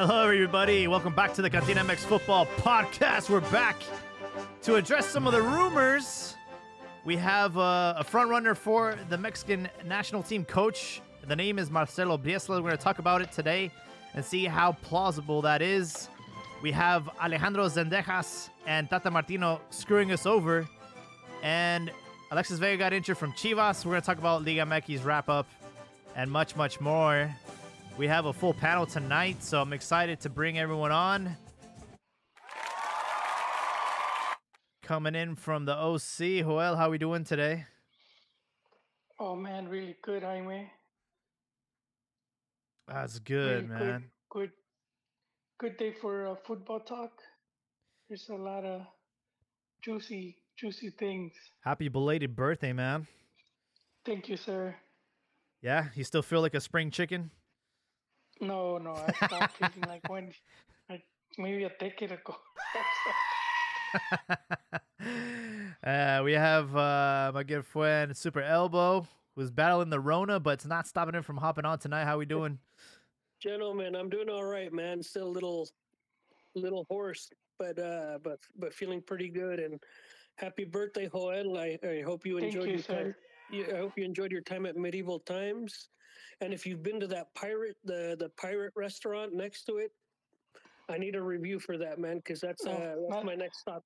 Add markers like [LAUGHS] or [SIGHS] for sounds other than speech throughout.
Hello, everybody. Welcome back to the Cantina MX Football Podcast. We're back to address some of the rumors. We have uh, a front runner for the Mexican national team coach. The name is Marcelo Bielsa. We're going to talk about it today and see how plausible that is. We have Alejandro Zendejas and Tata Martino screwing us over. And Alexis Vega got injured from Chivas. We're going to talk about Liga MX wrap up and much, much more. We have a full panel tonight, so I'm excited to bring everyone on. Coming in from the OC, Joel, how are we doing today? Oh man, really good, Jaime. That's good, Really man. Good, good, good day for uh, football talk. There's a lot of juicy, juicy things. Happy belated birthday, man. Thank you, sir. Yeah, you still feel like a spring chicken? No, no, I stopped feeling like when, like maybe a decade ago. [LAUGHS] uh, we have uh, my good friend Super Elbow, who's battling the Rona, but it's not stopping him from hopping on tonight. How we doing? Gentlemen, I'm doing all right, man. Still a little, little hoarse, but uh, but but feeling pretty good. And happy birthday, Joel! I, I hope you Thank enjoyed you, your sir. time. Yeah, I hope you enjoyed your time at Medieval Times. And if you've been to that pirate, the the pirate restaurant next to it, I need a review for that, man, because that's Oh, uh, that's my next stop.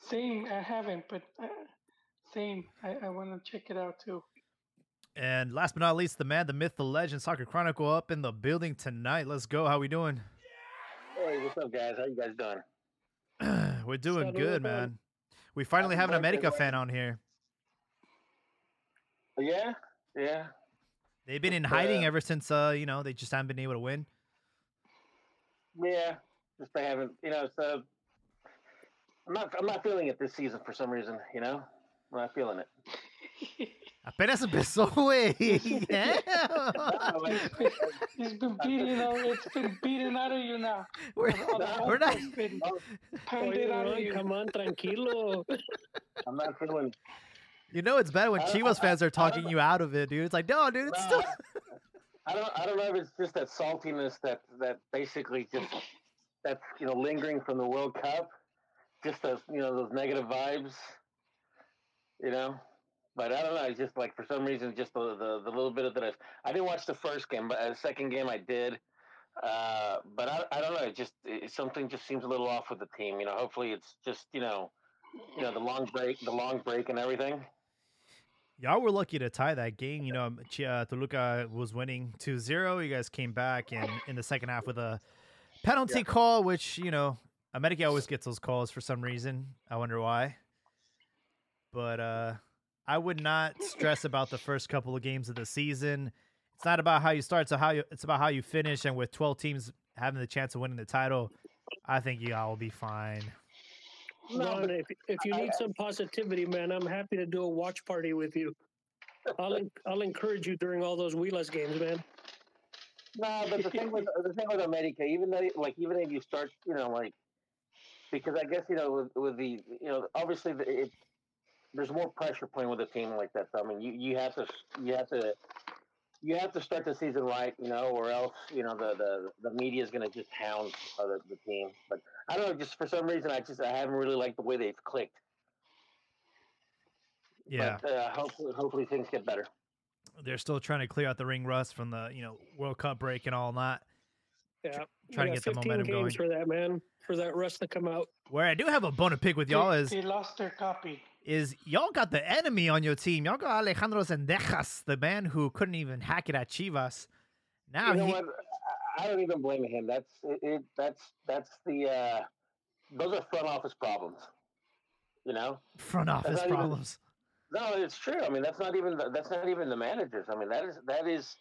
Same, I haven't, but uh, same. I, I want to check it out too. And last but not least, the man, the myth, the legend, Soccer Chronicle up in the building tonight. Let's go. How we doing? Hey, what's up, guys? How you guys doing? [CLEARS THROAT] We're doing Salud, good, man. Man. We finally have an birthday, America boy. fan on here. Yeah, yeah. They've been in hiding Uh, ever since, uh, you know, they just haven't been able to win. Yeah, just I haven't, you know. So I'm not, I'm not feeling it this season for some reason. You know, I'm not feeling it. [LAUGHS] Apenas empezó, güey. Yeah. No, like, It's been beating out. It's been beating out of you now. We're, All the we're not. hope's been no, pounded Oye, out of you. come on, tranquilo. I'm not feeling. You know it's bad when Chivas fans are talking you out of it, dude. It's like, no, dude, it's No, still. I don't, I don't know if it's just that saltiness that that basically just that's you know lingering from the World Cup, just those you know those negative vibes, you know. But I don't know. It's just like for some reason, just the the, the little bit of that. I, I didn't watch the first game, but uh, the second game I did. Uh, but I, I don't know. It just it, something just seems a little off with the team. You know. Hopefully, it's just you know, you know the long break, the long break, and everything. Y'all were lucky to tie that game. You know, Ch- uh, Toluca was winning 2-0. You guys came back and in the second half with a penalty Yeah. call, which, you know, America always gets those calls for some reason. I wonder why. But uh I would not stress about the first couple of games of the season. It's not about how you start, so how you it's about how you finish and with 12 teams having the chance of winning the title, I think y'all will be fine. No, but if, if you need some positivity, man, I'm happy to do a watch party with you. I'll I'll encourage you during all those Wheelers games, man. No, but the thing with the thing with America, even though like even if you start, you know, like because I guess you know with, with the you know obviously the, it, there's more pressure playing with a team like that. So, I mean, you, you have to you have to you have to start the season right, you know, or else you know the the, the media is going to just hound uh, the, the team. But I don't know, just for some reason, I just I haven't really liked the way they've clicked. Yeah. But uh, hopefully, hopefully things get better. They're still trying to clear out the ring rust from the, you know, World Cup break and all that. Yeah, trying to get the momentum games going. for that, man. For that rust to come out. Where I do have a bone to pick with y'all they, is they lost their copy. Is y'all got the enemy on your team. Y'all got Alejandro Zendejas, the man who couldn't even hack it at Chivas. Now you know he, what? I- don't even blame him. That's it, it. That's that's the. Uh, those are front office problems. You know. front office not even- problems. No, it's true. I mean, that's not even the, that's not even the managers. I mean, that is that is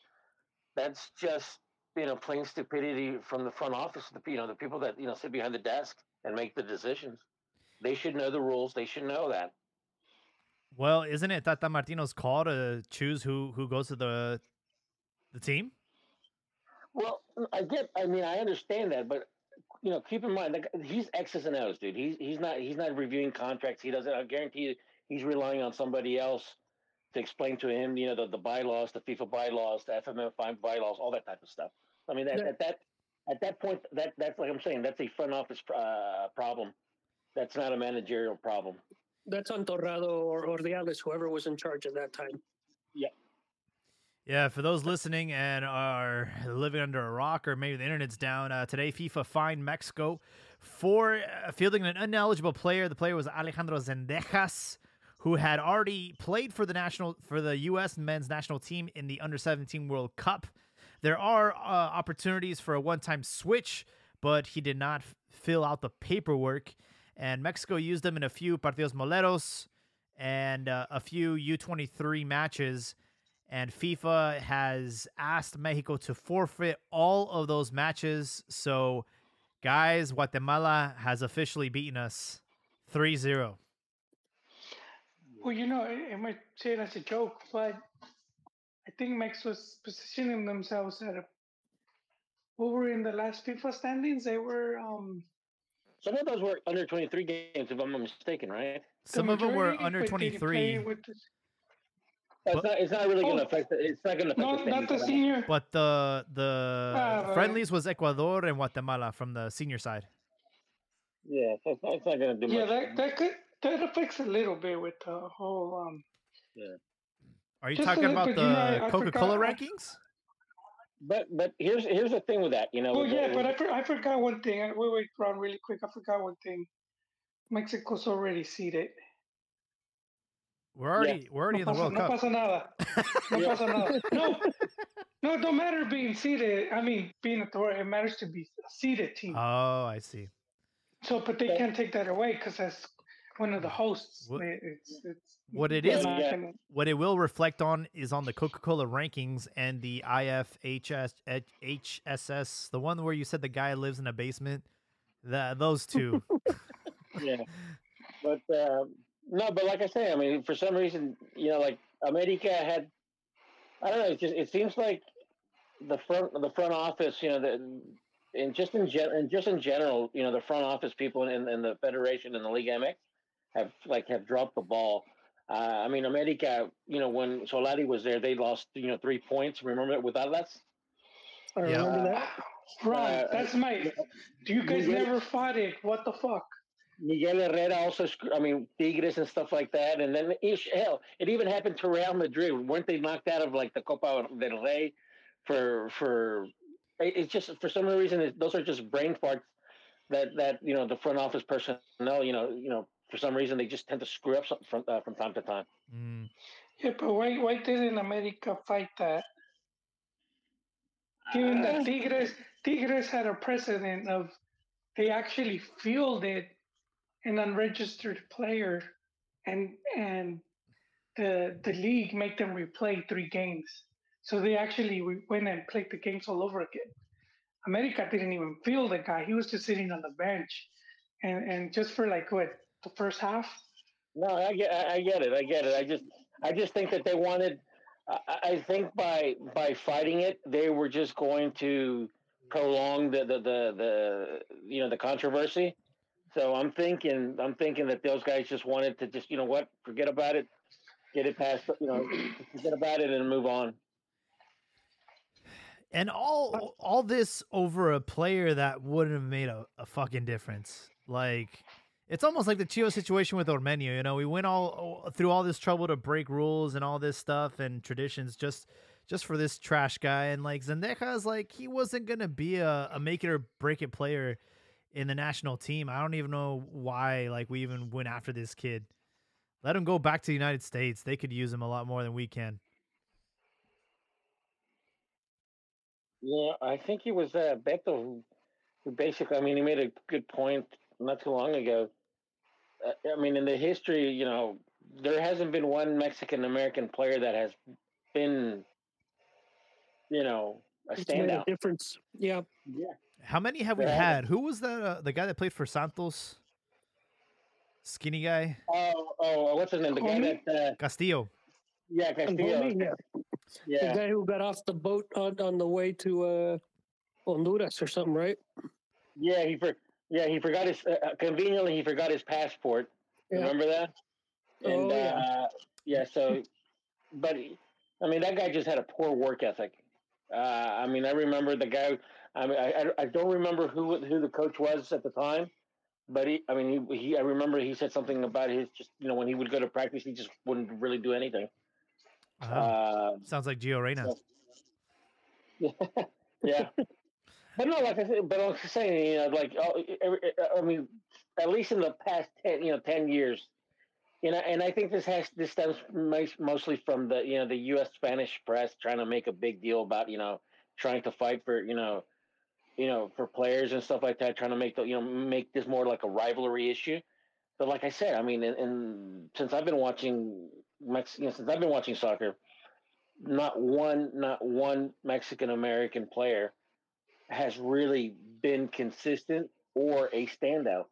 that's just you know plain stupidity from the front office. The you know the people that you know sit behind the desk and make the decisions. They should know the rules. They should know that. Well, isn't it Tata Martino's call to choose who who goes to the the team? Well, I get. I mean, I understand that, but you know, keep in mind that he's X's and O's, dude. He's he's not he's not reviewing contracts. He doesn't. I guarantee you, he's relying on somebody else to explain to him, you know, the, the bylaws, the FIFA bylaws, the FMF bylaws, all that type of stuff. I mean, at, at that at that point, that that's like I'm saying, that's a front office uh, problem. That's not a managerial problem. That's on Torrado or Ordiales, whoever was in charge at that time. Yeah, Yeah, for those listening and are living under a rock or maybe the internet's down, uh, today FIFA fined Mexico for uh, fielding an ineligible player. The player was Alejandro Zendejas, who had already played for the national for the U.S. men's national team in the Under 17 World Cup. There are uh, opportunities for a one-time switch, but he did not f- fill out the paperwork, and Mexico used them in a few partidos moleros and uh, a few U23 matches and FIFA has asked Mexico to forfeit all of those matches. So, guys, Guatemala has officially beaten us 3 0. Well, you know, I, might say it as a joke, but I think Mexico's positioning themselves at a. Were in the last FIFA standings? They were um Some of those were under 23 games, if I'm not mistaken, right? the Some of them were under but they play 23, with the- It's not. It's not really going to Oh. affect. The, it's not going to affect. No, the not the senior. but the the Ah, well. friendlies was Ecuador and Guatemala from the senior side. Yeah, so it's not, it's not going to do Yeah, much. that that could that affects a little bit with the whole um. Are you Just talking about bit, you know, I- the Coca Cola forgot- I- rankings? But but here's here's the thing with that. You know. Oh yeah, the- but I, for, I forgot one thing. I- Wait, wait, Ron, really quick. I forgot one thing. Mexico's already seeded. We're already we're already no in the pasa, World no Cup. pasa nada. No Yeah. pasa nada. No, [LAUGHS] no, it don't matter being seeded. I mean, being a Thor, it matters to be a seeded team. Oh, I see. so, but they Yeah. can't take that away because that's one of the hosts. What- it's it's What it they're is- not Yeah. What it will reflect on is on the Coca Cola rankings and the IFHS HSS, the one where you said the guy lives in a basement. The, those two. [LAUGHS] yeah. [LAUGHS] But uh, no, but like I say, I mean, for some reason, you know, like America had, I don't know. It just it seems like the front the front office, you know, the and just in gen and just in general, you know, the front office people in, in the federation and the League MX have like have dropped the ball. Uh, I mean, America, you know, when Solari was there, they lost, you know, three points. Remember it with Atlas? I Yeah. remember that. Ron, Uh, that's my. Do you guys Miguel- never fought it? What the fuck? Miguel Herrera also, I mean, Tigres and stuff like that. And then, ish, hell, it even happened to Real Madrid. Weren't they knocked out of like the Copa del Rey for, for, it- it's just, for some reason, it, those are just brain farts that, that, you know, the front office personnel, you know, you know, for some reason, they just tend to screw up something from, uh, from time to time. Mm. Yeah, but why why didn't America fight that? Given that Tigres Tigres had a precedent of they actually fielded an unregistered player and and the the league made them replay three games. So they actually went and played the games all over again. America didn't even field the guy. He was just sitting on the bench. And and just for like what, the first half? No, I get, I I get it. I get it. I just, I just think that they wanted. I, I think by by fighting it, they were just going to prolong the, the the the you know the controversy. So I'm thinking, I'm thinking that those guys just wanted to just you know what, forget about it, get it past, you know, forget about it and move on. And all all this over a player that wouldn't have made a, a fucking difference. Like it's almost like the Chio situation with Ormenio. You know, we went all through all this trouble to break rules and all this stuff and traditions just just for this trash guy. And like Zendejas, like he wasn't gonna be a, a make it or break it player in the national team. I don't even know why like we even went after this kid. Let him go back to the United States. They could use him a lot more than we can. Yeah, I think he was uh, Beto who, who basically, I mean, he made a good point not too long ago. Uh, I mean, in the history, you know, there hasn't been one Mexican American player that has been, you know, a It's made a difference. Yeah. Yeah. How many have we had? Who was that? Uh, the guy that played for Santos? Skinny guy, Oh, oh, what's his name? The guy that, uh, Castillo. yeah, Castillo. Homie, yeah. The guy who got off the boat on, on the way to uh, Honduras or something, right? yeah, he for, yeah, he forgot his, uh, uh, conveniently, he forgot his passport. Yeah. Remember that? And, Oh, yeah. uh, yeah, so but I mean, that guy just had a poor work ethic. Uh, I mean, I remember the guy. I mean, I, I don't remember who who the coach was at the time, but he. I mean, he, he. I remember he said something about his just you know when he would go to practice, he just wouldn't really do anything. Oh, Uh, sounds like Gio Reyna. so- [LAUGHS] yeah. But no, like I said, but I'm saying, you know, like, oh, I mean, at least in the past ten, you know, ten years, you know, and I think this has this stems mostly from the, you know, the U.S. Spanish press trying to make a big deal about, you know, trying to fight for, you know, you know, for players and stuff like that, trying to make the, you know, make this more like a rivalry issue. But like I said, I mean, and, since I've been watching Mex, you know, since I've been watching soccer, not one, not one Mexican American player has really been consistent or a standout.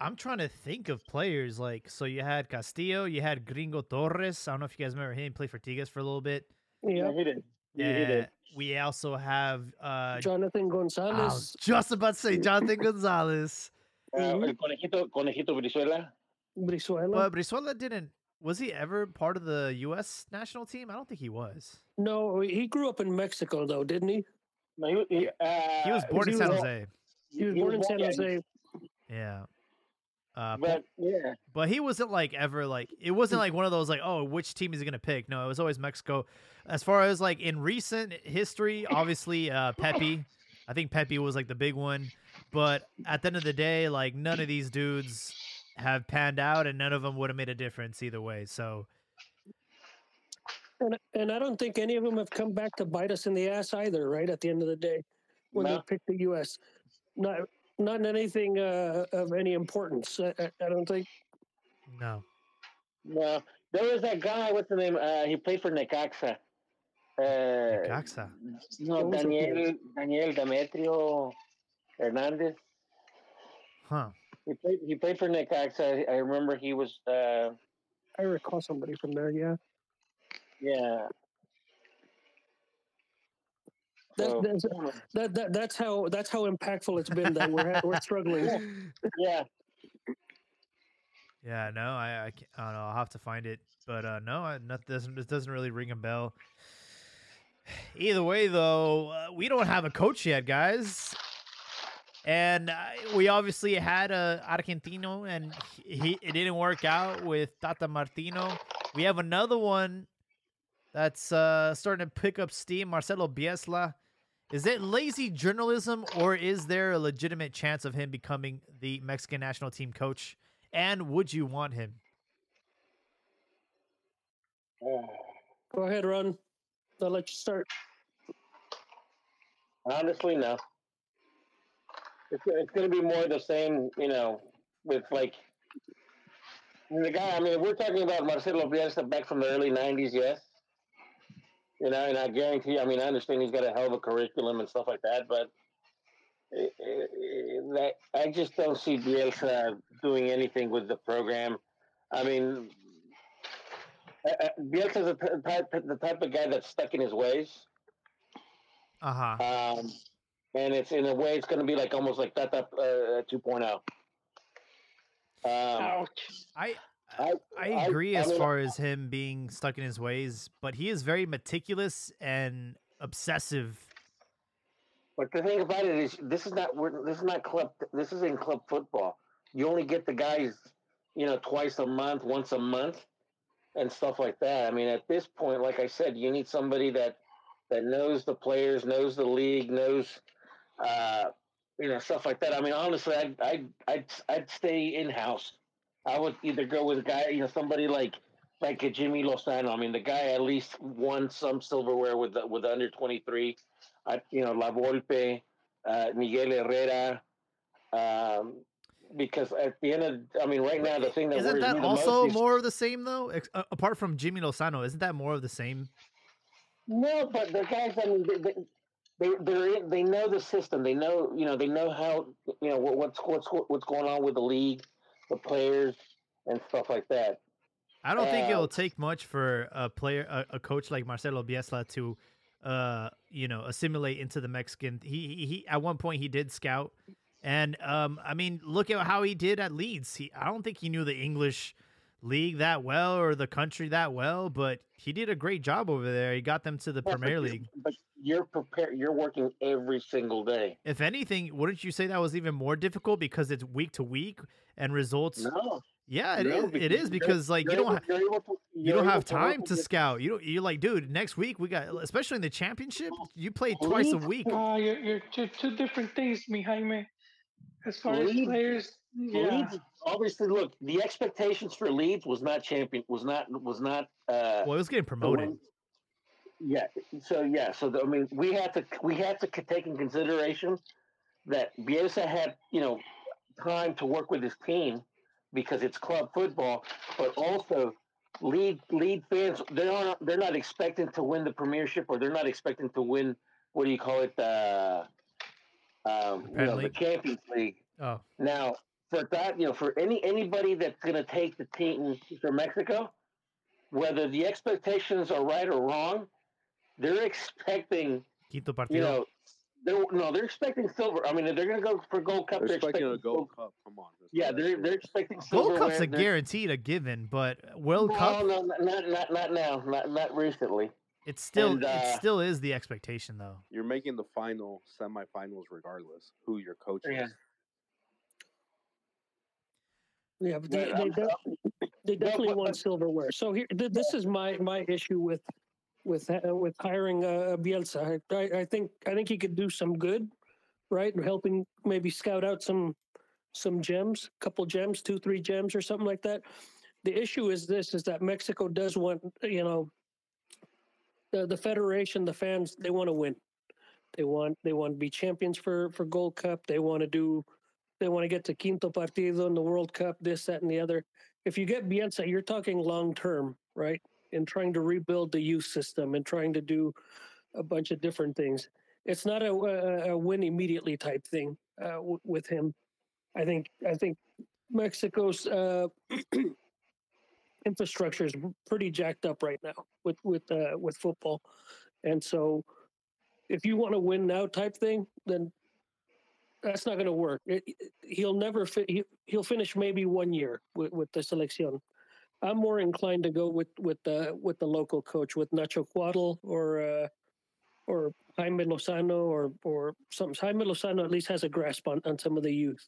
I'm trying to think of players like so. You had Castillo, you had Gringo Torres. I don't know if you guys remember him. He played for Tigres for a little bit. Yeah. he did. He, he Uh, did. we also have uh, Jonathan I was Gonzalez. just about to say Jonathan Gonzalez. [LAUGHS] Uh, Mhm. el conejito, conejito Brizuela. Brizuela. But Brizuela didn't. Was he ever part of the U.S. national team? I don't think he was. no, he grew up in Mexico though, didn't he? No, he, he, uh, He was born in San Jose. He was born in San Jose. Yeah. Uh, but, But yeah, but he wasn't like ever like it wasn't like one of those like oh which team is he gonna pick no it was always Mexico as far as like in recent history obviously uh Pepe I think Pepe was like the big one but at the end of the day like none of these dudes have panned out and none of them would have made a difference either way so And, and I don't think any of them have come back to bite us in the ass either, right? At the end of the day, when No. they pick the U.S., not not in anything uh, of any importance. I, I, I don't think. no no. There was that guy. What's the name? Uh, he played for Necaxa. Uh, Necaxa. no, Daniel Daniel Demetrio Hernandez. huh He played. He played for Necaxa. I remember he was. Uh, I recall somebody from there. Yeah, yeah. that, that's, that, that that's how that's how impactful it's been that we're we're struggling. [LAUGHS] yeah. Yeah, no, I, I, can't, I don't know. I'll have to find it, but uh, no, I, not, doesn't this doesn't really ring a bell. Either way, though, uh, we don't have a coach yet, guys, and uh, we obviously had a Argentino, and he it didn't work out with Tata Martino. We have another one that's uh, starting to pick up steam, Marcelo Bielsa. Is it lazy journalism, or is there a legitimate chance of him becoming the Mexican national team coach? And would you want him? [SIGHS] Go ahead, Ron. I'll let you start. Honestly, no. It's, it's going to be more the same, you know, with like the guy. I mean, we're talking about Marcelo Bielsa back from the early '90s, yes. You know, and I guarantee. I mean, I understand he's got a hell of a curriculum and stuff like that, but eh, eh, that I just don't see Bielsa doing anything with the program. I mean, uh, uh, Bielsa's the type, the type of guy that's stuck in his ways. Uh huh. Um, and it's in a way, it's going to be like almost like Tata uh, 2.0. Um, Ouch. I I, I I- agree I as mean, far as him being stuck in his ways, but he is very meticulous and obsessive. But the thing about it is, this is not we're, this is not club. This is in club football. You only get the guys, you know, twice a month, once a month, and stuff like that. I mean, at this point, like I said, you need somebody that that knows the players, knows the league, knows, uh, you know, stuff like that. I mean, honestly, I'd I'd I'd, I'd stay in house. I would either go with a guy, you know, somebody like like a Jimmy Lozano. I mean, the guy at least won some silverware with the, with the under twenty three. I, you know, La Volpe, uh, Miguel Herrera. Um, because at the end of, I mean, right now the thing that Isn't that me the also most is, more of the same though? Ex- uh, apart from Jimmy Lozano, isn't that more of the same? No, but the guys, I mean, they, they, they they're in, they know the system. They know, you know, they know how, you know, what, what's what's what's going on with the league, the players, and stuff like that. I don't think it'll take much for a player, a, a coach like Marcelo Bielsa to, uh, you know, assimilate into the Mexican. He, he, he at one point he did scout, and um, I mean, look at how he did at Leeds. He, I don't think he knew the English league that well or the country that well, but he did a great job over there. He got them to the Premier League. But you're prepared. You're working every single day. If anything, wouldn't you say that was even more difficult because it's week to week and results? No, Yeah, it no, is. It because is you're- because like you don't. Ha- you're to- you don't have time with to scout. You don't. You're like, dude. Next week we got, especially in the championship, you play twice a week. Uh, you're, you're two, two different things, mi Jaime. As far as players, yeah. Leeds, obviously, look, the expectations for Leeds was not champion. Was not. Was not. Uh, Well, it was getting promoted. Yeah. So yeah. So the, I mean, we had to we had to take in consideration that Bielsa had you know time to work with his team because it's club football, but also lead lead fans they're not they're not expecting to win the Premiership or they're not expecting to win what do you call it uh, um, you know, the Champions League. Oh, Now, for that, you know, for any anybody that's going to take the team for Mexico, whether the expectations are right or wrong, they're expecting, Quinto partido. you know, they're no, they're expecting silver. I mean, they're going to go for Gold Cup, They're they're, expecting a expecting Gold sil- Cup. Come on. that's Yeah, they're that they're is. expecting Gold. Cup's a They're- guaranteed, a given, but World No, Cup, no, not not not now, not not recently. it's still and, it uh, still is the expectation though. You're making the final semifinals regardless who your coach is. Yeah. Yeah, but they, Yeah, they, de- they but- definitely but- want silverware. So here, th- this is my my issue with with uh, with hiring uh, Bielsa. I, I, think I think he could do some good, right? Helping maybe scout out some some gems, a couple gems, two three gems or something like that. The issue is this: is that Mexico does want you know the the federation, the fans, they want to win. They want they want to be champions for for Gold Cup. They want to do they want to get to Quinto Partido in the World Cup, this, that, and the other. If you get Bielsa, you're talking long term, right? In trying to rebuild the youth system and trying to do a bunch of different things. It's not a, a, win immediately type thing uh, w- with him. I think I think Mexico's uh, [CLEARS THROAT] infrastructure is pretty jacked up right now with with uh, with football, and so if you want to win now type thing, then that's not going to work. It, it- he'll never fi- he, he'll finish maybe one year with, with the selección. I'm more inclined to go with with the with the local coach with Nacho Cuadl or uh, or Jaime Lozano or or something. Jaime Lozano at least has a grasp on, on some of the youth.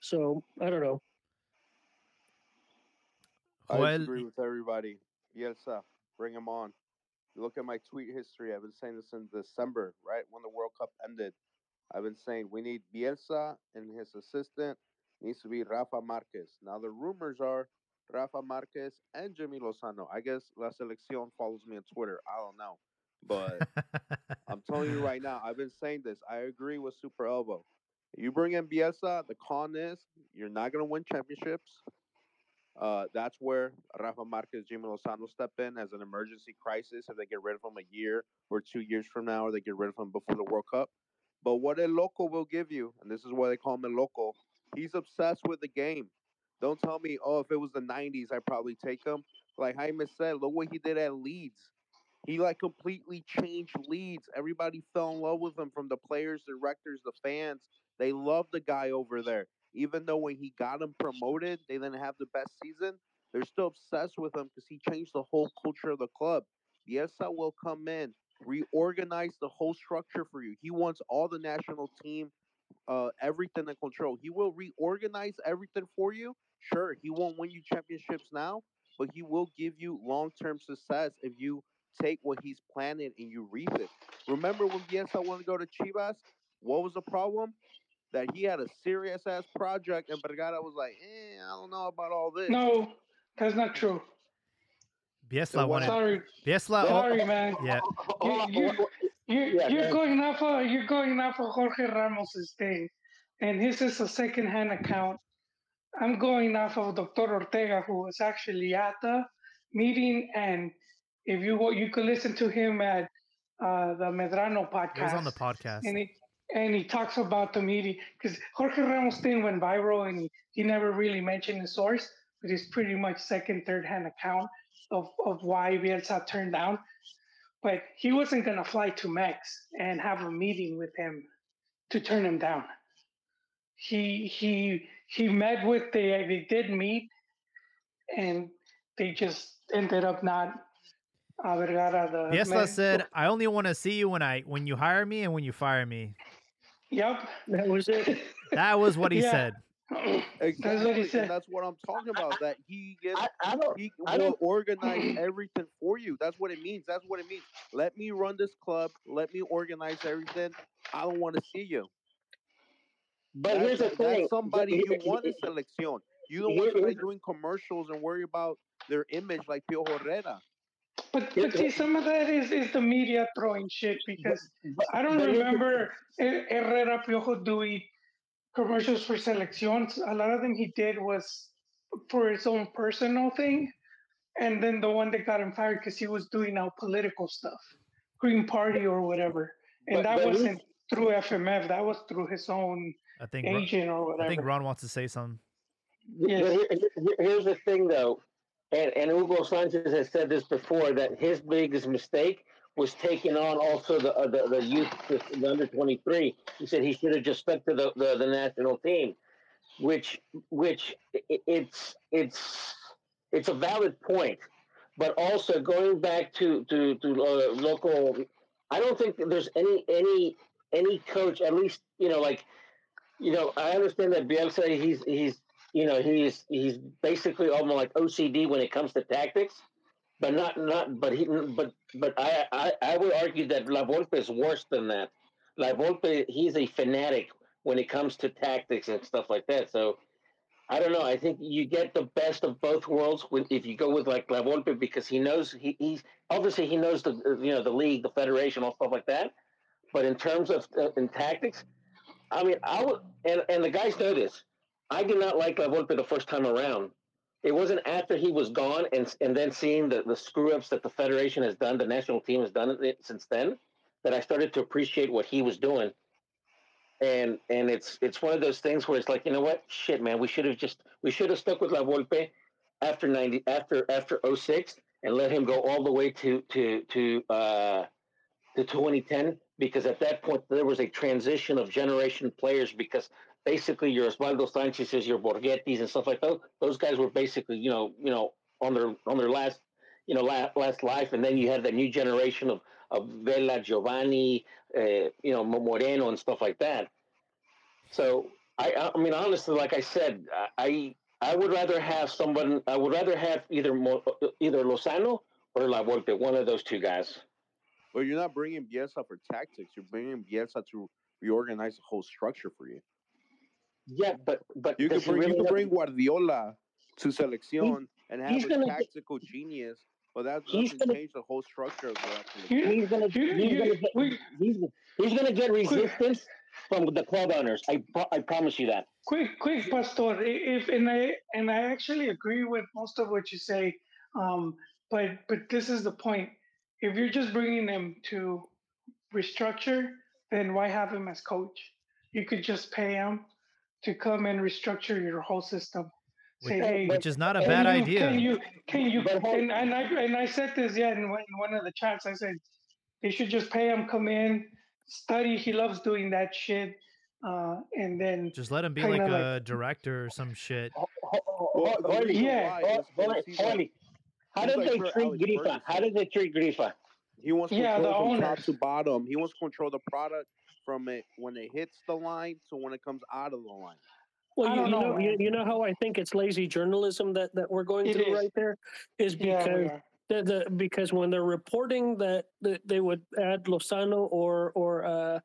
So I don't know. I Joel, agree with everybody. Bielsa, bring him on. Look at my tweet history. I've been saying this in December, right when the World Cup ended. I've been saying we need Bielsa and his assistant needs to be Rafa Marquez. Now the rumors are Rafa Marquez and Jimmy Lozano. I guess La Selección follows me on Twitter. I don't know, but I'm telling you right now, I've been saying this. I agree with Super Elbow. You bring in Bielsa, the con is you're not going to win championships. Uh, that's where Rafa Marquez, Jimmy Lozano step in as an emergency crisis if they get rid of him a year or two years from now, or they get rid of him before the World Cup. But what El Loco will give you, and this is why they call him El Loco, he's obsessed with the game. Don't tell me, oh, if it was the 90s, I'd probably take him. Like Jaime said, look what he did at Leeds. He like completely changed Leeds. Everybody fell in love with him from the players, directors, the fans. They loved the guy over there. Even though when he got him promoted, they didn't have the best season. They're still obsessed with him because he changed the whole culture of the club. Bielsa will come in, reorganize the whole structure for you. He wants all the national team, uh, everything in control. He will reorganize everything for you. Sure, he won't win you championships now, but he will give you long term success if you take what he's planning and you reap it. Remember when Bielsa wanted to go to Chivas? What was the problem? That he had a serious ass project, and Vergara was like, "Eh, I don't know about all this." No, that's not true. Bielsa So what wanted. Sorry, Bielsa. oh, sorry, man. yeah. [LAUGHS] Hold on, You- what- what- You're, Yeah, you're going off of you're going off of Jorge Ramos's thing, and his is a second-hand account. I'm going off of Dr. Ortega, who was actually at the meeting, and if you wa- you could listen to him at uh, the Medrano podcast. It was on the podcast. and he and he talks about the meeting because Jorge Ramos thing went viral, and he, he never really mentioned the source, but it's pretty much second, third hand account of of why Bielsa turned down. But he wasn't gonna fly to Mex and have a meeting with him to turn him down. He he he met with the they did meet. and they just ended up not. Uh, Vergara, the Bielsa said, "I only want to see you when I when you hire me and when you fire me." "Yep." That was it. That was what he [LAUGHS] Yeah. said. [CLEARS THROAT] Exactly, said. and that's what I'm talking about. That he gives, I, I don't. he I will don't- organize [CLEARS THROAT] everything for you. That's what it means. That's what it means. Let me run this club. Let me organize everything. I don't want to see you. But that's, here's the thing. that's somebody you want in selección. You don't want somebody here- doing commercials and worry about their image like Piojo Herrera. But but see, some of that is is the media throwing shit because but- I don't but here's the- remember Her- Herrera Piojo doing commercials for selections. A lot of them he did was for his own personal thing, and then the one that got him fired because he was doing now political stuff, Green Party or whatever, and But- that but wasn't through FMF. That was through his own I think Ron, agent or whatever. I think Ron wants to say something. Yes. here- here- here's the thing, though, and, and Hugo Sanchez has said this before that his biggest mistake was taking on also the uh, the, the youth, the, under twenty three. He said he should have just stuck to the, the, the national team, which which it's it's it's a valid point, but also going back to to to uh, local, I don't think there's any any any coach, at least you know like you know, I understand that Bielsa, he's he's you know he's he's basically almost like OCD when it comes to tactics, but not not but he but but I I, I would argue that La Volpe is worse than that. La Volpe, he's a fanatic when it comes to tactics and stuff like that. So I don't know. I think you get the best of both worlds when if you go with like La Volpe because he knows he, he's obviously he knows the you know the league, the federation, all stuff like that. But in terms of uh, in tactics, I mean, I would, and, and the guys know this. I did not like La Volpe the first time around. It wasn't after he was gone and and then seeing the, the screw ups that the federation has done, the national team has done it since then, that I started to appreciate what he was doing. And and it's it's one of those things where it's like, you know what, shit, man, we should have just we should have stuck with La Volpe after ninety after after 06 and let him go all the way to to to uh to 2010 because at that point there was a transition of generation players because basically your Osvaldo Sanchez's, your Borgetti's and stuff like that. Those guys were basically you know you know on their on their last you know last, last life, and then you had the new generation of of Vela, Giovani, uh, you know Moreno and stuff like that. So I I mean honestly, like I said, I I would rather have someone. I would rather have either either Lozano or La Volpe, one of those two guys. Well, you're not bringing Bielsa for tactics. You're bringing Bielsa to reorganize the whole structure for you. Yeah, but but You does could he bring you really could have- bring Guardiola to selección and have he's a gonna get- tactical genius, but that He's doesn't gonna- change the whole structure of the rest he's gonna he's gonna get we- he's, he's gonna get resistance from the club owners. I pro- I promise you that. quick quick pastor if and i and i actually agree with most of what you say um but but this is the point if you're just bringing them to restructure then why have him as coach you could just pay him to come and restructure your whole system say Which, hey which is not a bad you, idea. Can you can you and, and I and I said this yeah in one, in one of the chats I said they should just pay him come in study he loves doing that shit uh, and then Just let him be kinda like like- a director or some shit. Ho- ho- ho- Yeah. why ho- is because holy, he's like- holy. How he's did like they treat Alex Grifa? How Ferguson. did they treat Grifa? He wants Yeah, the control from top to bottom. He wants to control the product from it when it hits the line to when it comes out of the line. Well, you, you know, know, you, you know how I think it's lazy journalism that, that we're going It through is. right there is because we are. the, the because when they're reporting that, that they would add Lozano or or uh,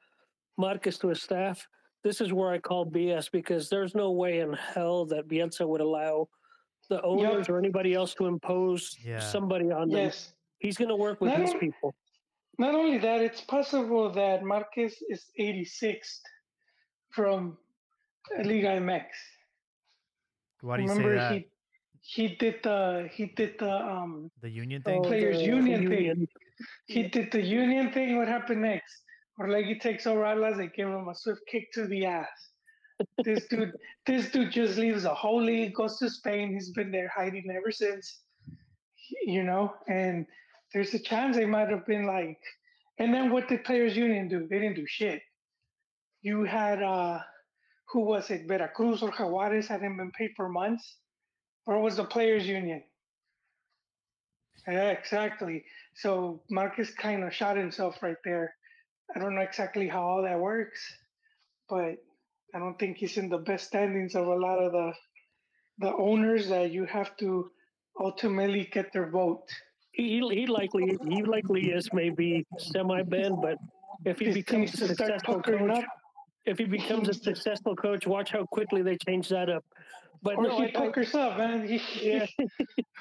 Marquez to a staff, this is where I call BS because there's no way in hell that Bielsa would allow the owners or anybody else to impose Yeah. somebody on them. yes He's going to work with Not his people. Not only that, it's possible that Marquez is 86th from Liga MX. Why do you Remember say that? he he did the he did the um the union thing? Oh, Players the- union the thing. union. he did the union thing. What happened next? Orlegi takes over Atlas. They give him a swift kick to the ass. This dude, [LAUGHS] this dude just leaves the whole league, goes to Spain. He's been there hiding ever since. You know, and there's a chance they might have been like. And then what did Players Union do? They didn't do shit. You had uh, who was it? Veracruz or Jaguares hadn't been paid for months, Where was the players' union? Yeah, exactly. So Marquez kind of shot himself right there. I don't know exactly how all that works, but I don't think he's in the best standings of a lot of the the owners that you have to ultimately get their vote. He he likely he likely is maybe semi banned, but if he He becomes a successful coach, up, if he becomes a successful coach, watch how quickly they change that up. But or no, he I, I, up, man. [LAUGHS] Yeah,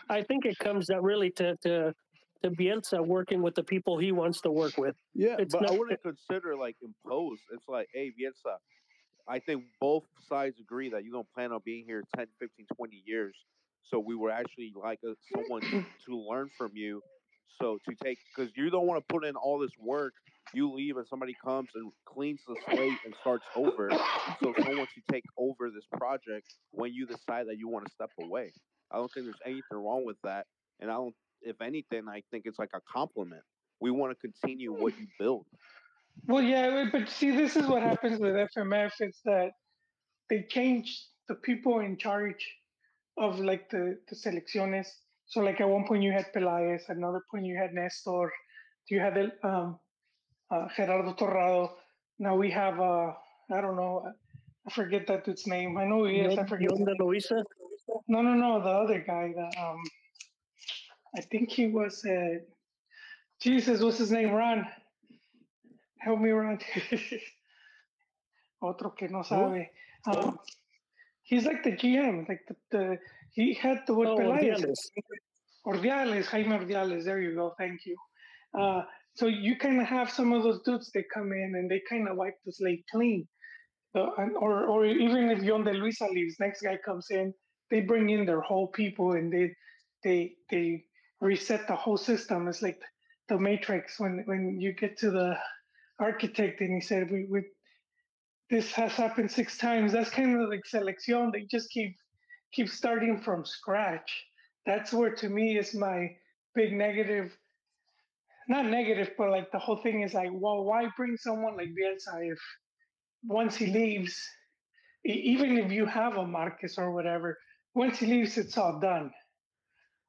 I think it comes down really to to to Bielsa working with the people he wants to work with. Yeah, It's but I not- wouldn't consider like impose. It's like, hey, Bielsa, I think both sides agree that you're going to plan on being here 10, 15, 20 years. So we were actually like a, someone [CLEARS THROAT] to learn from you. So to take, because you don't want to put in all this work, you leave and somebody comes and cleans the slate and starts over. So someone to take over this project when you decide that you want to step away. I don't think there's anything wrong with that. And I don't, if anything, I think it's like a compliment. We want to continue what you build. Well, yeah, but see, this is what happens with FMF. It's that they change the people in charge of like the, the selecciones. So, like at one point you had Pelaez, at another point you had Nestor, do you had El- um, uh, Gerardo Torrado. Now we have, uh, I don't know, I forget that dude's name. I know he is. I forget. Yon de Luisa, No, no, no, the other guy. The, um, I think he was. Uh, Jesus, what's his name? Ron. Help me, Ron. [LAUGHS] Otro que no sabe. Um, he's like the GM. Like the, the he had the word Oh. Ordiales. Ordiales, Jaime Ordiales. There you go. Thank you. Uh, so you kind of have some of those dudes that come in and they kind of wipe the slate clean. Uh, and, or, or even if Yon de Luisa leaves, next guy comes in, they bring in their whole people and they they they reset the whole system. It's like the Matrix when when you get to the architect and he said we, we this has happened six times. That's kind of like selection. They just keep keep starting from scratch. That's where to me is my big negative. Not negative, but like the whole thing is like, well, why bring someone like Bielsa if once he leaves, even if you have a Marquez or whatever, once he leaves, it's all done,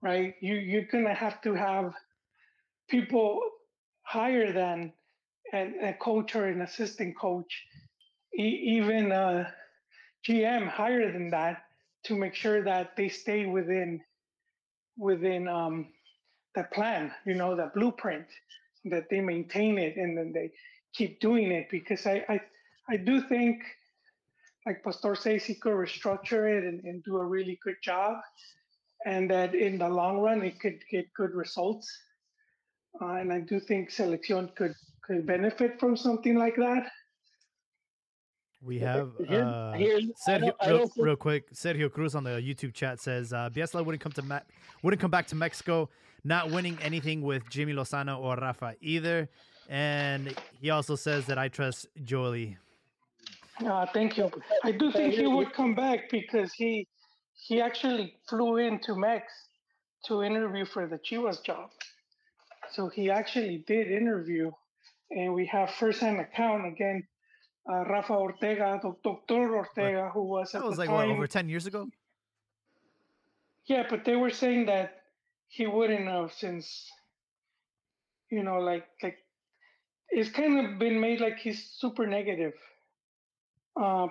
right? You you're gonna have to have people higher than an, a coach or an assistant coach, e- even a GM higher than that to make sure that they stay within within um, the plan, you know, the blueprint, that they maintain it and then they keep doing it because I I, I do think like Pastor says he could restructure it and, and do a really good job and that in the long run it could get good results. Uh, and I do think Selección could could benefit from something like that. We have Here- uh, here's- I Sergio, don't- I real, don't think- real quick. Sergio Cruz on the YouTube chat says uh, Bielsa wouldn't come to Me- wouldn't come back to Mexico, not winning anything with Jimmy Lozano or Rafa either. And he also says that I trust Jolie. Uh, thank you. I do think he would come back because he he actually flew into Mex to interview for the Chivas job. So he actually did interview, and we have first-hand account again. Uh, Rafa Ortega, Doctor Ortega, who was at That was like time. what over ten years ago. Yeah, but they were saying that he wouldn't have since, you know, like like it's kind of been made like he's super negative, uh,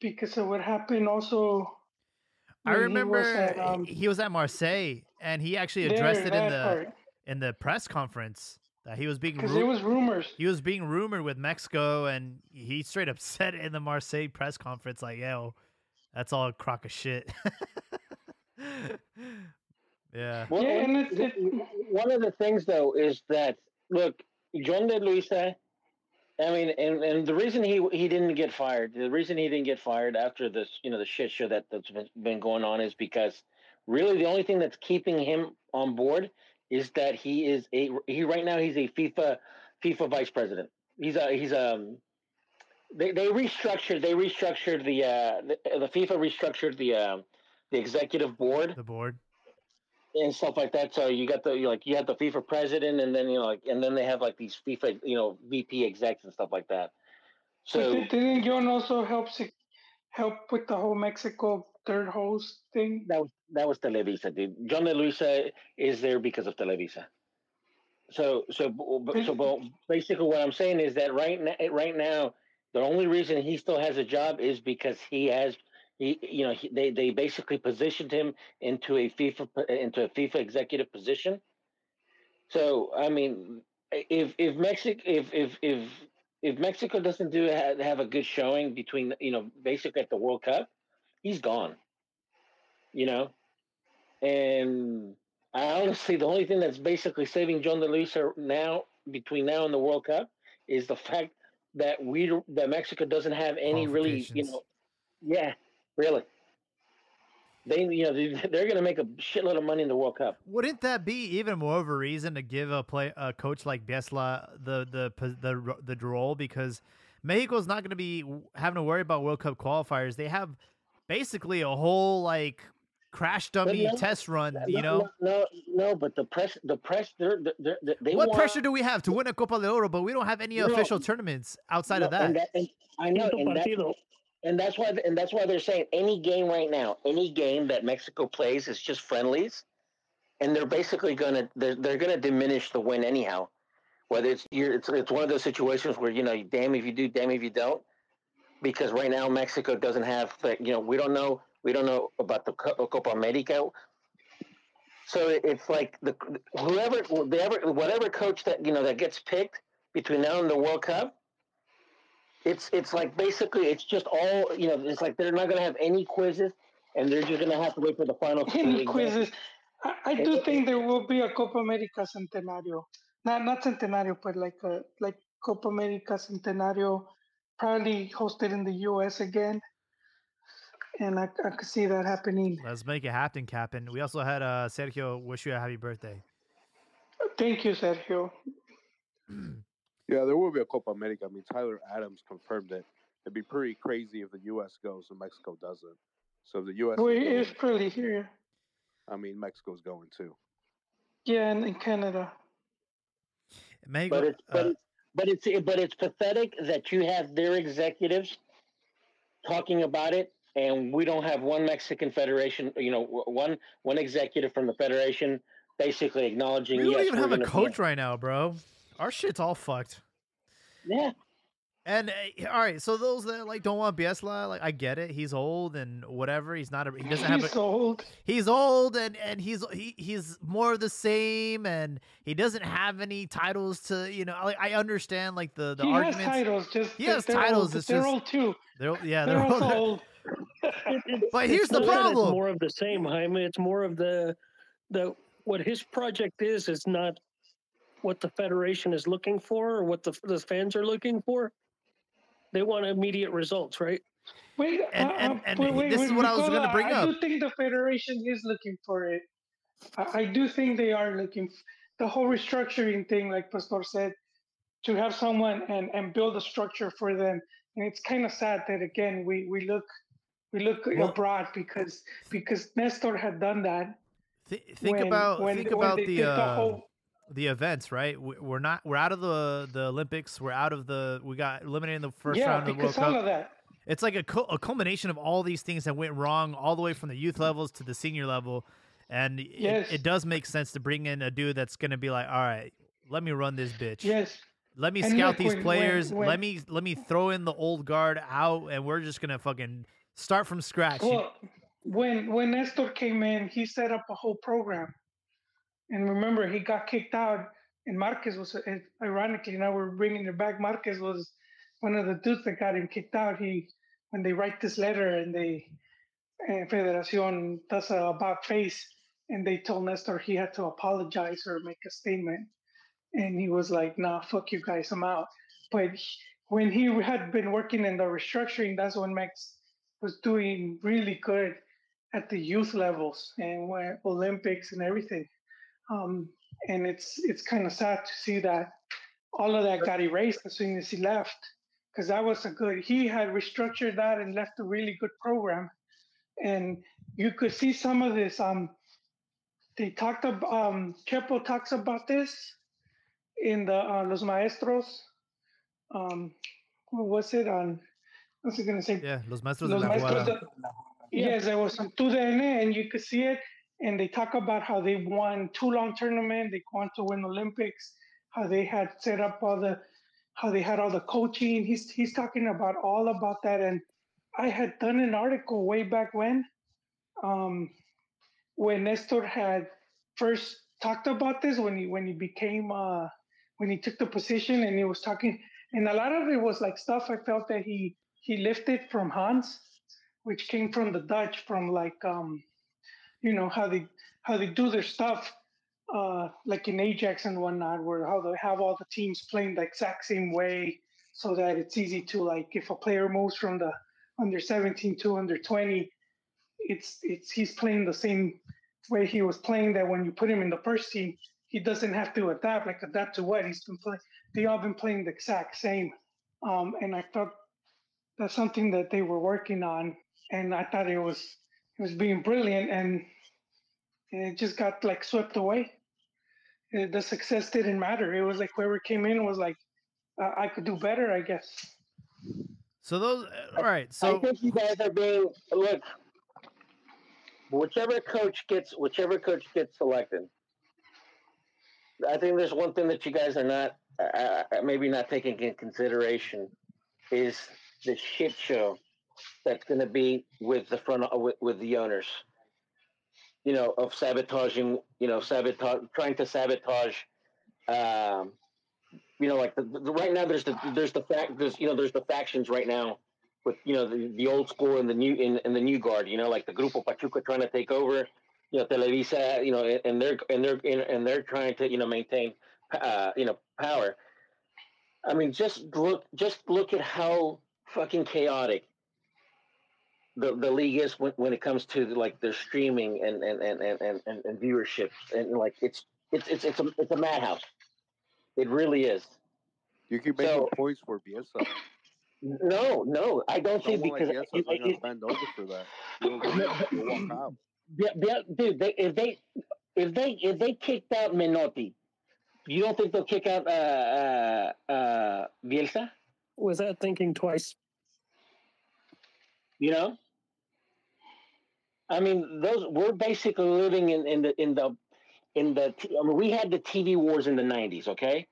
because of what happened. Also, I when he remember was at, he- um, he was at Marseille and he actually there, addressed it in the part, in the press conference that he was being because ru- there was rumors. he was being rumored with Mexico, and he straight up [LAUGHS] said in the Marseille press conference, like, "Yo, that's all a crock of shit." [LAUGHS] yeah, Well, Yeah, one- and it, it, one of the things though is that look, Yon de Luisa. I mean, and, and the reason he he didn't get fired, the reason he didn't get fired after this, you know, the shit show that that's been, been going on is because really the only thing that's keeping him on board is that he is a he right now he's a FIFA FIFA vice president. He's a he's um they they restructured they restructured the uh the, the FIFA restructured the uh, the executive board the board. and stuff like that. So you got the you like you have the FIFA president, and then you know like and then they have like these FIFA you know VP execs and stuff like that. So did- didn't Yon also help se- help with the whole Mexico third host thing. That was that was Televisa, dude. Yon De Luisa is there because of Televisa. So so so basically, what I'm saying is that right now, right now, the only reason he still has a job is because he has he you know he, they they basically positioned him into a FIFA into a FIFA executive position. So I mean, if if Mexico if if if if Mexico doesn't do have, have a good showing between you know basically at the World Cup, he's gone. You know, and I honestly the only thing that's basically saving Yon De Luisa now between now and the World Cup is the fact that we that Mexico doesn't have any really you know yeah really they you know they're going to make a shitload of money in the World Cup. Wouldn't that be even more of a reason to give a play a coach like Bielsa the the the the, the role because Mexico's not going to be having to worry about World Cup qualifiers. They have basically a whole like crash dummy no, test run. No, you know, no, no, no, but the press, the press, they're, they're, they what want, pressure do we have to win a Copa de Oro? But we don't have any official tournaments outside of that. And that and I know, and, that, and that's why, and that's why they're saying any game right now, any game that Mexico plays is just friendlies, and they're basically gonna they're, they're gonna diminish the win anyhow. Whether it's you're, it's it's one of those situations where you know, damn if you do, damn if you don't, because right now Mexico doesn't have, you know, we don't know we don't know about the Copa America. So it's like the whoever, whatever, whatever coach that you know that gets picked between now and the World Cup, it's it's like basically it's just all you know. It's like they're not going to have any quizzes, and they're just going to have to wait for the final. Any quizzes? I, I do think there will be a Copa America Centenario, not not Centenario, but like a like Copa America Centenario, probably hosted in the U.S. again and I, I could see that happening. Let's make it happen, Captain. We also had uh, Sergio wish you a happy birthday. Thank you, Sergio. [CLEARS THROAT] yeah, there will be a Copa America. I mean, Tyler Adams confirmed it. It'd be pretty crazy if the U.S. goes and Mexico doesn't. So the U.S. Well, it's pretty here. I mean, Mexico's going too. Yeah, and in Canada. Mexico, but it's, uh, it's, but it's but it's pathetic that you have their executives talking about it and we don't have one Mexican federation, you know, one one executive from the federation basically acknowledging. We don't yes, even have a coach right now, bro. Our shit's all fucked. Yeah. And uh, all right, so those that like don't want Bielsa, like I get it. He's old and whatever. He's not a. He doesn't have. He's a, old. He's old and and he's he, he's more of the same, and he doesn't have any titles to you know. Like I understand like the the he arguments. has titles. Just he has titles. Old, it's they're just, old too. They're yeah. They're, they're old. old. [LAUGHS] but here's the problem. It's more of the same, Jaime. It's more of the the what his project is is not what the federation is looking for or what the the fans are looking for. They want immediate results, right? Wait, and, uh, and, and wait, wait, this wait, is what I was going to bring I, up. I do think the federation is looking for it. I, I do think they are looking. F- the whole restructuring thing, like Pastor said, to have someone and, and build a structure for them. And it's kind of sad that again we we look we look well, abroad because because Nestor had done that. Th- think when, about when, think about the uh, the, whole... the, events, right? We're not we're out of the the Olympics. We're out of the we got eliminated in the first yeah, round of the World Cup. Of that. It's like a, co- a culmination of all these things that went wrong, all the way from the youth levels to the senior level. And yes. it, it does make sense to bring in a dude that's going to be like, all right, let me run this bitch. Yes. Let me and scout look, these when, players. When, when, let me let me throw in the old guard out, and we're just gonna fucking start from scratch. Well, when when Nestor came in, he set up a whole program, and remember he got kicked out. And Marquez was ironically now we're bringing it back. Marquez was one of the dudes that got him kicked out. He when they write this letter and they uh, Federación does a about face, and they told Nestor he had to apologize or make a statement and he was like, "Nah, fuck you guys, I'm out." But when he had been working in the restructuring, that's when Max was doing really good at the youth levels and Olympics and everything. Um, and it's it's kind of sad to see that all of that got erased as soon as he left, because that was a good. He had restructured that and left a really good program, and you could see some of this. Um, they talked about um, Chepo talks about this in the uh, Los Maestros. Um, what was it on? What's it going to say? Yeah, Los Maestros Los de la Maestros de, Yeah. Yes, there was some TUDN, and you could see it. And they talk about how they won two long tournament. They want to win Olympics. How they had set up all the, how they had all the coaching. He's he's talking about all about that. And I had done an article way back when, um, when Nestor had first talked about this when he when he became uh, when he took the position and he was talking. And a lot of it was like stuff I felt that he he lifted from Hans, which came from the Dutch, from like um, you know how they how they do their stuff, uh, like in Ajax and whatnot, where how they have all the teams playing the exact same way, so that it's easy to like if a player moves from the under 17 to under 20, it's it's he's playing the same way he was playing that when you put him in the first team, he doesn't have to adapt. Like adapt to what he's been playing. They all been playing the exact same, um, and I thought that's something that they were working on, and I thought it was it was being brilliant, and, and it just got like swept away. Uh, The success didn't matter. It was like whoever came in was like, uh, I could do better, I guess. So those, all right. So I think you guys are being look. Whichever coach gets, whichever coach gets selected, I think there's one thing that you guys are not, uh, uh, maybe not taking in consideration, is the shit show that's going to be with the front uh, with, with the owners. You know, of sabotaging. You know, sabotage, trying to sabotage. Um, you know, like the, the, right now, there's the there's the fact there's you know there's the factions right now with you know the, the old school and the new in, and the new guard. You know, like the Grupo Pachuca trying to take over. You know, Televisa. You know, and- and they're and they're and they're trying to you know maintain uh, you know power. I mean, just look just look at how fucking chaotic the, the league is when, when it comes to like their streaming and and, and, and, and, and, and viewership and like it's it's it's it's a it's a madhouse. It really is. You keep making So- points for Bielsa. No, no, I don't think Someone like because Bielsa's not gonna bend over for that. You'll, [LAUGHS] you'll walk out. Yeah, yeah, dude, they, if they if they if they kicked out Menotti, you don't think they'll kick out uh, uh, uh, Bielsa? Without thinking twice. You know, I mean, those we're basically living in, in the in the in the. I mean, we had the TV wars in the '90s. Okay,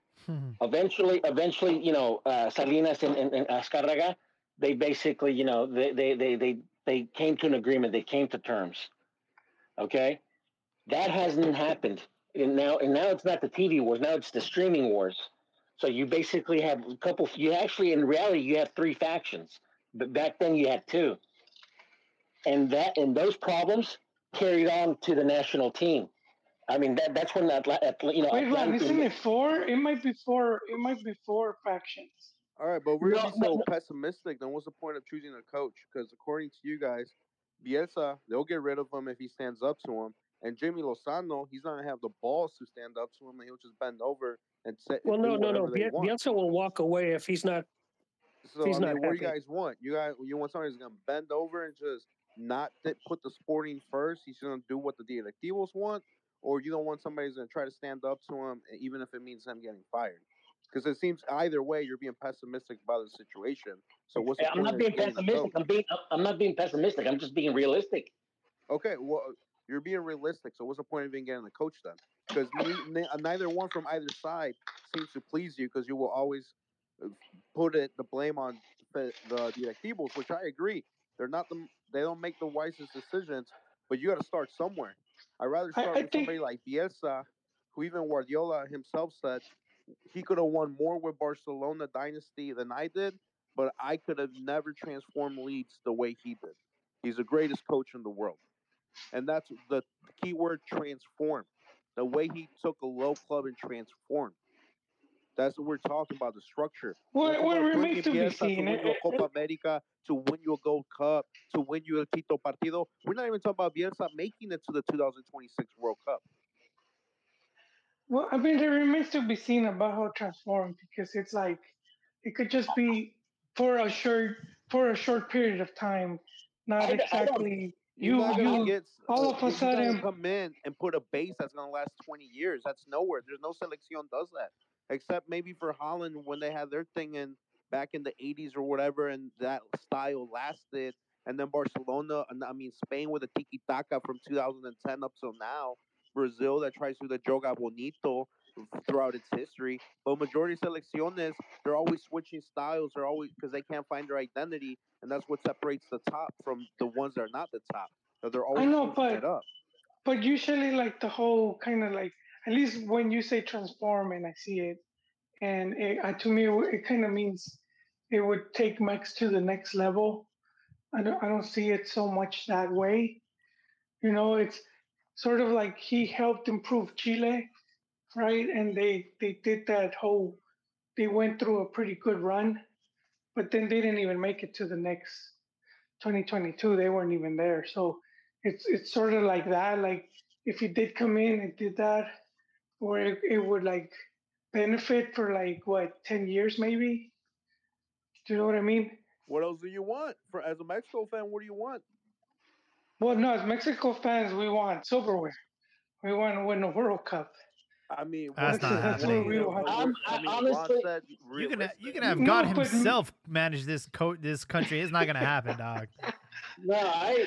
eventually, eventually, you know, uh, Salinas and, and, and Azcárraga, they basically, you know, they, they they they they came to an agreement. They came to terms. Okay, that hasn't happened. And now, and now it's not the TV wars. Now it's the streaming wars. So you basically have a couple. You actually, in reality, you have three factions. But back then, you had two. And that and those problems carried on to the national team. I mean, that that's when that you know. Wait, Ron, isn't it four? It might be four. It might be four factions. All right, but we're No, gonna be no, so no. pessimistic. Then what's the point of choosing a coach? Because according to you guys, Bielsa, they'll get rid of him if he stands up to him. And Jimmy Lozano, he's not gonna have the balls to stand up to him, and he'll just bend over and say, Well, no, no, no. Biel- Bielsa will walk away if he's not. So he's I not mean, what do you guys want? You guys, you want somebody who's gonna bend over and just not put the sporting first? He's gonna do what the directivos want, or you don't want somebody who's gonna try to stand up to him, even if it means him getting fired? Because it seems either way, you're being pessimistic about the situation. So what's the I'm not being pessimistic. I'm being I'm not being pessimistic. I'm just being realistic. Okay, well, you're being realistic. So what's the point of even getting a coach then? Because neither one from either side seems to please you because you will always uh, put it the blame on the, the directivos, which I agree. They're not the they don't make the wisest decisions, but you got to start somewhere. I'd rather I- start I with think- somebody like Bielsa, who even Guardiola himself said he could have won more with Barcelona dynasty than I did, but I could have never transformed Leeds the way he did. He's the greatest coach in the world. And that's the key word transform. The way he took a low club and transformed. That's what we're talking about, the structure. What, Talking what about remains to be seen? To win you It- a Copa America, to win your Gold Cup, to win your Quinto Partido. We're not even talking about Bielsa making it to the 2026 World Cup. Well, I mean, there remains to be seen about how it transformed because it's like it could just be for a short for a short period of time, not I don't- I don't- exactly. You're You- not gonna you- get all uh, of a you're sudden- come in and put a base that's gonna last 20 years. That's nowhere. There's no selección does that, except maybe for Holland when they had their thing in back in the 80s or whatever, and that style lasted and then Barcelona, and I mean Spain with the tiki taka from 2010 up till now. Brazil that tries to do the joga bonito throughout its history. But majority selecciones, they're always switching styles. They're always because they can't find their identity, and that's what separates the top from the ones that are not the top. So they're always I know, but-. But usually, like the whole kind of like, at least when you say transform and I see it, and it, uh, to me, it, kind of means it would take Max to the next level. I don't, I don't see it so much that way. You know, it's sort of like he helped improve Chile, right? And they they did that whole, they went through a pretty good run, but then they didn't even make it to the next 2022. They weren't even there. So it's it's sort of like that. Like if he did come in and did that, or it, it would like benefit for like what 10 years maybe. Do you know what I mean? What else do you want? For as a Mexico fan, what do you want? Well, no, as Mexico fans, we want silverware. We want to win the World Cup. I mean, That's what- not happening. what we. I'm- I I- mean, honestly- You can you realistic. can have No, God but- himself manage this co- this country. It's not gonna happen, dog. [LAUGHS] No, I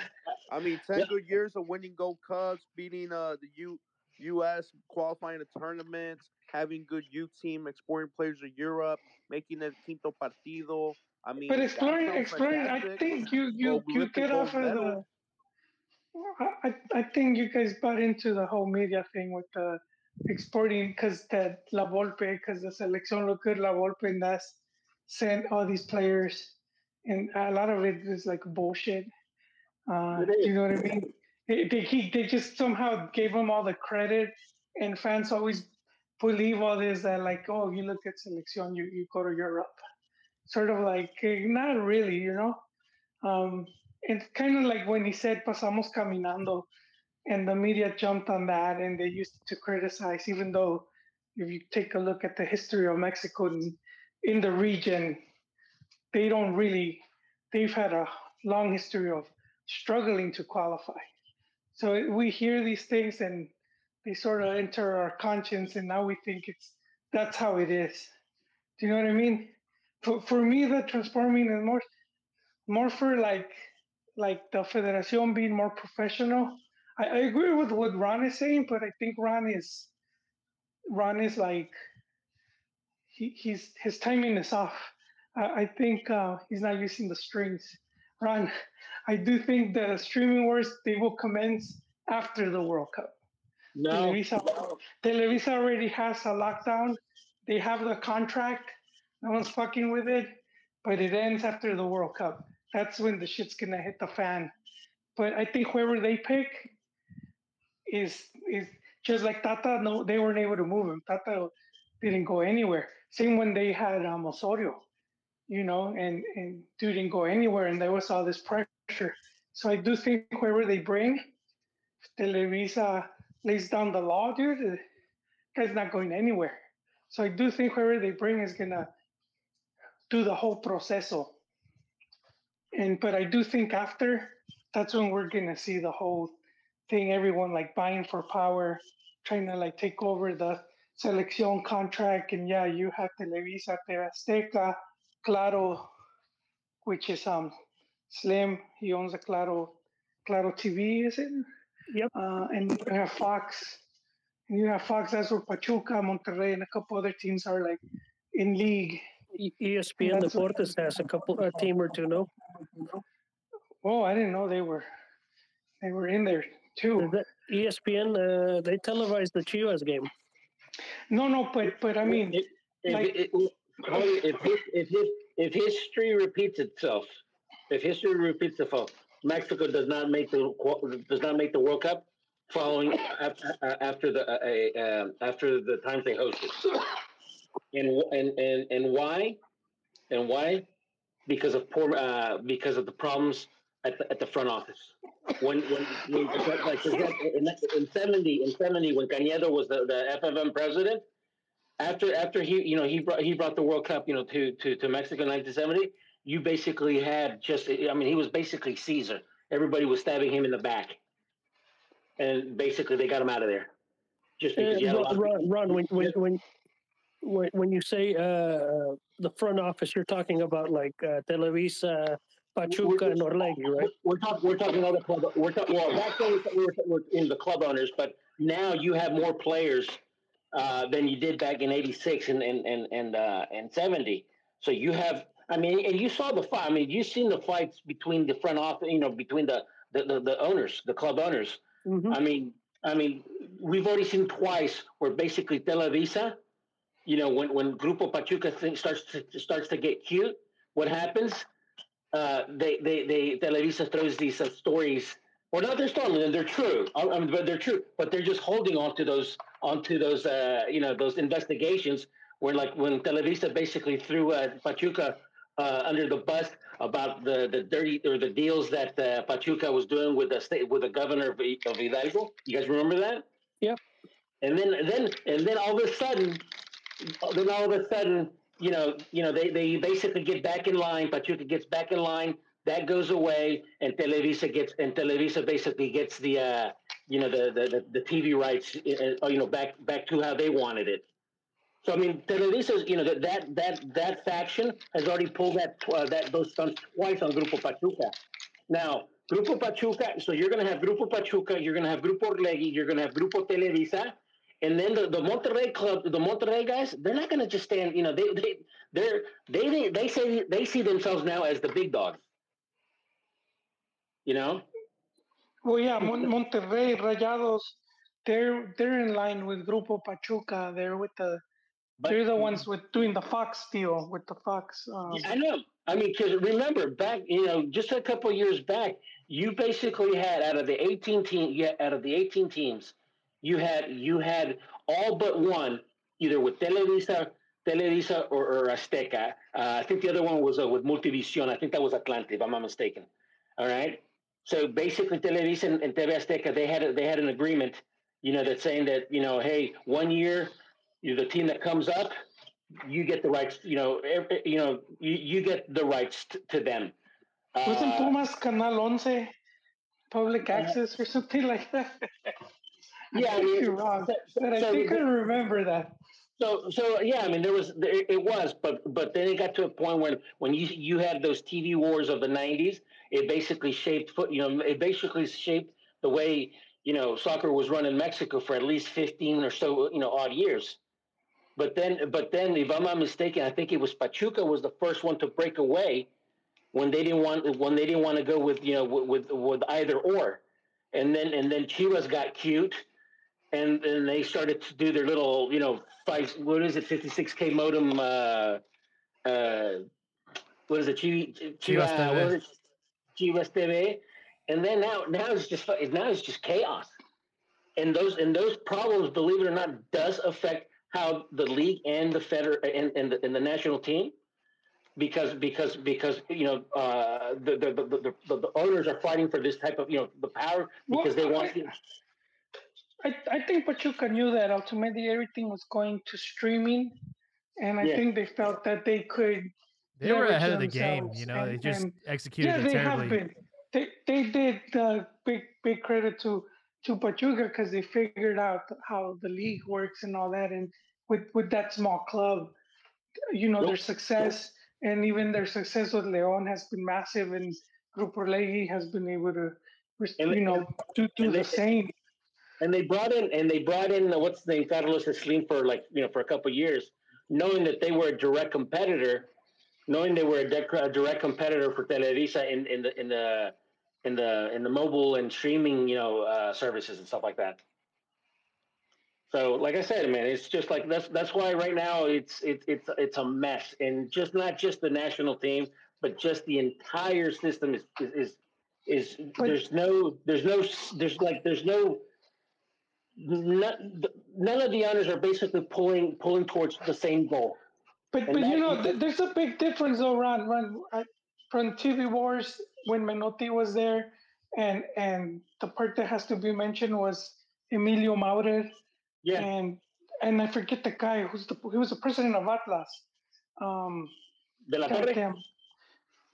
I mean, ten Yeah. good years of winning Gold Cups, beating uh the U U.S. qualifying to tournaments, having good youth team, exporting players to Europe, making the quinto partido. I mean, But exploring, exploring. I think you you you get off of the. I, I think you guys bought into the whole media thing with the exporting because that La Volpe, because the selección looked good, La Volpe and that's sent all these players, and a lot of it is like bullshit. Uh, you know what I mean? They, they, he, they just somehow gave him all the credit, and fans always believe all this that like, oh, you look at selección, you, you go to Europe. Sort of like, eh, not really, you know? Um, it's kind of like when he said pasamos caminando and the media jumped on that and they used to criticize even though if you take a look at the history of mexico in, in the region they don't really they've had a long history of struggling to qualify so we hear these things and they sort of enter our conscience and now we think it's that's how it is do you know what i mean for, for me the transforming is more more for like like the federación being more professional I, I agree with what Ron is saying, but I think Ron is Ron is like he, he's his timing is off. I, I think uh, he's not using the strings. Ron, I do think the streaming wars they will commence after the World Cup. no. Televisa, Televisa already has a lockdown. They have the contract. No one's fucking with it, but it ends after the World Cup. That's when the shit's gonna hit the fan. But I think whoever they pick is is just like Tata. No, they weren't able to move him. Tata didn't go anywhere. Same when they had um, Osorio, you know, and and didn't go anywhere, and there was all this pressure. So I do think whoever they bring, Televisa lays down the law, dude. The guy's not going anywhere. So I do think whoever they bring is gonna do the whole proceso. And but I do think after that's when we're gonna see the whole thing, everyone like buying for power, trying to like take over the selección contract. And yeah, you have Televisa, Azteca, Claro, which is um Slim. He owns a Claro Claro TV, is it? Yep. Uh, and you have Fox. And you have Fox. That's where Pachuca, Monterrey, and a couple other teams are like in league. ESPN That's what- Deportes has a couple, a team or two, no? Oh, I didn't know they were they were in there too. The ESPN, uh, they televised the Chivas game. No, no, but but I mean, if, if, like- if, if, his, if, his, if history repeats itself, if history repeats itself, Mexico does not make the does not make the World Cup following after, after the uh, uh, after the times they hosted, and and and and why, and why, because of poor uh, because of the problems at the, at the front office. When when, when like in, in seventy in seventy when Cañedo was the, the FFM president, after after he you know he brought he brought the World Cup you know to to, to Mexico in 1970. You basically had just I mean he was basically Caesar. Everybody was stabbing him in the back, and basically they got him out of there. Just because you had Uh, of Ron, Ron, when, when, when, when, when you say uh, the front office, you're talking about like uh, Televisa, Pachuca and Orlegi, right? We're talking. We're talking other club. We're talking. Well, back then we were, we were in the club owners, but now you have more players uh, than you did back in '86 and and and and, uh, and '70. So you have. I mean, and you saw the fight. I mean, you've seen the fights between the front office. You know, between the the, the, the owners, the club owners. Mm-hmm. I mean, I mean, we've already seen twice where basically Televisa, you know, when when Grupo Pachuca thing starts to starts to get cute, what happens? Uh, they they they Televisa throws these uh, stories, or not they're stories, and they're true. I, mean, but they're true. But they're just holding on to those onto those uh, you know those investigations where like when Televisa basically threw uh, Pachuca uh, under the bus about the, the dirty or the deals that uh, Pachuca was doing with the state with the governor of, of Hidalgo. You guys remember that? Yep. And then then and then all of a sudden, then all of a sudden, you know, you know, they, they basically get back in line. Pachuca gets back in line. That goes away, and Televisa gets and Televisa basically gets the uh, you know the, the the TV rights, uh, you know, back back to how they wanted it. So I mean, Televisa, you know, that that that that faction has already pulled that uh, that those stunts twice on Grupo Pachuca. Now, Grupo Pachuca. So you're going to have Grupo Pachuca, you're going to have Grupo Orlegi, you're going to have Grupo Televisa, and then the, the Monterrey club, the Monterrey guys, they're not going to just stand. You know, they they they they they say they see themselves now as the big dogs. You know. Well, yeah, Mon- Monterrey Rayados, they're they're in line with Grupo Pachuca. They're with the But- they're the ones with doing the Fox deal with the Fox. Um, Yeah, I know. I mean, because remember back, you know, just a couple of years back, you basically had out of the eighteen team, yeah, out of the eighteen teams, you had you had all but one, either with Televisa, Televisa or, or Azteca. Uh, I think the other one was uh, with Multivision. I think that was Atlante, if I'm not mistaken. All right. So basically, Televisa and, and TV Azteca, they had a, they had an agreement, you know, that's saying that you know, hey, one year, you're the team that comes up, you get the rights. You know, every, you know, you, you get the rights t- to them. Wasn't Uh, Pumas Canal Once public access or something like that? [LAUGHS] Yeah, I I could be mean, wrong, so- but I so think I remember that. So, so yeah, I mean, there was it was, but but then it got to a point when when you you had those TV wars of the '90s, it basically shaped foot. You know, it basically shaped the way you know soccer was run in Mexico for at least 15 or so you know odd years. But then, but then, if I'm not mistaken, I think it was Pachuca was the first one to break away when they didn't want when they didn't want to go with you know with with, either or, and then and then Chivas got cute and then they started to do their little, you know, five. What is it? Fifty six K modem. Uh, uh, what is it? Chi, Chivas Chiva, TV. what is? Chivas TV. And then now, now it's just now it's just chaos. And those and those problems, believe it or not, does affect how the league and the feder and, and, the, and the national team. Because because because you know uh, the, the, the, the, the owners are fighting for this type of you know the power Well, because they I- want I, I think Pachuca knew that ultimately everything was going to streaming, and I Yeah. think they felt that they could. They were ahead of the game. You know, they just and- executed yeah, it they terribly. have been. They they did uh, big big credit to to Pachuca because they figured out how the league works and all that, and with with that small club, you know, their Nope. success and even their success with Leon has been massive, and Grupo Orlegi has been able to, res- And they- you know, do do the they- same. and they brought in and they brought in uh, what's the name Carlos Slim for like you know for a couple of years, knowing that they were a direct competitor, knowing they were a, dec- a direct competitor for Televisa in, in the in the in the in the mobile and streaming you know uh, services and stuff like that. So, like I said, man, it's just like that's that's why right now it's it's it's it's a mess, and just not just the national team, but just the entire system is is is, is there's no there's no there's like there's no none, none of the owners are basically pulling pulling towards the same goal. But And but you know, th- there's a big difference though, Ron. Ron, I, from TV Wars when Menotti was there, and and the part that has to be mentioned was Emilio Maurer, Yeah, and and I forget the guy who's the he was the president of Atlas. Um, De La Torre. goddamn.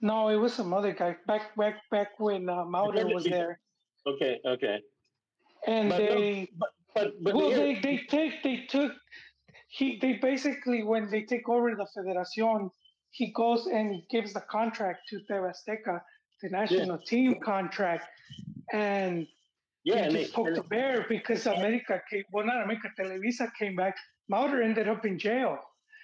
No, it was some other guy back back back when uh, Maurer was there, Okay, okay, and But no, they. but but well, here- they they take they took he they basically when they take over the Federación, he goes and he gives the contract to TV Azteca the national team contract, and Yeah, it and they, just poked and- the bear because America came. Well, not America. Televisa came back. Maurer ended up in jail.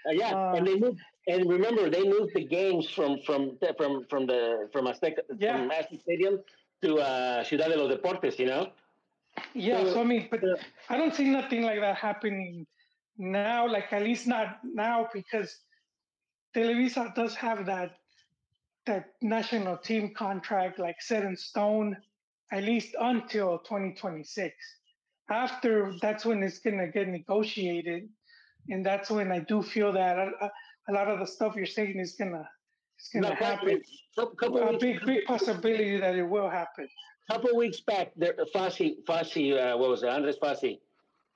Uh, yeah, Um, and they moved. And remember, they moved the games from from from from the from Azteca Yeah. from Aztec Stadium to uh, Ciudad de los Deportes. You know. Yeah, So- so I mean, but uh, I don't see nothing like that happening now. Like at least not now because Televisa does have that that national team contract like set in stone at least until 2026. After that's when it's gonna get negotiated, and that's when I do feel that a, a- lot of the stuff you're saying is gonna it's gonna No, happen. couple, couple A big, big possibility that it will happen. A couple weeks back, there, Fassi, Fassi, uh, what was it? Andres Fassi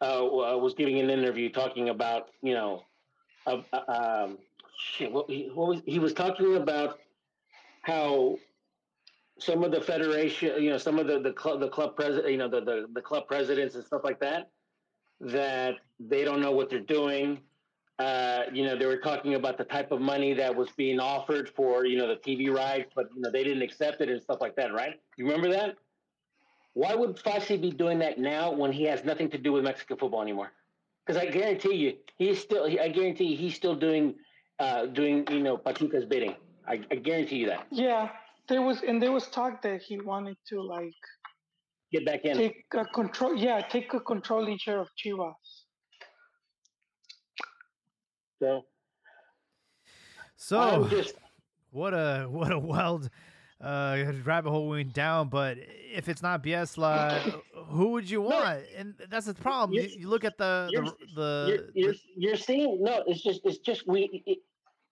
uh, was giving an interview talking about, you know, uh, uh, um, shit. What, he, what was he was talking about how some of the federation, you know, some of the the club, the club president, you know, the, the the club presidents and stuff like that, that they don't know what they're doing. Uh, you know, they were talking about the type of money that was being offered for, you know, the TV rights, but you know, they didn't accept it and stuff like that, right? You remember that? Why would Fassi be doing that now when he has nothing to do with Mexican football anymore? Because I guarantee you, he's still. I guarantee you, he's still doing, uh, doing you know Pachuca's bidding. I, I guarantee you that. Yeah, there was and there was talk that he wanted to like Get back in. take a control. Yeah, take a controlling share of Chivas. So So just what a [LAUGHS] what a wild uh, rabbit hole we went down. But if it's not Bielsa, who would you want? And that's the problem. You, You're- look at the you're- the, the, you're, you're seeing no it's just it's just we it,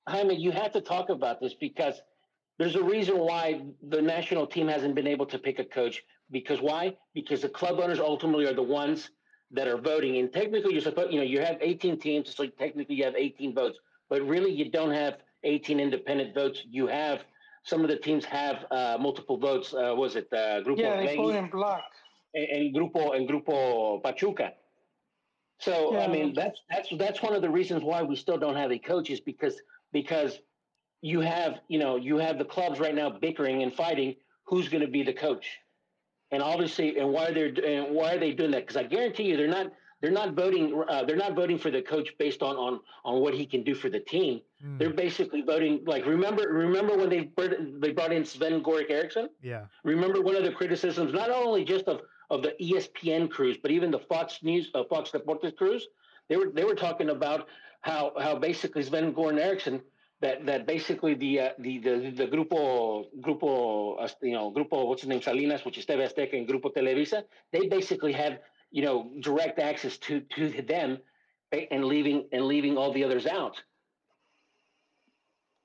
Jaime you have to talk about this because there's a reason why the national team hasn't been able to pick a coach because why because the club owners ultimately are the ones that are voting and technically you're supposed you know you have 18 teams so technically you have 18 votes but really you don't have 18 independent votes you have some of the teams have uh, multiple votes uh, was it uh, Grupo Yeah, they vote in block. en, en grupo en grupo Pachuca. So I mean that's that's that's one of the reasons why we still don't have a coach is because because you have you know you have the clubs right now bickering and fighting who's going to be the coach, and obviously and why they're and why are they doing that? Because I guarantee you they're not they're not voting uh, they're not voting for the coach based on on on what he can do for the team. Hmm, They're basically voting like remember remember when they brought, they brought in Sven Goran Eriksson yeah. remember one of the criticisms, not only just of, of the ESPN crews, but even the Fox News, uh, Fox Deportes crews. They were they were talking about how how basically Sven Goran Eriksson that that basically the uh, the the the grupo grupo uh, you know grupo what's his name Salinas, which is TV Azteca and Grupo Televisa, they basically have you know direct access to to them, and leaving and leaving all the others out.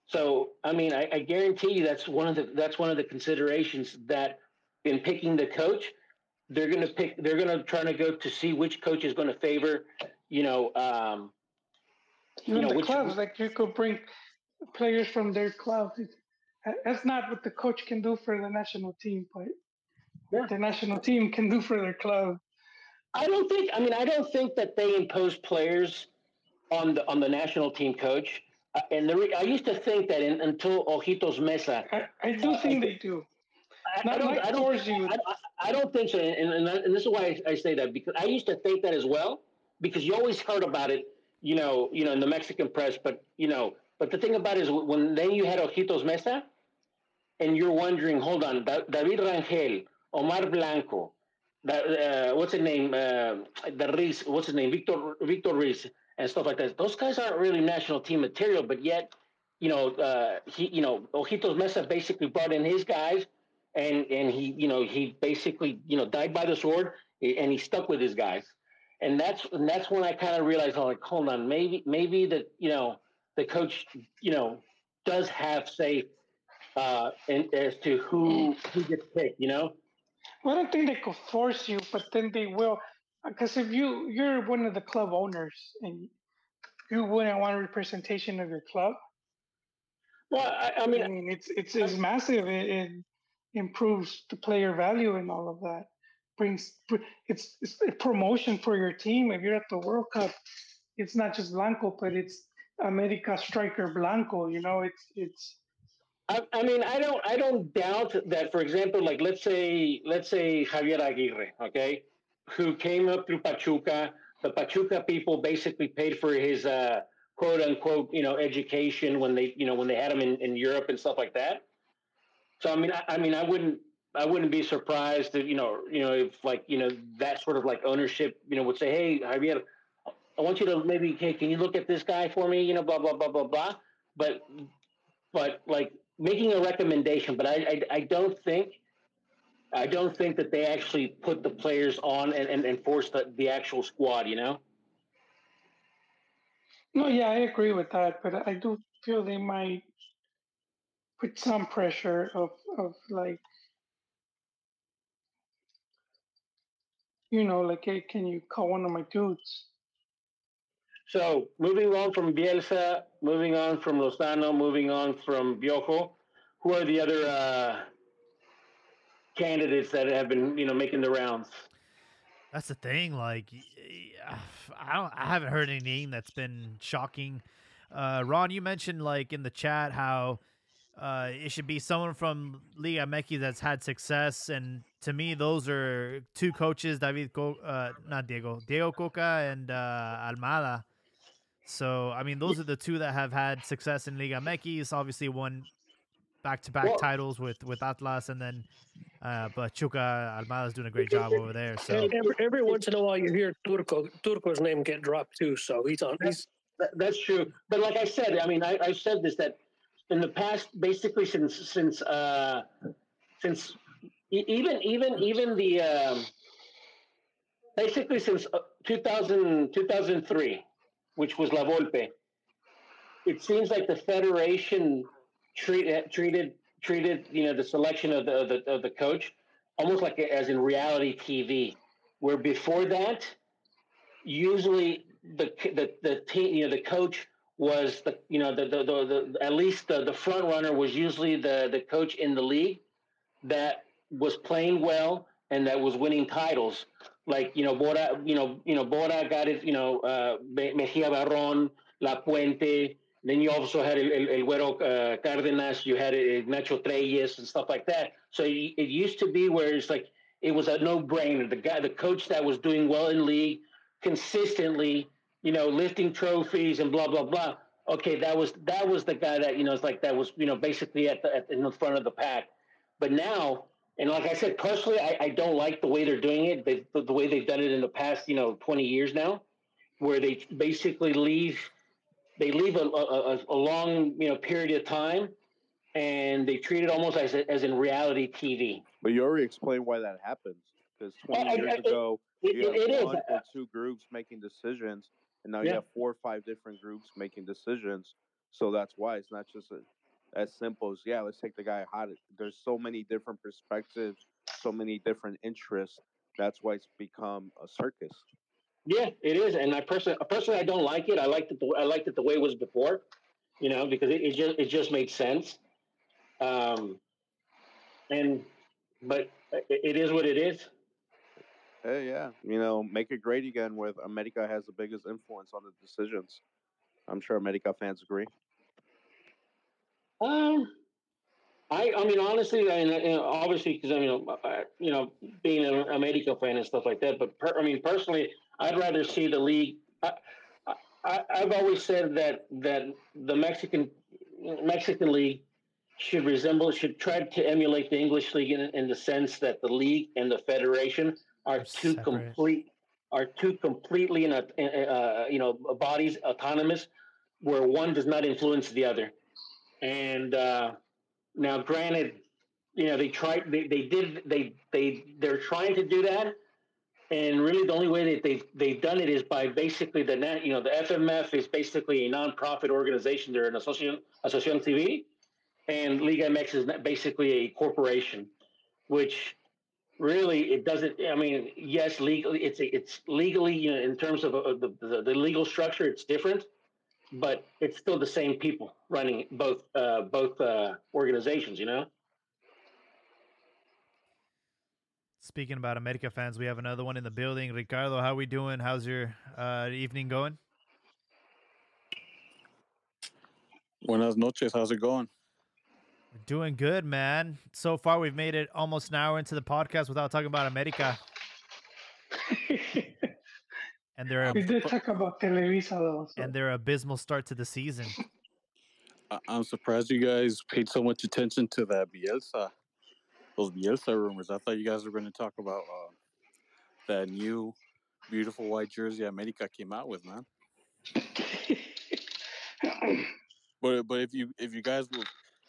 So I mean, I, I guarantee you that's one of the that's one of the considerations that in picking the coach, they're going to pick they're going to try to go to see which coach is going to favor, you know, um, Even know, the which- clubs, like you could bring players from their clubs It's- That's not what the coach can do for the national team, but Yeah. the national team can do for their club. I don't think. I mean, I don't think that they impose players on the on the national team coach. Uh, and the re- I used to think that in, until Ojitos Meza, I, I do think they do. I, I don't. I don't. you. I, I- I don't think so, and, and, and this is why I, I say that because I used to think that as well, because you always heard about it, you know, you know, in the Mexican press. But you know, but the thing about it is when then you had Ojitos Meza, and you're wondering, hold on, Da- David Rangel, Omar Blanco, uh, what's his name, uh, the Riz, what's his name, Victor Victor Riz, and stuff like that. Those guys aren't really national team material, but yet, you know, uh, he, you know, Ojitos Meza basically brought in his guys and and he you know he basically you know died by the sword and he stuck with his guys and that's and that's when i kind of realized oh, like hold on maybe maybe that you know the coach you know does have say uh in, as to who who gets picked you know Well, I don't think they could force you, but then they will. Because if you you're one of the club owners and you wouldn't want representation of your club, well i, I mean I mean it's it's, it's massive. It, it improves the player value and all of that. Brings it's, it's a promotion for your team. If you're at the World Cup, it's not just Blanco, but it's America striker Blanco. You know, it's it's I, I mean, I don't, I don't doubt that. For example, like let's say, let's say Javier Aguirre, okay, who came up through Pachuca. The Pachuca people basically paid for his uh, quote unquote, you know, education when they, you know, when they had him in, in Europe and stuff like that. So I mean, I, I mean, I wouldn't, I wouldn't be surprised that you know, you know, if like you know that sort of like ownership, you know, would say, hey, Javier, I want you to maybe, hey, can you look at this guy for me? You know, blah blah blah blah blah. But, but like making a recommendation, but I, I, I don't think, I don't think that they actually put the players on and, and, and force the, the actual squad. You know. No, yeah, I agree with that, but I do feel they might put some pressure of of like you know, like, hey, can you call one of my dudes? So moving on from Bielsa, moving on from Lozano, moving on from Piojo, who are the other uh, candidates that have been, you know, making the rounds? That's the thing. Like, I don't, I haven't heard any name that's been shocking. Uh, Ron, you mentioned like in the chat how uh, it should be someone from Liga MX that's had success, and to me, those are two coaches, David, Co- uh, not Diego, Diego Cocca and uh, Almada. So, I mean, those are the two that have had success in Liga MX. Obviously, won back-to-back Well- titles with with Atlas, and then uh, but Chuka Almada's doing a great job over there. So, every, every once in a while, you hear Turco Turco's name get dropped too. So he's on. He's That, that's true. But like I said, I mean, I, I said this that in the past, basically since since uh, since e- even even even the um, basically since uh, 2000, 2003, which was La Volpe, it seems like the federation treat, treated treated you know the selection of the, of the of the coach almost like as in reality TV, where before that, usually the the the team you know the coach was the you know the the, the, the at least the, the front runner was usually the the coach in the league that was playing well and that was winning titles like you know Bora you know you know Bora got it you know uh, Mejia Barron Lapuente then you also had El, El, El Güero uh, Cárdenas you had uh, Nacho Trelles and stuff like that so it used to be where it's like it was a no brainer the guy the coach that was doing well in league consistently you know, lifting trophies and blah blah blah. Okay, that was that was the guy that you know, it's like that was you know basically at the at, in the front of the pack. But now, and like I said, personally, I, I don't like the way they're doing it. They, the, the way they've done it in the past, you know, twenty years now, where they basically leave they leave a, a, a- a long you know period of time, and they treat it almost as as in reality TV. But you already explained why that happens. Because 20 I- years I- ago, It, you it, it had is. one or two groups making decisions, and now you have four or five different groups making decisions. So that's why it's not just a, as simple as yeah, let's take the guy hot. There's so many different perspectives, so many different interests. That's why it's become a circus. Yeah, it is, and I personally, personally, I don't like it. I liked it. The, I liked it the way it was before, you know, because it, it just it just made sense. Um, and but it, it is what it is. Hey, yeah, you know, make it great again. With America has the biggest influence on the decisions. I'm sure America fans agree. Um, I I mean honestly, I mean, obviously because I mean I, you know being a, a America fan and stuff like that. But per, I mean personally, I'd rather see the league. I, I I've always said that that the Mexican Mexican league should resemble should try to emulate the English league in, in the sense that the league and the federation are They're two separate. complete are two completely in a, uh, you know bodies autonomous where one does not influence the other and uh, now granted you know they tried they, they did they they they're trying to do that. And really the only way that they've they've done it is by basically the net you know the FMF is basically a nonprofit organization. They're an association association TV and Liga MX is basically a corporation which really it doesn't i mean yes legally it's it's legally you know in terms of uh, the, the, the legal structure it's different but it's still the same people running both uh, both uh, organizations you know Speaking about America fans, we have another one in the building. Ricardo, how we doing? How's your uh, evening going? Buenas noches. How's it going? Doing good, man. So far, we've made it almost an hour into the podcast without talking about America [LAUGHS] and their we did talk about Televisa though. so- and their abysmal start to the season. [LAUGHS] I- I'm surprised you guys paid so much attention to that Bielsa, those Bielsa rumors. I thought you guys were going to talk about uh, that new beautiful white jersey America came out with, man. [LAUGHS] But but if you if you guys will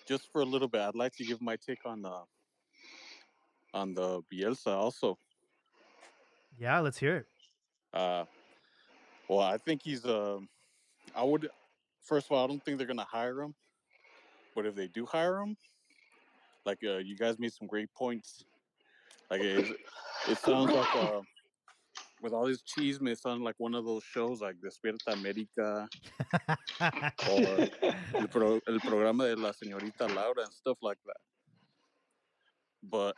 just for a little bit, I'd like to give my take on the on the Bielsa also. Yeah, let's hear it. Uh, well, I think he's. Um, I would. First of all, I don't think they're gonna hire him. But if they do hire him, like uh, you guys made some great points. Like it, it sounds like [LAUGHS] uh, with all this cheese, it sounds like one of those shows like Despierta América or el, pro, el programa de la señorita Laura and stuff like that. But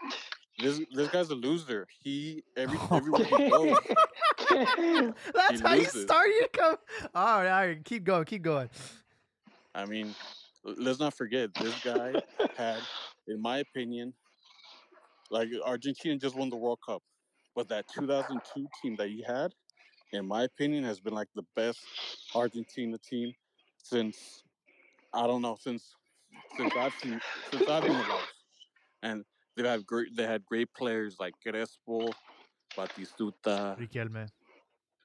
this this guy's a loser. He every [LAUGHS] everywhere he goes, [LAUGHS] That's He how you start. You come. All right, all right. Keep going. Keep going. I mean, let's not forget this guy had, in my opinion, like Argentina just won the World Cup, but that 2002 team that he had, in my opinion, has been like the best Argentina team since I don't know since since I've seen since I've been alive, and they have great they had great players like Crespo, Batistuta, Riquelme.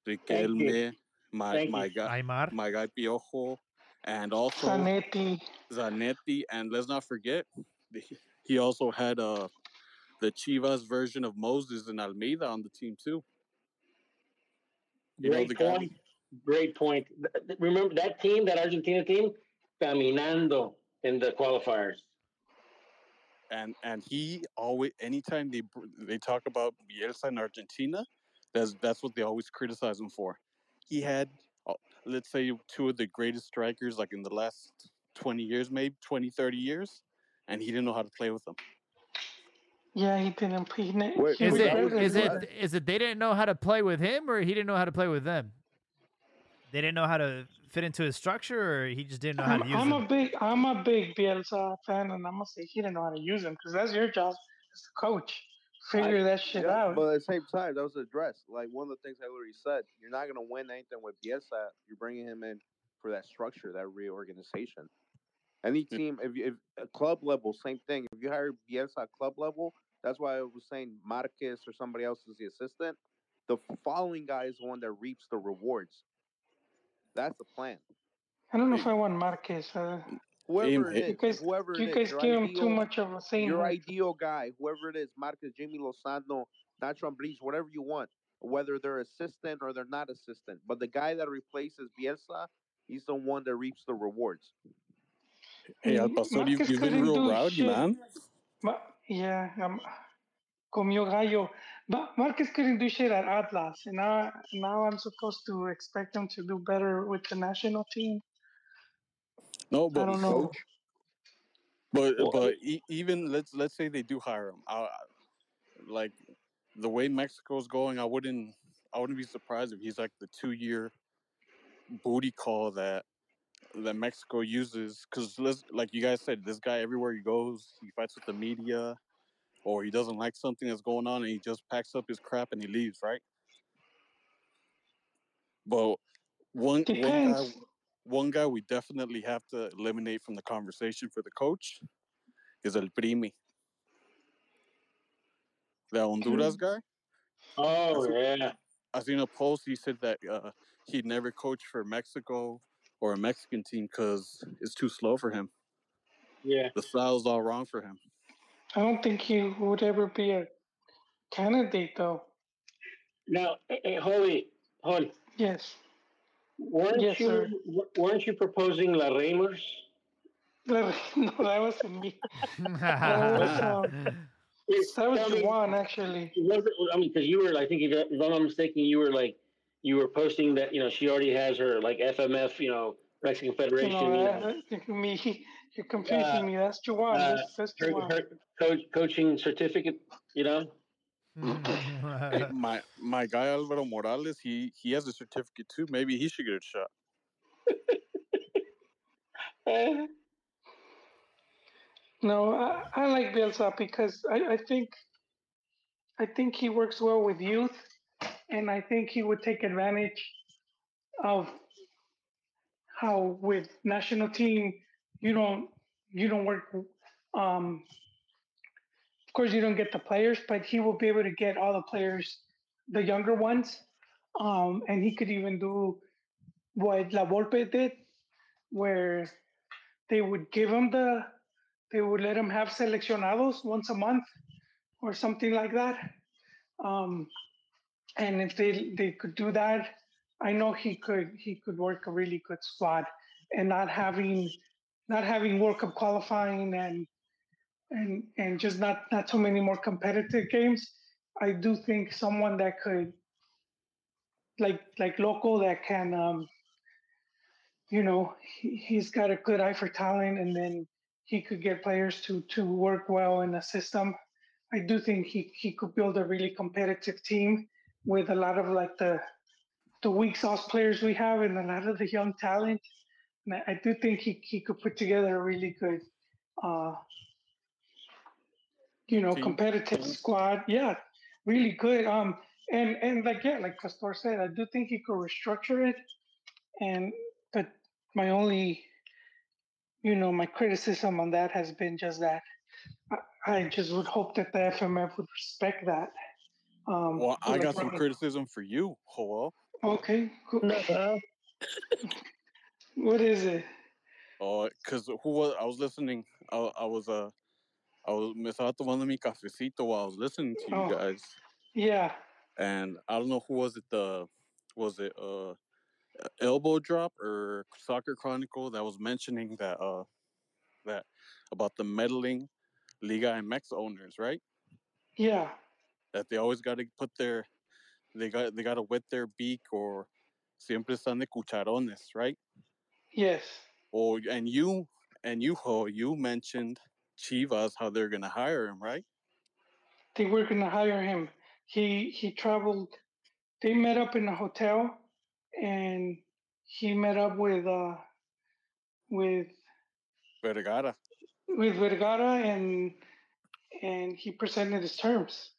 Riquelme, my Thank my you. guy Aimar. my guy Piojo, and also Zanetti. Zanetti, and let's not forget, he also had uh, the Chivas version of Moses and Almeyda on the team too. You know Great the guy, point. Great point. Th- th- Remember that team, that Argentina team, caminando in the qualifiers. And and he always anytime they they talk about Bielsa in Argentina, that's that's what they always criticize him for. He had, uh, let's say, two of the greatest strikers like in the last twenty years, maybe 20, 30 years, and he didn't know how to play with them. Yeah, he didn't. He, ne- Wait, Is wait, it that was regretted is his it last- it they didn't know how to play with him or he didn't know how to play with them? They didn't know how to fit into his structure or he just didn't know how I'm, to use I'm them. a big, I'm a big Bielsa fan, and I'm gonna say he didn't know how to use him because that's your job as the coach. Figure that shit Yeah, out. but at the same time, that was addressed. Like one of the things I already said, you're not gonna win anything with Bielsa. You're bringing him in for that structure, that reorganization. Any hmm. team, if you if at club level, same thing. If you hire Bielsa at club level, that's why I was saying Marquez or somebody else is the assistant. The following guy is the one that reaps the rewards. That's the plan. I don't know if I want Marquez. Uh, Whoever it is, you guys, whoever you it is, guys your give him too much of a say. your ideal guy, whoever it is, Marquez, Jimmy Lozano, Nacho Ambriz, whatever you want, whether they're assistant or they're not assistant. But the guy that replaces Bielsa, he's the one that reaps the rewards. Hey, Al Pastor, you've, you've been real do rowdy, man. Ma- yeah, um, comió gallo. But Marcus couldn't do shit at Atlas, and now now I'm supposed to expect him to do better with the national team. No, I but don't know. But Well, but e- even let's let's say they do hire him. I, I- like the way Mexico's going, I wouldn't I wouldn't be surprised if he's like the two year booty call that that Mexico uses. Because like you guys said, this guy everywhere he goes, he fights with the media, or he doesn't like something that's going on, and he just packs up his crap and he leaves, right? But one one guy one guy we definitely have to eliminate from the conversation for the coach is El Primi. The Honduras guy. Oh yeah. I seen a post. He said that uh, he'd never coach for Mexico or a Mexican team because it's too slow for him. Yeah. The style's all wrong for him. I don't think he would ever be a candidate, though. Now, hey, hey, Holy, Holy, Yes. weren't Yes, you sir. weren't you proposing La Reimers? [LAUGHS] no, that wasn't me. That was, [LAUGHS] um, that was I mean, Juan, actually. it wasn't- I mean, because you were, I think, if, if I'm not mistaken, you were like, you were posting that you know she already has her like FMF, you know, Mexican You Federation, know, you uh, know, [LAUGHS] me, you're confusing Uh, me. That's Juan. uh, that's, that's her, Juan. her coach, coaching certificate, you know. Hey, [LAUGHS] my my guy Alvaro Morales, he he has a certificate too. Maybe he should get a shot. [LAUGHS] No, I, I like Bielsa because I, I think I think he works well with youth, and I think he would take advantage of how with national team you don't you don't work. Um, of course, you don't get the players, but he will be able to get all the players, the younger ones, um, and he could even do what La Volpe did, where they would give him the they would let him have seleccionados once a month or something like that. Um, and if they they could do that, I know he could he could work a really good squad and not having not having World Cup qualifying and and and just not not too many more competitive games. I do think someone that could like like local that can um you know he, he's got a good eye for talent and then he could get players to to work well in the system. I do think he he could build a really competitive team with a lot of like the the weak sauce players we have and a lot of the young talent. And I, I do think he, he could put together a really good uh you know Team. competitive squad. Yeah, really good. Um and and like yeah, like Castor said, I do think he could restructure it. And but my only you know, my criticism on that has been just that I, I just would hope that the FMF would respect that. Um, Well, I got some criticism for you, Joel. Okay, cool. What is it? Oh, cause who was I was listening? I, I was uh, I was me estaba tomando mi cafecito while I was listening to you Oh. guys, Yeah, and I don't know who was it. The was it uh, Elbow Drop or Soccer Chronicle that was mentioning that uh, that about the meddling Liga MX owners, right? yeah, That they always got to put their, they got they got to wet their beak or siempre están de cucharones, right? Yes, Oh, and you and you ho you mentioned Chivas how they're gonna hire him, right? they were gonna hire him. He he traveled. They met up in a hotel, and he met up with uh with Vergara. with Vergara, and and he presented his terms.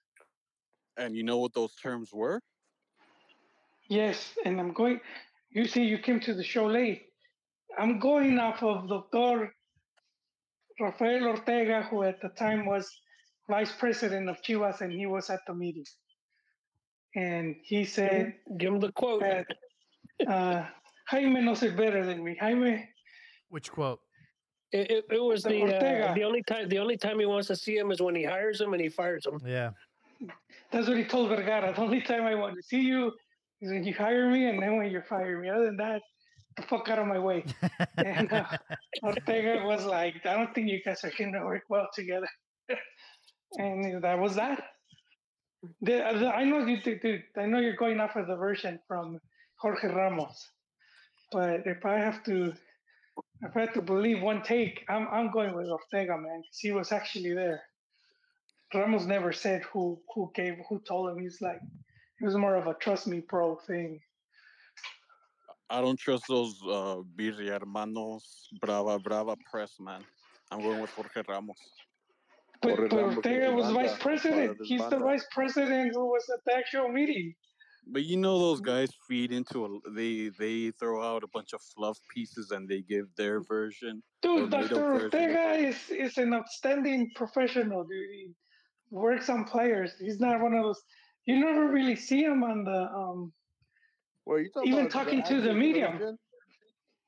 And you know what those terms were? Yes, and I'm going. You see, you came to the show late. I'm going off of Dr. Rafael Ortega, who at the time was vice president of Chivas, and he was at the meeting. And he said give him the quote. that uh, Jaime knows it better than me. Jaime, Which quote? It, it, it was The the Ortega. uh, the only time the only time he wants to see him is when he hires him and he fires him. Yeah. that's what he told Vergara. The only time I want to see you is when you hire me, and then when you fire me. Other than that, the fuck out of my way. And uh, Ortega was like, I don't think you guys are going to work well together. [LAUGHS] and that was that. The, the, I know you, dude, I know you're going off of the version from Jorge Ramos, but if I have to, if I have to believe one take, I'm I'm going with Ortega, man, 'cause he was actually there. Ramos never said who who gave who told him. He's like, it was more of a trust me, bro thing. I don't trust those uh Birri hermanos, brava, brava press, man. I'm going with Jorge Ramos. But, Jorge but Ramos Ortega was banda, vice president. his He's the vice president who was at the actual meeting. But you know those guys feed into a they they throw out a bunch of fluff pieces and they give their version. Dude, Or Dr. version. Ortega is, is an outstanding professional, dude. He works on players. He's not one of those. You never really see him on the. um Well, you talking Even talking to the medium. surgeon?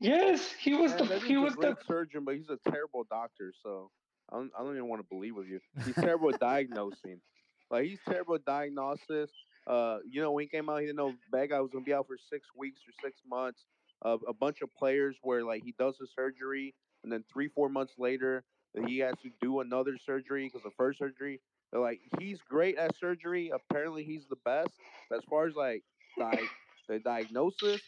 Yes, he was the. He was the. surgeon, but he's a terrible doctor. So I don't, I don't even want to believe with you. He's terrible at diagnosing. Like he's terrible at diagnosis. Uh, you know, when he came out, he didn't know Vega was gonna be out for six weeks or six months. Uh, a bunch of players where like he does the surgery, and then three, four months later, he has to do another surgery because the first surgery. They're like, he's great at surgery. Apparently, he's the best. But as far as like, like the diagnosis,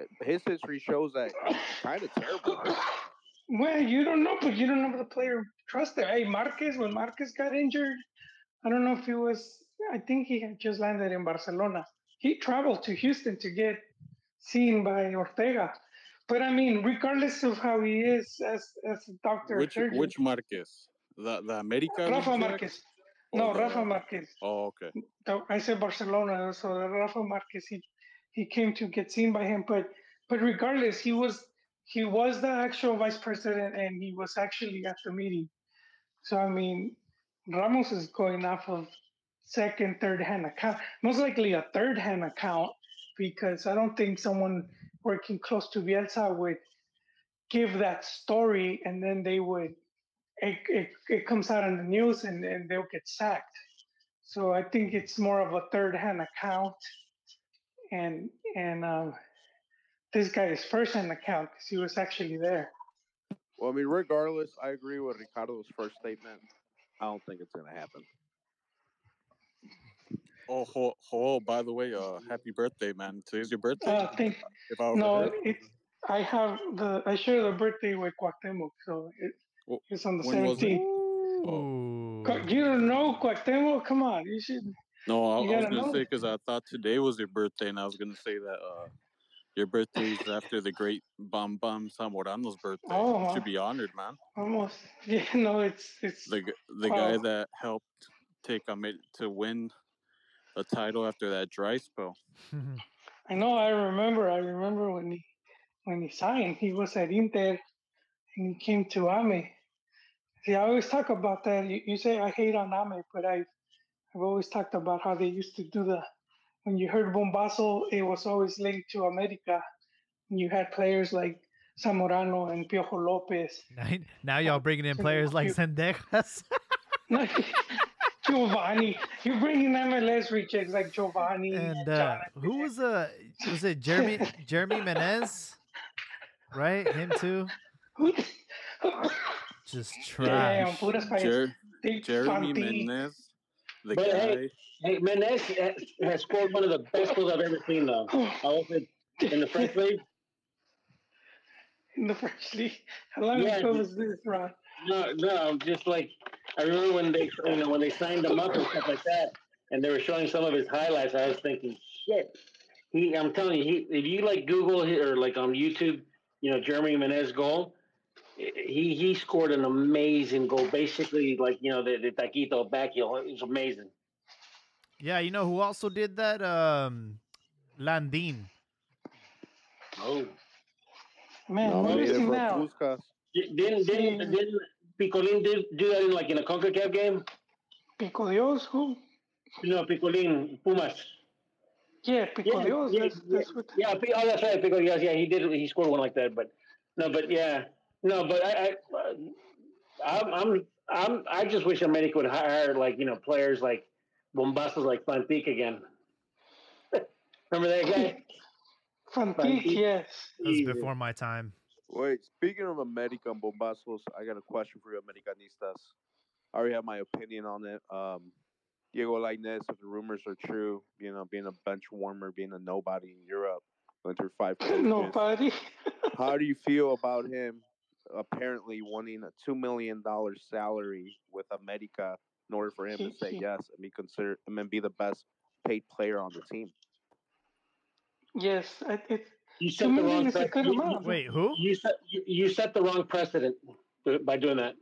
eh, his history shows that he's kind of terrible. Well, you don't know, but you don't know the player trusted. Hey, Marquez, when Marquez got injured, I don't know if he was. I think he had just landed in Barcelona. He traveled to Houston to get seen by Ortega. But I mean, regardless of how he is as as a doctor, Which surgeon, which Marquez? The the America. Rafa League, Marquez. No, the- Rafa Marquez. Oh, okay. I said Barcelona, so Rafa Marquez. He, he came to get seen by him, but but regardless, he was he was the actual vice president, and he was actually at the meeting. So I mean, Ramos is going off of second, third hand account, most likely a third hand account, because I don't think someone working close to Bielsa would give that story, and then they would. It, it, it comes out in the news and, and they'll get sacked. So I think it's more of a third hand account, and and um, this guy is first hand account because he was actually there. Well, I mean, regardless, I agree with Ricardo's first statement. I don't think it's gonna happen. Oh, ho, ho, by the way, uh, happy birthday, man. Today's your birthday. Uh, think if I no, overheard. it's I have the I share the birthday with Cuauhtemoc, so it, Wh- it's on the when was seventeenth. Ooh. You don't know Cuauhtemoc? Come on, you should. No, I, I was gonna know. say because I thought today was your birthday, and I was gonna say that uh, your birthday is after the great Bam Bam Zamorano's birthday. Oh, you should be honored, man. Almost, [LAUGHS] yeah. No, it's it's The the guy that helped take um to win a title after that dry spell. [LAUGHS] I know. I remember. I remember when he when he signed. He was at Inter, and he came to Ame. See, I always talk about that. You, you say I hate on Ame, but I I've always talked about how they used to do the when you heard Bombazo, it was always linked to America. And you had players like Zamorano and Piojo Lopez. [LAUGHS] now, now y'all bringing in players like Zendejas. [LAUGHS] Giovanni, you're bringing in MLS rejects like Giovanni and uh, who was uh was it Jeremy Jeremy Menez? Right, him too. who? [LAUGHS] Just Damn, trash. puras payas. Jer- They- Jeremy Fanti. Menez, the But guy. hey- Hey, Menez has, has scored one of the best goals I've ever seen, though. I was in, in the French league. in the French league. [LAUGHS] How long Yeah, ago he- was this, Ron? No, no, just like I remember when they, you know, when they signed him up and stuff like that, and they were showing some of his highlights. I was thinking, shit. He, I'm telling you, he, if you like Google or like on YouTube, you know, Jeremy Menez goal, he he scored an amazing goal. Basically, like you know, the, the taquito back heel. It was amazing. Yeah, you know who also did that? Um, Landin. Oh, Man, No, what he did now? Puskas. didn't didn't didn't Picolín do, do that in like in a Concacaf game? Pico Dios? Who? No, Picolín Pumas. Yeah, Pico Yeah, Dios. yeah, that's, that's what. Yeah, oh, that's right. Pico Diaz. Yeah, he did. He scored one like that. But no, but yeah, no, but I, I I'm, I'm, I'm, I just wish America would hire like you know players like Bombazos like Fantique again. [LAUGHS] Remember that guy? Fantique, Fantique. yes. That was before my time. Wait, speaking of America and Bombazos, I got a question for you, Americanistas. I already have my opinion on it. Um, Diego Lainez, if the rumors are true, you know, being a bench warmer, being a nobody in Europe, going through five. [LAUGHS] Nobody. How do you feel about him apparently wanting a two million dollar salary with America in order for him to say yes and be considered and then be the best paid player on the team? yes, it, it, You set the wrong is a good precedent. Wait, who? You set you, you set the wrong precedent by doing that.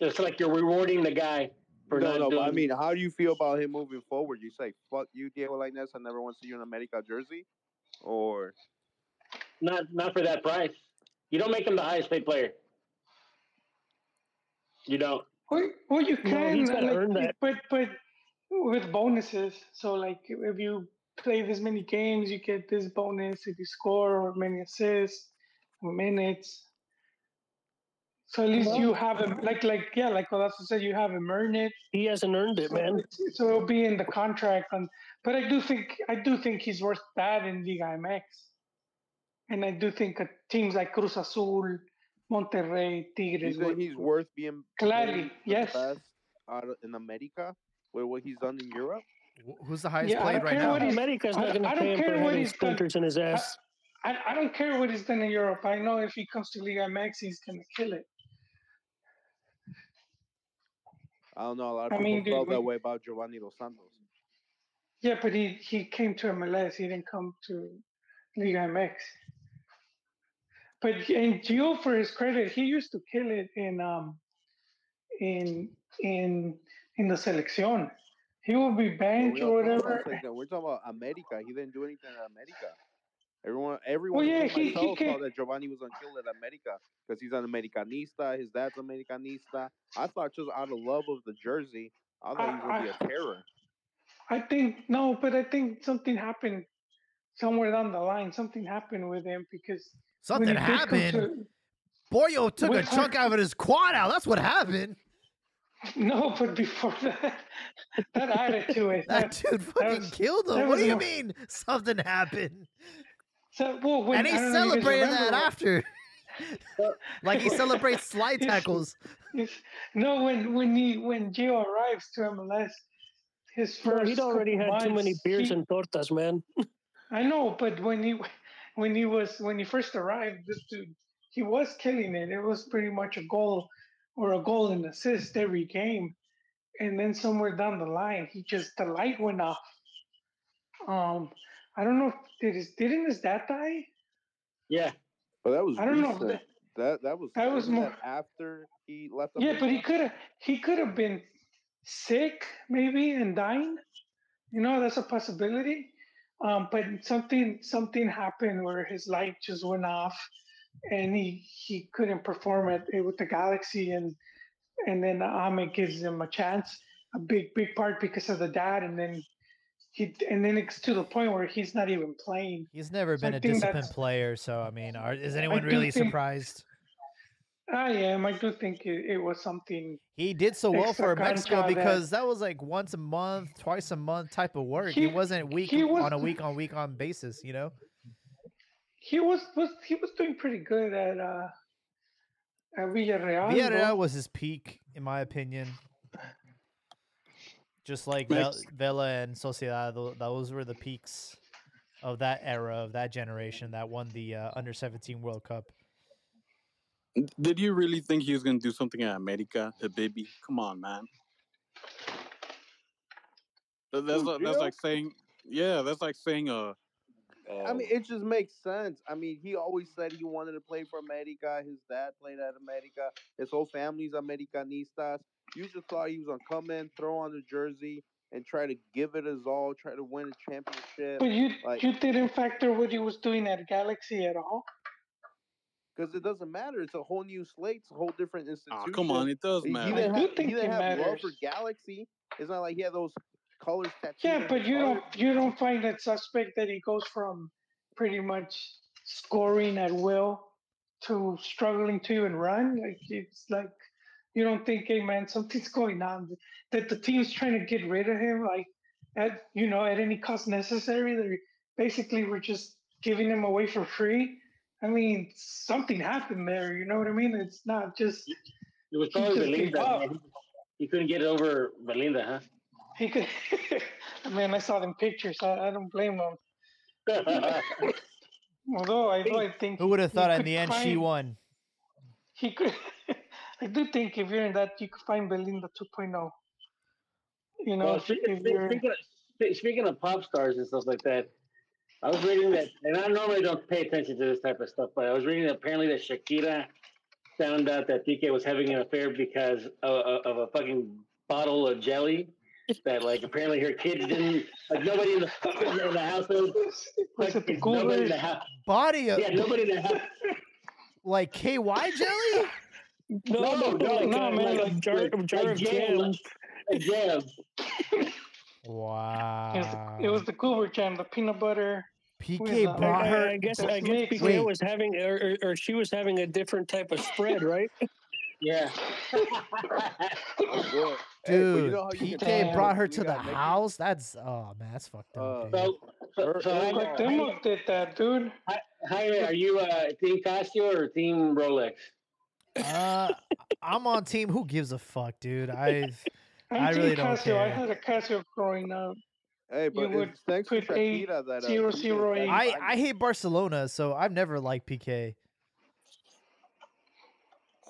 It's like you're rewarding the guy for no, not no, doing. but I mean, how do you feel about him moving forward? You say, fuck you, Diego Lainez, I never want to see you in America jersey? Or, not not for that price. You don't make him the highest paid player. You don't. Well, well you can, he's gotta like, earn that. but but with bonuses. So like if you play this many games, you get this bonus if you score or many assists, or minutes. So at least you have him, like like yeah, like Colasso said, you have him earn it. He hasn't earned it, So, man. so it'll be in the contract. And but I do think I do think he's worth that in Liga MX. And I do think uh, teams like Cruz Azul, Monterrey, do you Tigres. think would- he's worth being Gladly, paid the yes. best out of, in America with what he's done in Europe? Who's the highest Yeah, played right now? what America's I- not going to pay don't him care for what having he's done. in his ass. I, I don't care what he's done in Europe. I know if he comes to Liga MX, he's gonna kill it. I don't know. A lot of I people mean, dude, felt that way about Giovanni Dos Santos. Yeah, but he he came to MLS. He didn't come to Liga MX. But and Gio, for his credit, he used to kill it in um in in in the selección. He will be But bench we or don't talk about whatever. selección, We're talking about America. He didn't do anything in America. Everyone, everyone, well, yeah, he- he thought that Giovanni was unkill at America because he's an Americanista. His dad's Americanista. I thought just out of love of the jersey, I thought he was gonna be a terror. I think no, but I think something happened somewhere down the line. Something happened with him because Something he did come happened. Boyo took a chunk her- out of his quad out. That's what happened. no, but before that, that added to it. That [LAUGHS] That- dude fucking was- killed him. What do you no- mean something happened? so, well, when, and he I don't know if you guys celebrated that remember, after. [LAUGHS] like he celebrates slide [LAUGHS] Yes. tackles. Yes. No, when when he when Gio arrives to MLS, his Bro, first he'd already couple had too many beers he- and tortas, man. I know, but when he when he was when he first arrived, this dude he was killing it. It was pretty much a goal or a goal and assist every game, and then somewhere down the line, he just the light went off. Um, I don't know. Did his didn't his dad die? Yeah. But that was I don't know. That- That that was That was more- that after he left. Yeah, but he could have he could have been sick maybe and dying. You know, that's a possibility. Um, but something something happened where his light just went off, and he he couldn't perform it, it with the Galaxy, and and then Ahmed gives him a chance, a big big part because of the dad, and then he and then it's to the point where he's not even playing. He's never So been a disciplined player, so I mean, are, is anyone do really think- surprised? I am. I do think it, it was something. He did so well for Mexico contra that- because that was like once a month, twice a month type of work. He, He- wasn't week he was- on a week on week on basis, you know. He was was he was doing pretty good at uh at Villarreal. though. Villarreal was his peak, in my opinion. Just like Vel- Mex- Vela and Sociedad, those were the peaks of that era, of that generation that won the uh, under 17 World Cup. Did you really think he was going to do something at America, Habibi? Come on, man. That- That's Who, like, that's Gio? like saying, yeah, that's like saying, uh, I mean, it just makes sense. I mean, he always said he wanted to play for America. His dad played at America. His whole family's Americanistas. You just thought he was gonna come in, throw on the jersey, and try to give it his all, try to win a championship. But you like- you didn't factor what he was doing at Galaxy at all. Because it doesn't matter. It's a whole new slate. It's a whole different oh, institution. come on, it does He, he matter. didn't have, think he didn't have love for. Galaxy. It's not like he had those colors tattooed. Yeah, but you heart. don't you don't find it suspect that he goes from pretty much scoring at will to struggling to even run. Like it's like you don't think, hey man, something's going on. That the team's trying to get rid of him, like at you know at any cost necessary. They basically were just giving him away for free. I mean, something happened there. You know what I mean? It's not just It was probably Belinda. He couldn't get over Belinda, huh? he could. [LAUGHS] man, I saw them pictures. I, I don't blame him. [LAUGHS] Although I, do I think Who would have thought in the end she won? He could. [LAUGHS] I do think if you're in that, you could find Belinda 2.0. You know, well, speaking, speaking, of, speaking of pop stars and stuff like that, I was reading that, and I normally don't pay attention to this type of stuff, but I was reading apparently that Shakira found out that PK was having an affair because of, of, of a fucking bottle of jelly. That like apparently her kids didn't like nobody in the in the household. was Like, it nobody in Cougars? the house. Body of Yeah, nobody in the house. like KY jelly? No, No, no, no, like, no, uh, man, like, like- a jar, a jar like of jam. jam. A jam. It was, Wow. it was the Cougar jam, the peanut butter. PK with, uh, I, brought I- her. I guess I guess. PK Wait. was having or, or, or she was having a different type of spread, right? [LAUGHS] Yeah. Well, [LAUGHS] hey, Dude, you know how can PK brought her to the got Mexican- house. That's oh man, that's fucked up. Uh, dude. so, so, Her- so her- Jaime, Cuauhtemoc did that, dude. Jaime, are you uh, Team Casio or Team Rolex? Uh, I'm on team. Who gives a fuck, dude? I've I'm I really don't Casio. I had a Casio growing up. Hey, but would it's thanks to put eight, Shakira that uh, zero, PK zero, is eight. I I hate Barcelona, so I've never liked PK.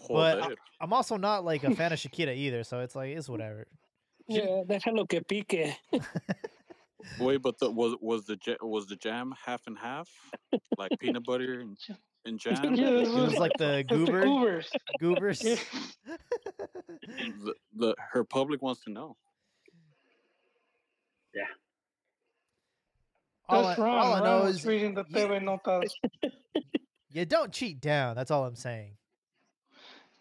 But Joder. I'm also not like a fan of [LAUGHS] Shakira either, so it's like it's whatever. Yeah, déjalo que pique. Wait, but the, was was the was the jam half and half, like peanut butter and, [LAUGHS] and [LAUGHS] jam? Yeah, this It was like the [LAUGHS] It's the goober Cougars. goobers. [LAUGHS] The, the her public wants to know. All That's I, wrong. all I know is reading the you- TV notas. you don't cheat down. That's all I'm saying.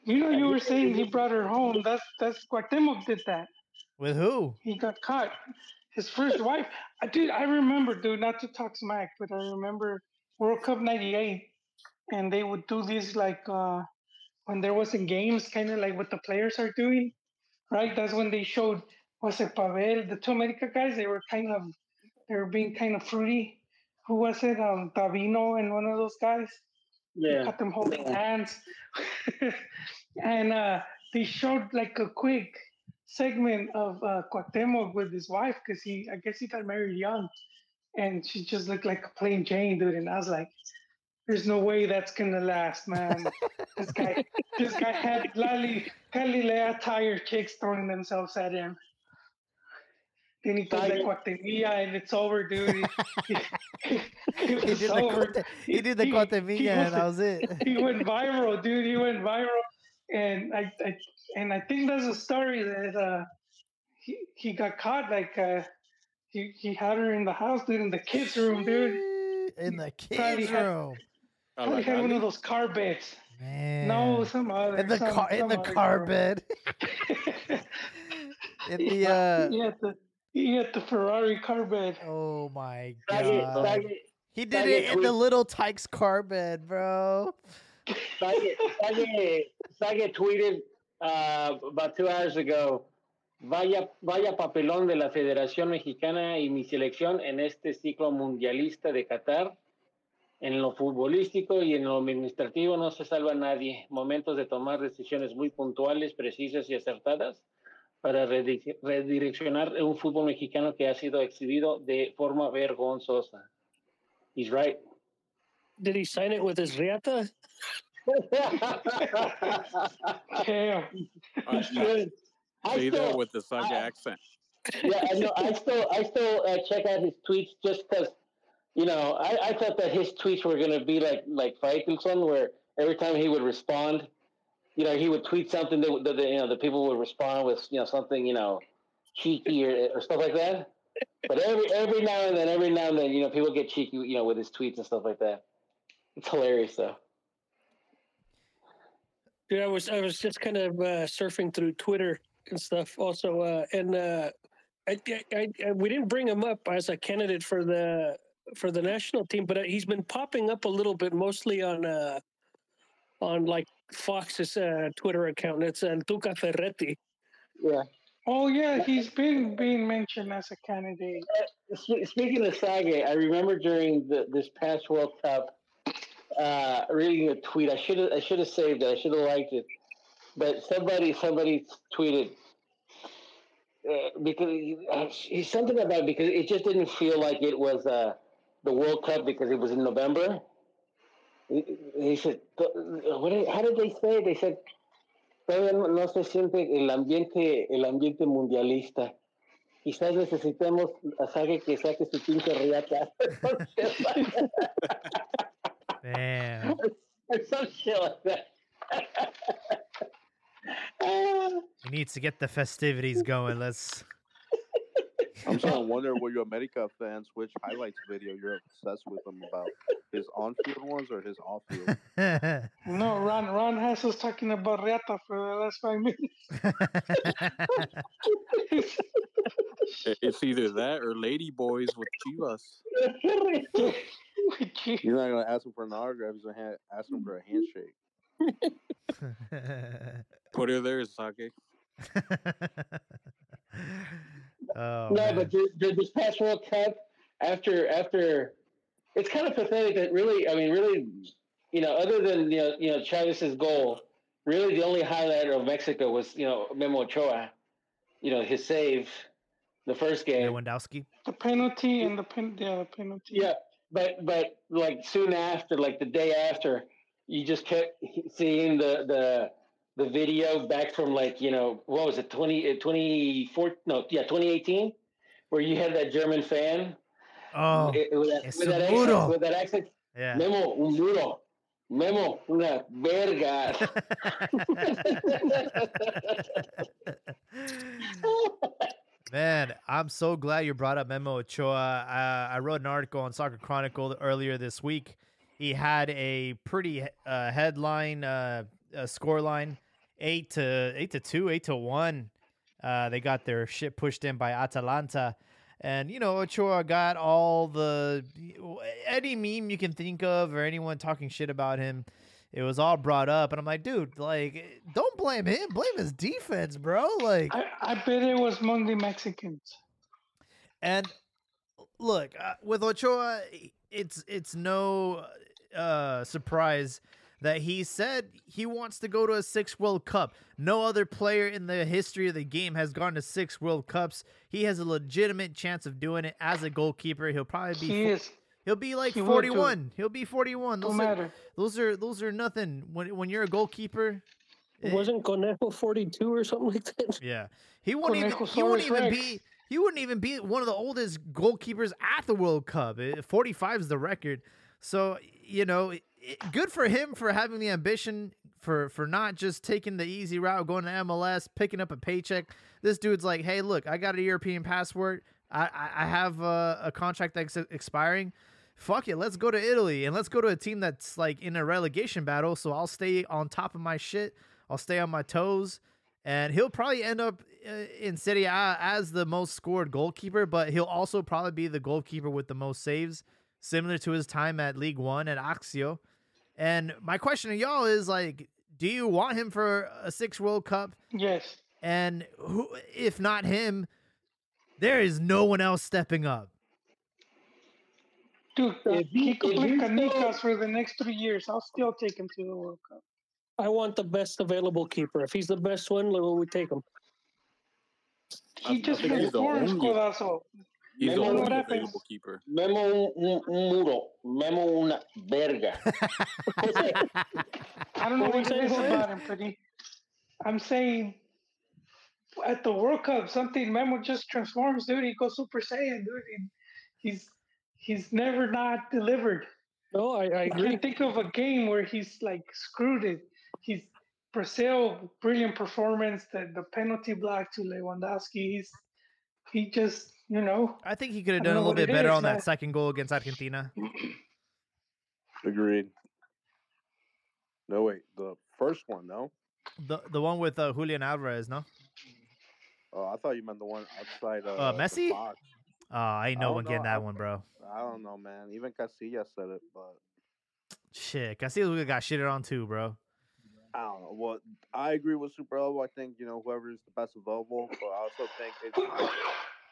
You know, you were saying he brought her home. That's that's Cuauhtemoc did that. With who? He got caught. His first wife. I dude, I remember, dude, not to talk smack, but I remember World Cup '98, and they would do these like uh when there wasn't games, kind of like what the players are doing, right? That's when they showed was it Pavel, the two America guys. They were kind of they were being kind of fruity. Who was it? Um, Davino and one of those guys. Yeah. got them holding hands. [LAUGHS] and uh, they showed like a quick segment of uh, Cuauhtemoc with his wife because he, I guess he got married young. And she just looked like a plain Jane, dude. And I was like, there's no way that's gonna last, man. this guy, this guy had Lali, Galilea tire kicks throwing themselves at him. Then he told the Cuauhtemilla and it's over, dude. He, he, He it did the over. Corte, he did the He- he and that was- it. he went [LAUGHS] viral, dude. He went viral, and I, I and I think that's a story that uh, he he got caught. Like uh, he he had her in the house, dude, in the kids' room, dude. In the kids' had- room. I Probably like had one of those car beds. Man. No, some other. in the some, car in the car bed. In the [LAUGHS] uh he had the he had the Ferrari car bed. oh my Sage, god. Sage, He did Sage it in the little Tikes car bed, bro. Sage, Sage, Sage tweeted uh, about two hours ago. Vaya, vaya papelón de la Federación Mexicana y mi selección en este ciclo mundialista de Qatar. En lo futbolístico y en lo administrativo no se salva nadie. Momentos de tomar decisiones muy puntuales, precisas y acertadas para redi- redireccionar un fútbol mexicano que ha sido exhibido de forma vergonzosa. He's right. Did he sign it with his riata? Damn. Uh. I say that still, with the Saga accent. yeah, I know. I still, I still uh, check out his tweets just because, you know, I, I thought that his tweets were gonna be like like Faitelson, where every time he would respond, you know, he would tweet something that, that you know the people would respond with, you know, something you know, cheeky or, or stuff like that. But every every now and then, every now and then, you know, people get cheeky, you know, with his tweets and stuff like that. It's hilarious, though. Yeah, I was I was just kind of uh, surfing through Twitter and stuff also, uh, and uh, I, I, I we didn't bring him up as a candidate for the for the national team, but uh, he's been popping up a little bit, mostly on uh, on like Fox's uh, Twitter account. It's uh, Tuca Ferretti. Yeah. Oh yeah, he's been being mentioned as a candidate. Spe- Speaking of Sage, I remember during the, this past World Cup, uh, reading a tweet. I should have I should have saved it. I should have liked it. But somebody somebody tweeted uh, because uh, he's something about it because it just didn't feel like it was uh, the World Cup because it was in November. He, said, what did, "How did they say?" They said, "Todavía no, no se siente el ambiente el ambiente mundialista." Quizás necesitemos a Sage que saque su pinche riata. Damn. or some shit like that. He needs to get the festivities going. Let's I'm starting to wonder what your [LAUGHS] America fans, which highlights video you're obsessed with them about. His on-field ones or his off-field? No, Ron Ron has us talking about Riata for the last five minutes. It's either that or Lady Boys with Chivas. [LAUGHS] He's not gonna ask him for an autograph. He's gonna ask him for a handshake. Put her there, Sage. [LAUGHS] oh, no, man. but th- th- this past World Cup, after after, it's kind of pathetic that really, I mean, really, you know, other than you know, you know, Chavez's goal, really the only highlight of Mexico was you know Memo Ochoa, you know, his save, the first game. Lewandowski. the penalty and the pen, yeah, the penalty. Yeah, but but like soon after, like the day after, you just kept seeing the the the video back from like you know what was it 20 uh, 24 no yeah 2018 where you had that german fan? Oh with, with, that, with that, accent, with that accent. Yeah. Memo un duro. Memo una verga. [LAUGHS] Man, I'm so glad you brought up Memo Ochoa. Uh, I wrote an article on Soccer Chronicle earlier this week. He had a pretty uh, headline uh, uh, scoreline eight to eight to two, eight to one. Uh, they got their shit pushed in by Atalanta, and you know Ochoa got all the any meme you can think of or anyone talking shit about him. It was all brought up, and I'm like, dude, like, don't blame him, blame his defense, bro. Like, I, I bet it was Monday Mexicans. And look, uh, with Ochoa, it's it's no uh, surprise that he said he wants to go to a six World Cup. No other player in the history of the game has gone to six World Cups. He has a legitimate chance of doing it as a goalkeeper. He'll probably be He fo- is. he'll be like he would do it. 41. He'll be 41. No Those are, matter. those are those are nothing when when you're a goalkeeper. eh, Wasn't Conejo 42 or something like that? [LAUGHS] yeah, he wouldn't even he wouldn't even Rex. be he wouldn't even be one of the oldest goalkeepers at the World Cup. Eh, 45 is the record. So you know, good for him for having the ambition for for not just taking the easy route, going to MLS, picking up a paycheck. This dude's like, hey, look, I got a European passport. I I, have a, a contract that's expiring. Fuck it, let's go to Italy and let's go to a team that's like in a relegation battle. So I'll stay on top of my shit. I'll stay on my toes and he'll probably end up uh, in A as the most scored goalkeeper, but he'll also probably be the goalkeeper with the most saves, similar to his time at League One at Ajaccio. And my question to y'all is like, do you want him for a six World Cup? Yes. And who, if not him, there is no one else stepping up. Dude, If he- he could play Canicas for the next three years. I'll still take him to the World Cup. I want the best available keeper. If he's the best one, well, we take him. He I just think he's the transforms, only- Codazo. He's the Memo, only what available keeper. Memo un, un, un muro. Memo una verga. Jose, [LAUGHS] I don't know What were what you it is saying, about him, but I'm saying at the World Cup, something Memo just transforms, dude. He goes Super Saiyan, dude. He, he's he's never not delivered. No, I, I I can't think of a game where he's like screwed it. He's Brazil, brilliant performance. The the penalty block to Lewandowski. He's he just you know I think he could have done a little bit better is, on that uh, second goal against Argentina. [CLEARS THROAT] Agreed. No, wait. The first one, no? The the one with uh, Julian Alvarez, no? Oh, I thought you meant the one outside of Uh, the Messi? box. Oh, ain't no don't one know, getting that I- one, bro. I don't know, man. Even Casillas said it, but Shit, Casillas would've got shitted on too, bro. I don't know. Well, I agree with Super Elbow. I think, you know, whoever is the best available, but I also think it's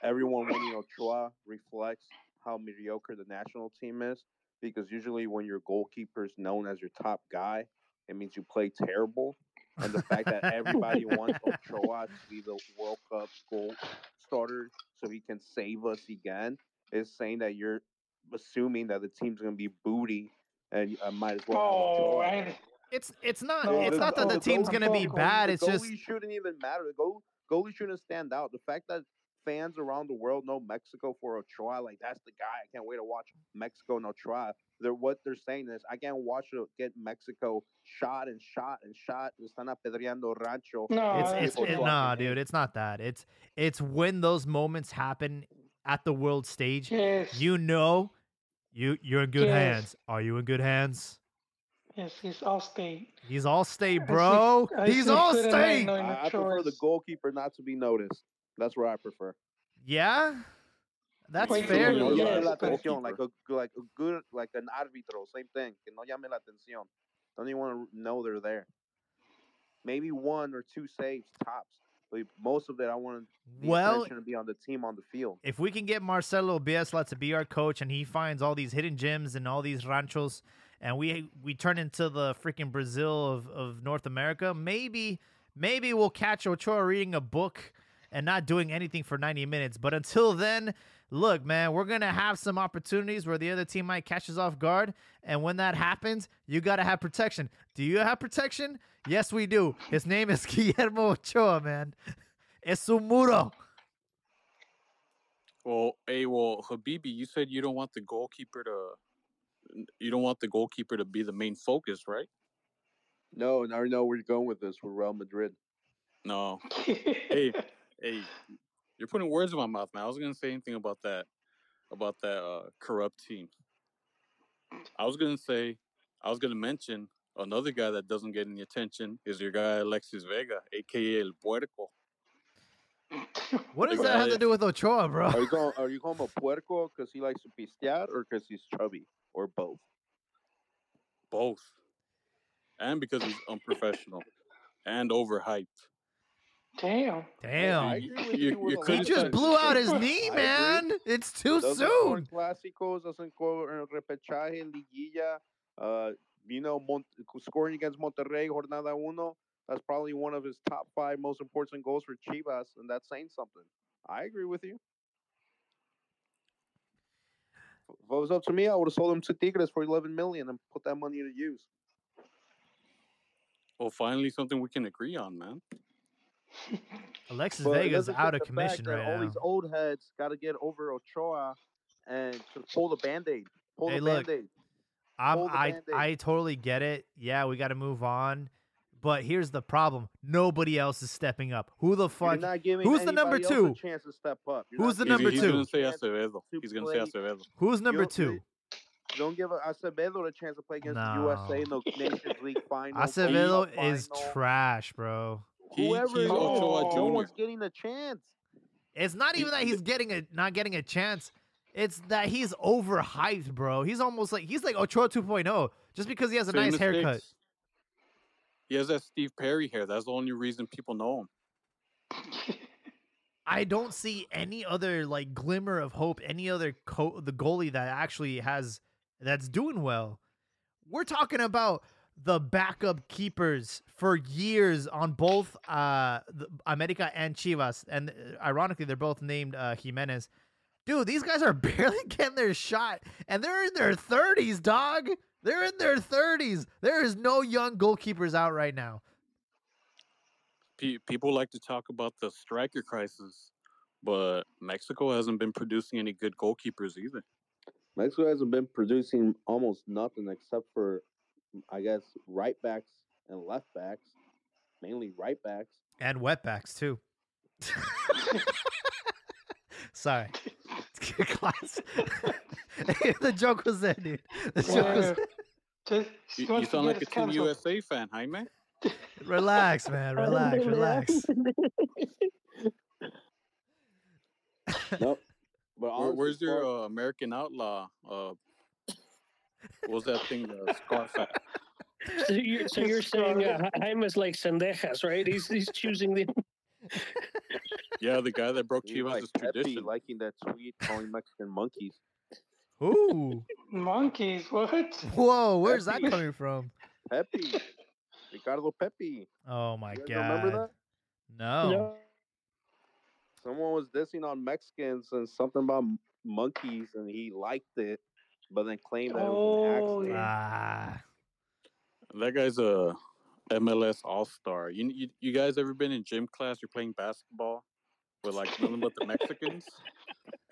everyone winning Ochoa reflects how mediocre the national team is because usually when your goalkeeper is known as your top guy, it means you play terrible. And the fact that everybody [LAUGHS] wants Ochoa to be the World Cup goal starter so he can save us again is saying that you're assuming that the team's going to be booty and I uh, might as well. oh Ochoa. I, It's it's not No, it's the- not that the the team's gonna be bad. The It's just goalie shouldn't even matter. The goal goalie shouldn't stand out. The fact that fans around the world know Mexico for Ochoa, like that's the guy. I can't wait to watch Mexico and Ochoa. They're what they're saying is I can't watch it get Mexico shot and shot and shot. Están apedreando rancho. no it's that's it's people it, nah, dude. It's not that. It's it's when those moments happen at the world stage. yes You know, you you're in good Yes. hands. Are you in good hands? yes he's all state. He's all state, I bro. I He's all good state. I, I prefer the goalkeeper not to be noticed. That's where I prefer. Yeah, that's Wait, fair. Que no Yes, llame la atención, like a like a good like an árbitro, same thing. Que no llame la atención. Don't even want to know they're there. Maybe one or two saves tops. But most of it, I want the Well, attention to be on the team on the field. if we can get Marcelo Bielsa to be our coach and he finds all these hidden gems and all these ranchos and we we turn into the freaking Brazil of, of North America, maybe maybe we'll catch Ochoa reading a book and not doing anything for 90 minutes. But until then, look, man, we're gonna have some opportunities where the other team might catch us off guard. And when that happens, you gotta have protection. Do you have protection? Yes, we do. His name is [LAUGHS] Guillermo Ochoa, man. Es un muro. Well, hey, well, Habibi, you said you don't want the goalkeeper to, you don't want the goalkeeper to be the main focus, right? No, and I already know where you're going with this with Real Madrid. No. [LAUGHS] Hey, hey, You're putting words in my mouth, man. I wasn't gonna say anything about that, about that uh, corrupt team. I was gonna say, I was gonna mention another guy that doesn't get any attention is your guy Alexis Vega, aka El Puerco. What does that have to do with Ochoa, bro? Are you [LAUGHS] going? Are you calling him a puerco because he likes to pistear, or because he's chubby, or both? Both, and because he's unprofessional and overhyped. Damn. Damn. I You- you- you with you're a He just blew out his [LAUGHS] knee, man. It's too Doesn't soon. clásicos, doesn't score en repechaje, liguilla. Uh, you know, Mon- scoring against Monterrey, jornada uno. That's probably one of his top five most important goals for Chivas, and that's saying something. I agree with you. If it was up to me, I would have sold him to Tigres for 11 million and put that money to use. Well, finally, something we can agree on, man. Alexis But it Vega's out of commission that right all these old heads got to get over Ochoa and pull the band aid. Pull Hey, the look, band aid. I'm, the I Band-Aid. I totally get it. Yeah, we got to move on. But here's the problem: nobody else is stepping up. Who the fuck? not who's the number two? Chance to step up. You're Who's not the number he's two? gonna say chance Acevedo. to He's gonna say Acevedo. Who's number two? Don't give Acevedo a chance to play against the USA in the Nations League final. Acevedo Cup is final. trash, bro. He- Whoever he's it is, Ochoa no one's getting a chance. It's not even that he's getting a not getting a chance. It's that he's overhyped, bro. He's almost like he's like Ochoa 2.0 just because he has a Same nice haircut. mistakes. He has that Steve Perry hair. That's the only reason people know him. I don't see any other like glimmer of hope. Any other co- the goalie that actually has that's doing well. We're talking about the backup keepers for years on both uh America and Chivas, and uh, ironically, they're both named uh, Jimenez. Dude, these guys are [LAUGHS] barely getting their shot, and they're in their thirties, dog. They're in their thirties. There is no young goalkeepers out right now. People like to talk about the striker crisis, but Mexico hasn't been producing any good goalkeepers either. Mexico hasn't been producing almost nothing except for, I guess, right backs and left backs, mainly right backs. and wet backs too. [LAUGHS] Sorry, [LAUGHS] class. [LAUGHS] the joke was there, dude. The joke was. Yeah. Just, just You, you sound like a us Team canceled. USA fan, Jaime. Relax, man. Relax, relax. Nope. But honestly, where's your uh, American Outlaw? Uh, what was that thing? Uh, Scarface. So you're, so you're saying uh, Jaime's like Zendejas, right? He's he's choosing the. [LAUGHS] Yeah, the guy that broke you like Chivas' Pepe tradition. liking that tweet calling Mexican monkeys? Ooh. Monkeys, what? Whoa, where's that coming from? Pepi, Ricardo Pepi. Oh my You guys god. remember that? No. No. Someone was dissing on Mexicans and something about monkeys, and he liked it, but then claimed that it was Oh, an accident. Ah. That guy's a MLS All Star. You, you you guys ever been in gym class? You're playing basketball with like nothing but the Mexicans,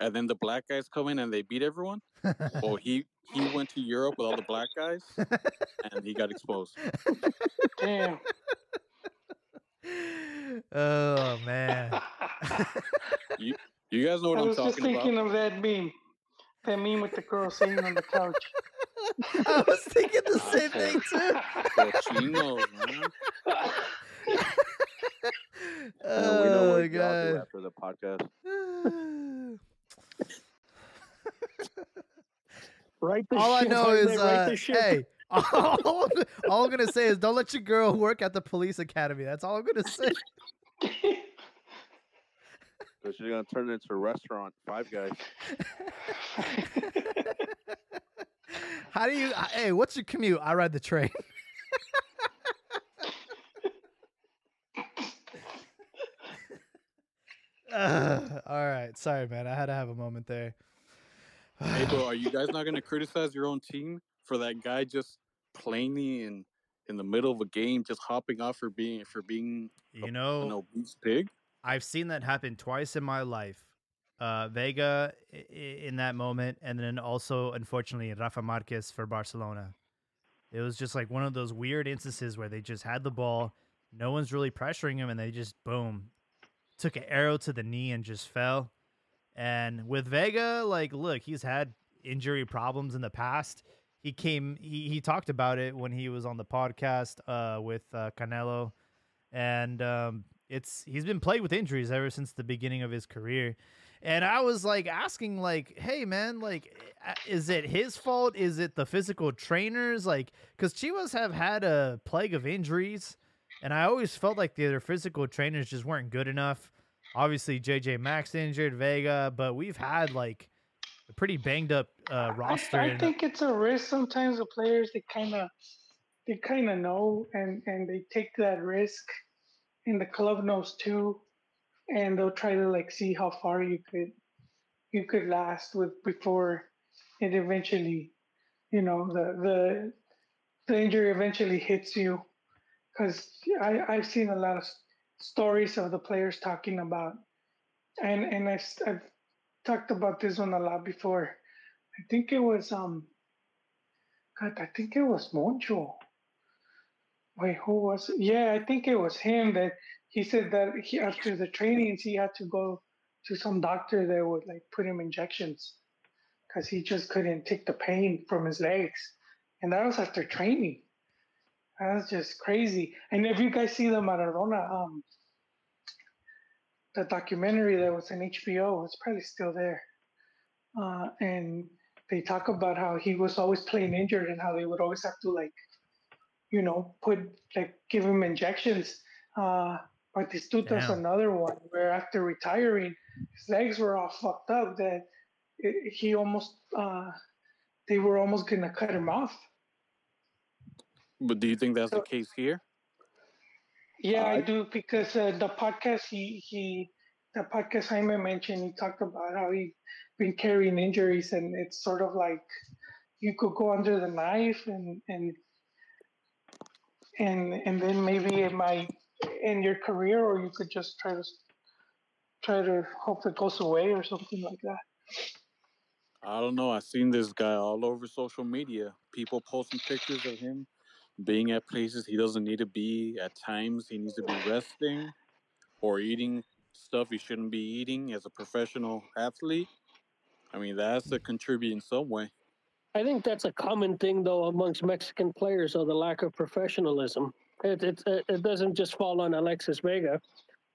and then the black guys come in and they beat everyone. Well, he he went to Europe with all the black guys, and he got exposed. Damn. oh man. You guys know what I I'm was just thinking about? of that meme. That meme with the girl sitting on the couch. [LAUGHS] I was thinking the same thing too. [LAUGHS] Cochinos, man. [LAUGHS] And we know Oh what my y'all god. after the podcast. Right the All I know is, right uh, the ship. hey, all, all I'm gonna say is don't let your girl work at the police academy. That's all I'm gonna say. So she's gonna turn it into a restaurant, Five Guys. How do you? uh, Hey, what's your commute? I ride the train. [LAUGHS] Ugh, all right, sorry, man. I had to have a moment there. [SIGHS] Hey, bro, are you guys not going to criticize your own team for that guy just plainly in in the middle of a game, just hopping off for being for being You an know, obese pig? I've seen that happen twice in my life. Uh, Vega in that moment, and then also, unfortunately, Rafa Marquez for Barcelona. It was just like one of those weird instances where they just had the ball, no one's really pressuring him, and they just boom, took an arrow to the knee and just fell. And with Vega, like, look, he's had injury problems in the past. He came, he, he talked about it when he was on the podcast uh, with uh, Canelo, and um, it's he's been plagued with injuries ever since the beginning of his career. And I was like asking, like, hey man, like, uh, is it his fault? Is it the physical trainers? Like, because Chivas have had a plague of injuries, and I always felt like their physical trainers just weren't good enough. Obviously, JJ Macías injured, Vega, but we've had like a pretty banged up uh, roster. I, I think it's a risk sometimes. The players they kind of they kind of know and and they take that risk, and the club knows too, and they'll try to like see how far you could you could last with before it eventually, you know, the the the injury eventually hits you. Because I I've seen a lot of stories of the players talking about, and and I've, s- I've talked about this one a lot before. I think it was um. God, I think it was Moncho. Wait, who was? It? Yeah, I think it was him that he said that he after the trainings he had to go to some doctor that would like put him injections because he just couldn't take the pain from his legs, and that was after training. That was just crazy. And if you guys see the Maradona um the documentary that was in HBO, it's probably still there. Uh, and they talk about how he was always playing injured and how they would always have to like, you know, put like give him injections. Uh, Batistuta's Damn. another one where after retiring, his legs were all fucked up that it, he almost uh, they were almost gonna cut him off. But do you think that's the case here? Yeah, I I- do because uh, the podcast he he the podcast Jaime mentioned he talked about how he been carrying injuries and it's sort of like you could go under the knife and and and and then maybe it might end your career or you could just try to try to hope it goes away or something like that. I don't know. I've seen this guy all over social media. People posting pictures of him being at places he doesn't need to be. At times, he needs to be resting or eating stuff he shouldn't be eating as a professional athlete. I mean, that's a contribute in some way. I think that's a common thing, though, amongst Mexican players, or the lack of professionalism. It it it it doesn't just fall on Alexis Vega.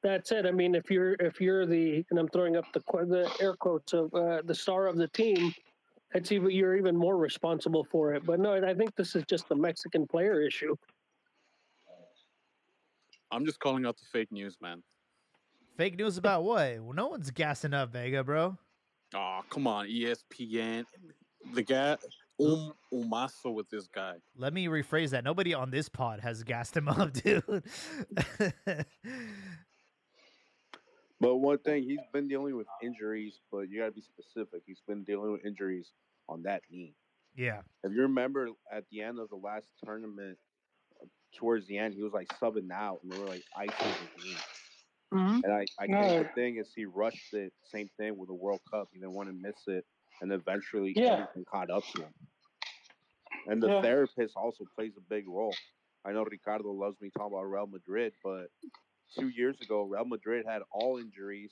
That said, I mean, if you're if you're the and I'm throwing up the qu- the air quotes of uh, the star of the team, it's even you're even more responsible for it. But no, I think this is just a Mexican player issue. I'm just calling out the fake news, man. Fake news about what? Well, no one's gassing up Vega, bro. Oh, come on, ESPN. The guy, um, umazo with this guy. Let me rephrase that. Nobody on this pod has gassed him [LAUGHS] up, dude. But one thing, he's been dealing with injuries, but you got to be specific. He's been dealing with injuries on that knee. yeah. If you remember at the end of the last tournament, uh, towards the end, he was like subbing out, and we were like icing his knee. Mm-hmm. And I, I No. think the thing is he rushed it. Same thing with the World Cup. He didn't want to miss it, and eventually Yeah. everything caught up to him. And the Yeah. therapist also plays a big role. I know Ricardo loves me talking about Real Madrid, but two years ago, Real Madrid had all injuries.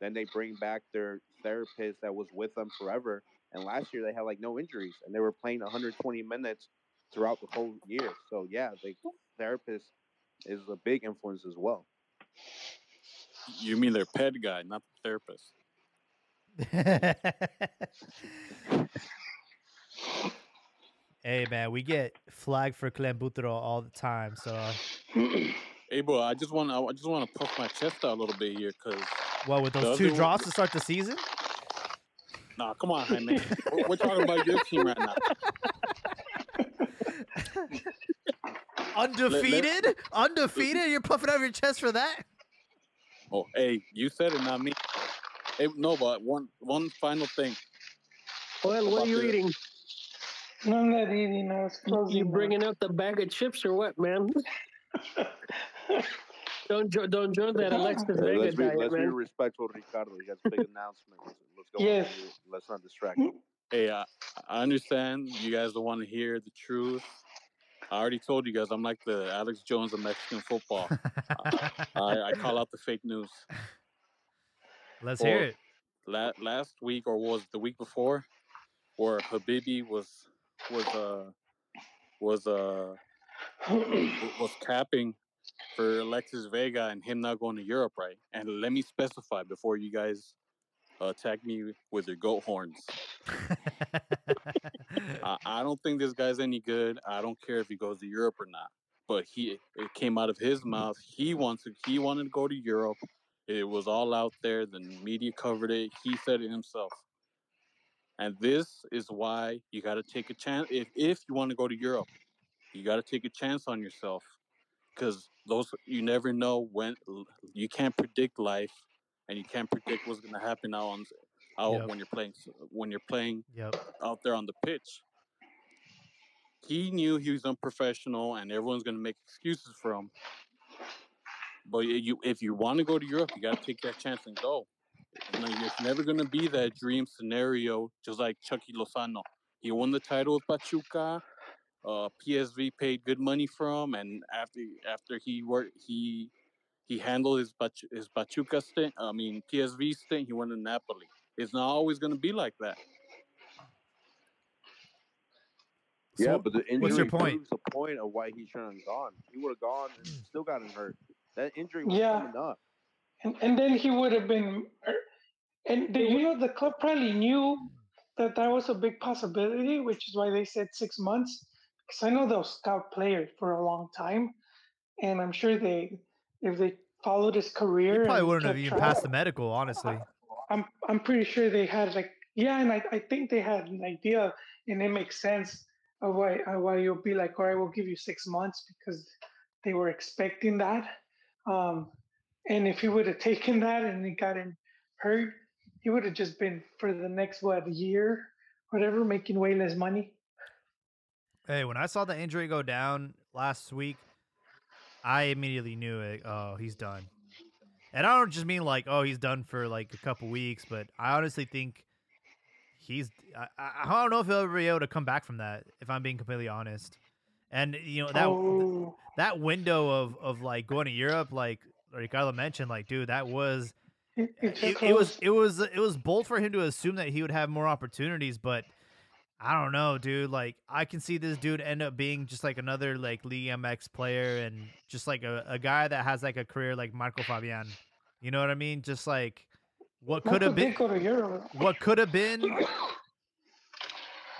Then they bring back their therapist that was with them forever. And last year they had like no injuries, and they were playing 120 minutes throughout the whole year. So yeah, the therapist is a big influence as well. You mean their pet guy, not the therapist. Hey man, we get flagged for Clembutero all the time. So, Hey, bro, I just want I just want to puff my chest out a little bit here, cause well, with those two draws to start the season, nah, come on, Jaime. [LAUGHS] We're- We're talking about your team right now. undefeated, undefeated. You're puffing out your chest for that. Oh, hey, you said it, not me. Hey, no, but one one final thing. Well, what are you the- eating? No, I'm not eating. I was You, closing. you bringing out the bag of chips or what, man? [LAUGHS] Don't jo- don't join that Alexis Vega let's be, diet, let's be respectful, Ricardo. He has a big announcement. Let's go. on. Yes. Let's not distract him. Hey, I, I understand you guys don't want to hear the truth. I already told you guys I'm like the Alex Jones of Mexican football. [LAUGHS] I, I call out the fake news. Let's hear it. La- last week or was the week before, where Habibi was was uh was uh was capping for Alexis Vega and him not going to Europe, right? And let me specify before you guys attack me with your goat horns. [LAUGHS] I, I don't think this guy's any good. I don't care if he goes to Europe or not. But he it came out of his mouth. He wants to he wanted to go to Europe. It was all out there. The media covered it. He said it himself. And this is why you got to take a chance. If if you want to go to Europe, you got to take a chance on yourself because those you never know when you can't predict life and you can't predict what's going to happen out on out Yep. when you're playing when you're playing yep. out there on the pitch. He knew he was unprofessional, and everyone's going to make excuses for him. But you, if you want to go to Europe, you got to take that chance and go. You know, it's never going to be that dream scenario, just like Chucky Lozano. He won the title with Pachuca. Uh, PSV paid good money for him, and after after he worked, he he handled his Pach- his Pachuca stint. I mean PSV stint. He went to Napoli. It's not always going to be like that. Yeah, but the injury what's your point? proves the point of why he shouldn't have gone. He would have gone and still gotten hurt. That injury was Yeah. coming up. and, and then he would have been and the, you know the club probably knew that that was a big possibility which is why they said six months because i know they'll scout players for a long time and i'm sure they if they followed his he career probably wouldn't have even passed the medical, honestly. i'm i'm pretty sure they had like yeah and i, I think they had an idea and it makes sense of why uh, why you'll be like all right we'll give you six months because they were expecting that um and if he would have taken that and he gotten hurt, he would have just been for the next what year, whatever, making way less money. Hey, when I saw the injury go down last week, I immediately knew it. Oh, he's done. And I don't just mean like, oh, he's done for like a couple weeks, but I honestly think he's. I I don't know if he'll ever be able to come back from that. If I'm being completely honest, and you know that oh, that window of of like going to Europe, like Ricardo mentioned, like dude, that was it, eh, it, so it was it was it was bold for him to assume that he would have more opportunities, but I don't know, dude. Like I can see this dude end up being just like another like League MX player and just like a, a guy that has like a career like Marco Fabian. You know what I mean? Just like what could have been did to Europe. what could have been [COUGHS] [COUGHS]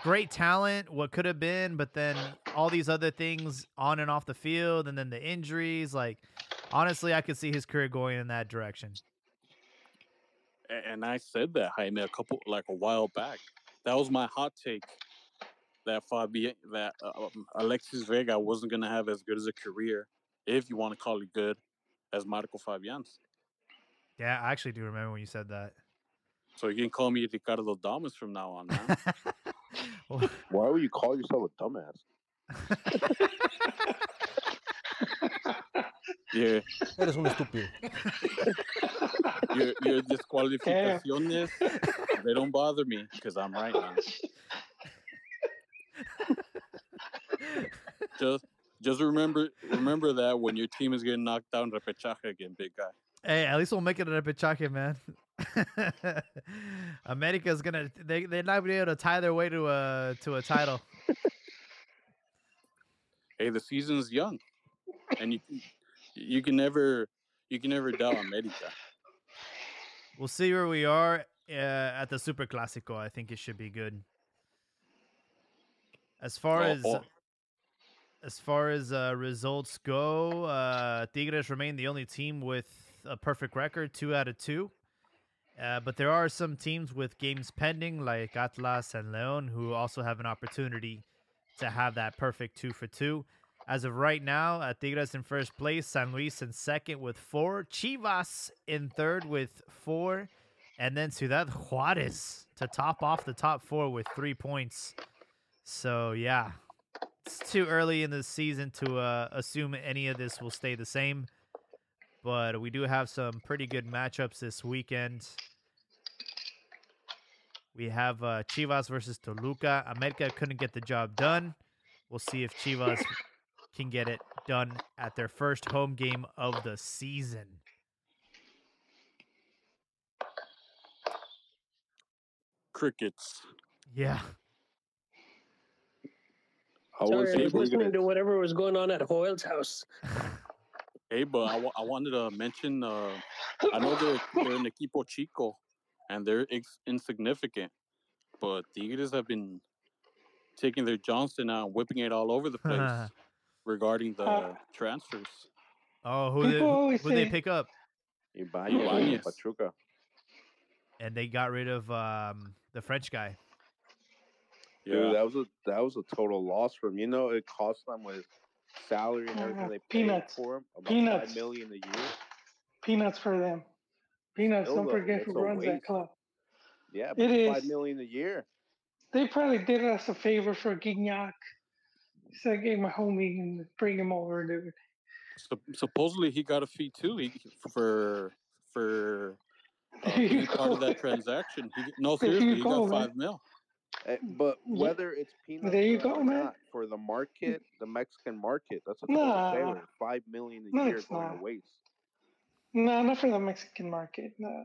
great talent, what could have been, but then all these other things on and off the field and then the injuries, like honestly, I could see his career going in that direction. And I said that Jaime a couple like a while back. That was my hot take. That Fabi that uh, um, Alexis Vega wasn't gonna have as good as a career, if you want to call it good, as Marco Fabian's. Yeah, I actually do remember when you said that. So you can call me Ricardo Damas from now on, man. [LAUGHS] Well, [LAUGHS] Why would you call yourself a dumbass? [LAUGHS] yeah. Eres un estúpido. [LAUGHS] your your disqualificaciones, they don't bother me because I'm right, man. Just just remember remember that when your team is getting knocked down repechaje again, big guy. Hey, at least we'll make it a repechaje, man. [LAUGHS] America's gonna they they're not gonna be able to tie their way to a to a title. [LAUGHS] Hey, the season's young, and you you can never you can never doubt America. We'll see where we are uh, at the Super Classico. I think it should be good. As far Oh, as oh. as far as uh, results go, uh, Tigres remain the only team with a perfect record, two out of two. Uh, but there are some teams with games pending, like Atlas and Leon, who also have an opportunity to have that perfect two for two. As of right now, uh, Tigres in first place, San Luis in second with four, Chivas in third with four, and then Ciudad Juarez to top off the top four with three points. So yeah, it's too early in the season to uh, assume any of this will stay the same. But we do have some pretty good matchups this weekend. We have uh, Chivas versus Toluca. America couldn't get the job done. We'll see if Chivas [LAUGHS] can get it done at their first home game of the season. crickets. Yeah. I would Sorry, I was listening to Tigres. whatever was going on at Hoyle's house. [LAUGHS] Hey, but I, I wanted to mention. Uh, I know they're they're an equipo chico, and they're ex- insignificant, but Tigres have been taking their Johnson out and whipping it all over the place [LAUGHS] regarding the Uh, transfers. Oh, who did People always who they say- pick up? Ibanez, Ibanez. Pachuca. And they got rid of um, the French guy. Dude, that was a that was a total loss for him. You know, it cost them with salary and everything they paid peanuts. for him about Peanuts. five million a year. Peanuts for them. Peanuts. Still Don't though, forget who a runs that club. Yeah, It but is. five million a year. They probably did us a favor for Gignac. Said, "Hey, my homie, and bring him over, dude." Sup- supposedly he got a fee too he, for for uh, being part of that [LAUGHS] transaction. He, no, There seriously, he go, got man. five mil. Eh, But Yeah. whether it's peanuts There you or go, man. not, for the market, the Mexican market, that's a Nah. total failure. Five million a No, year it's going not. to waste. No, not for the Mexican market. No.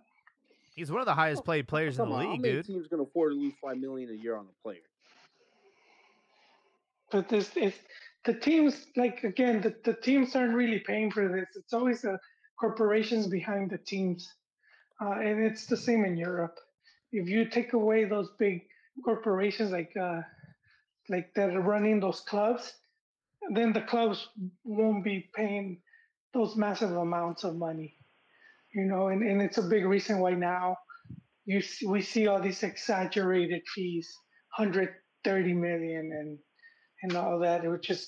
He's one of the highest paid players in Come the on, how league, many dude. teams can afford to lose five million a year on a player? But this is the teams like again the, the teams aren't really paying for this. It's always the corporations behind the teams, uh, and it's the same in Europe. If you take away those big corporations like uh, like that are running those clubs, then the clubs won't be paying those massive amounts of money. You know, and, and it's a big reason why now you see, we see all these exaggerated fees, 130 million and and all that. It just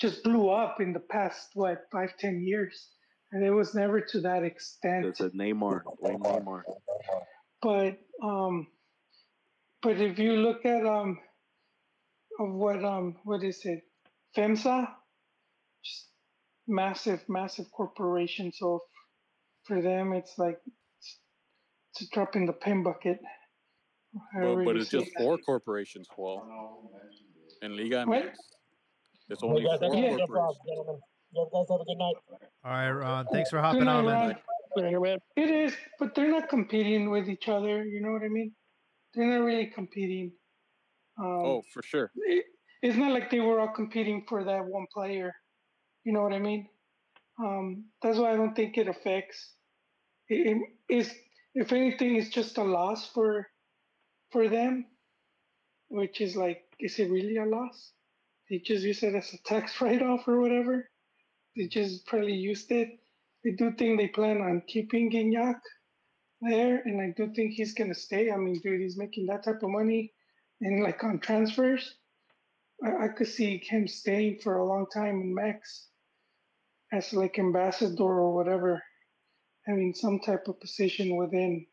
just blew up in the past what five ten years, and it was never to that extent. It's a Neymar, Neymar. But um, but if you look at um, of what um, what is it, FEMSA, just massive, massive corporation. So for them, it's like it's, it's a drop in the pin bucket. But, but it's just that. four corporations, Well, in Liga What? MX, it's only Yeah, four that's Yeah. no problem, corporations. You guys have a good night. All right, Ron. Thanks for hopping night, on, man. Man. It is, but they're not competing with each other. You know what I mean? They're not really competing. Um, Oh, for sure. it, it's not like they were all competing for that one player. You know what I mean? Um, that's why I don't think it affects. It, it is, if anything, it's just a loss for for them, which is like, is it really a loss? They just use it as a tax [LAUGHS] write-off or whatever. They just probably used it. I do think they plan on keeping Gignac there, and I do think he's gonna stay. I mean, dude, he's making that type of money, and like on transfers, I, I could see him staying for a long time in Mex as like ambassador or whatever, having some type of position within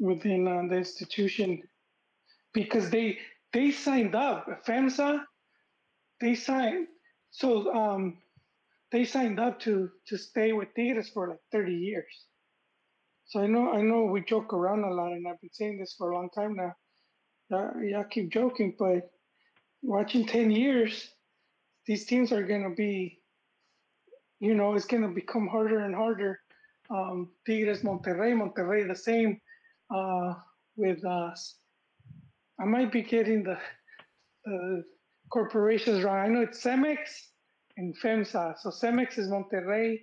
within uh, the institution, because they they signed up FEMSA. They signed so um they signed up to to stay with Tigres for like 30 years. So I know I know we joke around a lot, and I've been saying this for a long time now. Yeah, I keep joking, but watching 10 years, these teams are gonna be, you know, it's gonna become harder and harder. Um, Tigres, Monterrey, Monterrey, the same uh, with us. I might be getting the the corporations wrong. I know it's Cemex and FEMSA. So Cemex is Monterrey.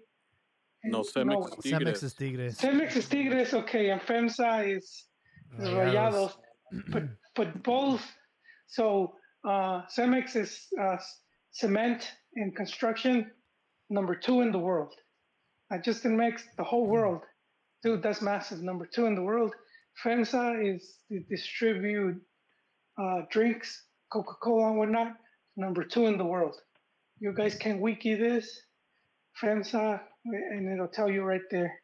No, and- Cemex is Cemex Tigres. is Tigres. Cemex is Tigres, okay, and FEMSA is, is Rayados. Rayados. But but both. So uh, Cemex is uh, cement and construction, number two in the world. Not just in Mex, the whole world. Dude, that's massive. Number two in the world. FEMSA is they distribute uh, drinks, Coca Cola and whatnot. Number two in the world. You guys can wiki this, FEMSA, and it'll tell you right there.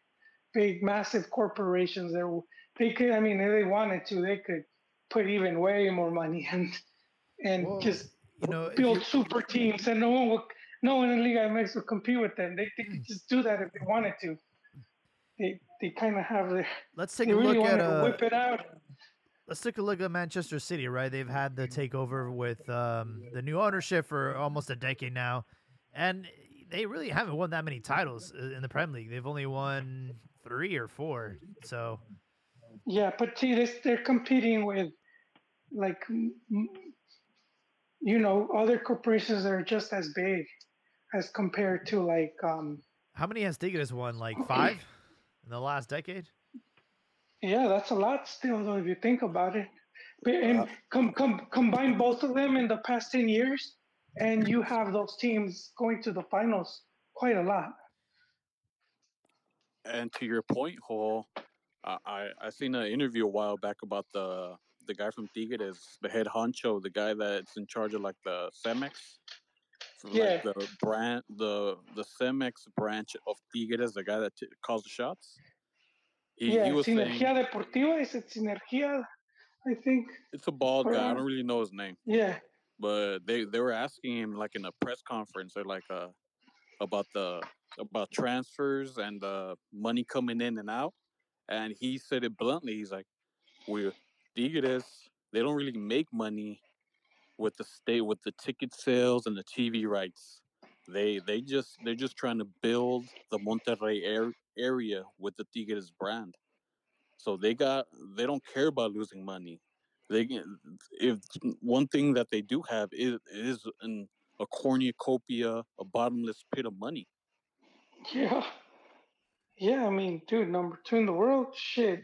Big, massive corporations. They could, I mean, if they wanted to, they could put even way more money [LAUGHS] and and Well, just You know, build super teams, and no one will, no one in Liga MX would compete with them. They, they Hmm. could just do that if they wanted to. They they kind of have their. let's take a really look at to uh, whip it out. let's take a look at Manchester City, right? They've had the takeover with um, the new ownership for almost a decade now, and they really haven't won that many titles uh, in the Premier League. They've only won three or four. So Yeah, but see, this they're competing with, like, m- m- you know, other corporations that are just as big, as compared to like, um, How many has Tigres won? Like [CLEARS THROAT] five in the last decade? yeah, that's a lot still, though, if you think about it. But, and Wow. com- com- combine both of them in the past ten years, and you have those teams going to the finals quite a lot. And to your point, Hole, I I, seen an interview a while back about the the guy from Tigres, the head honcho, the guy that's in charge of like the Cemex, Yeah. like the brand, the the Cemex branch of Tigres, the guy that t- calls the shots. He, yeah, he was saying Sinergia Deportiva is it Sinergia? I think. it's a bald guy. I don't really know his name. Yeah, but they they were asking him like in a press conference or like uh about the about transfers and the money coming in and out and he said it bluntly he's like we Tigres they don't really make money with the state with the ticket sales and the TV rights. They they just they're just trying to build the Monterrey air, area with the Tigres brand. So they got they don't care about losing money they if one thing that they do have is is an a cornucopia, a bottomless pit of money. yeah, yeah. I mean, dude, number two in the world. Shit,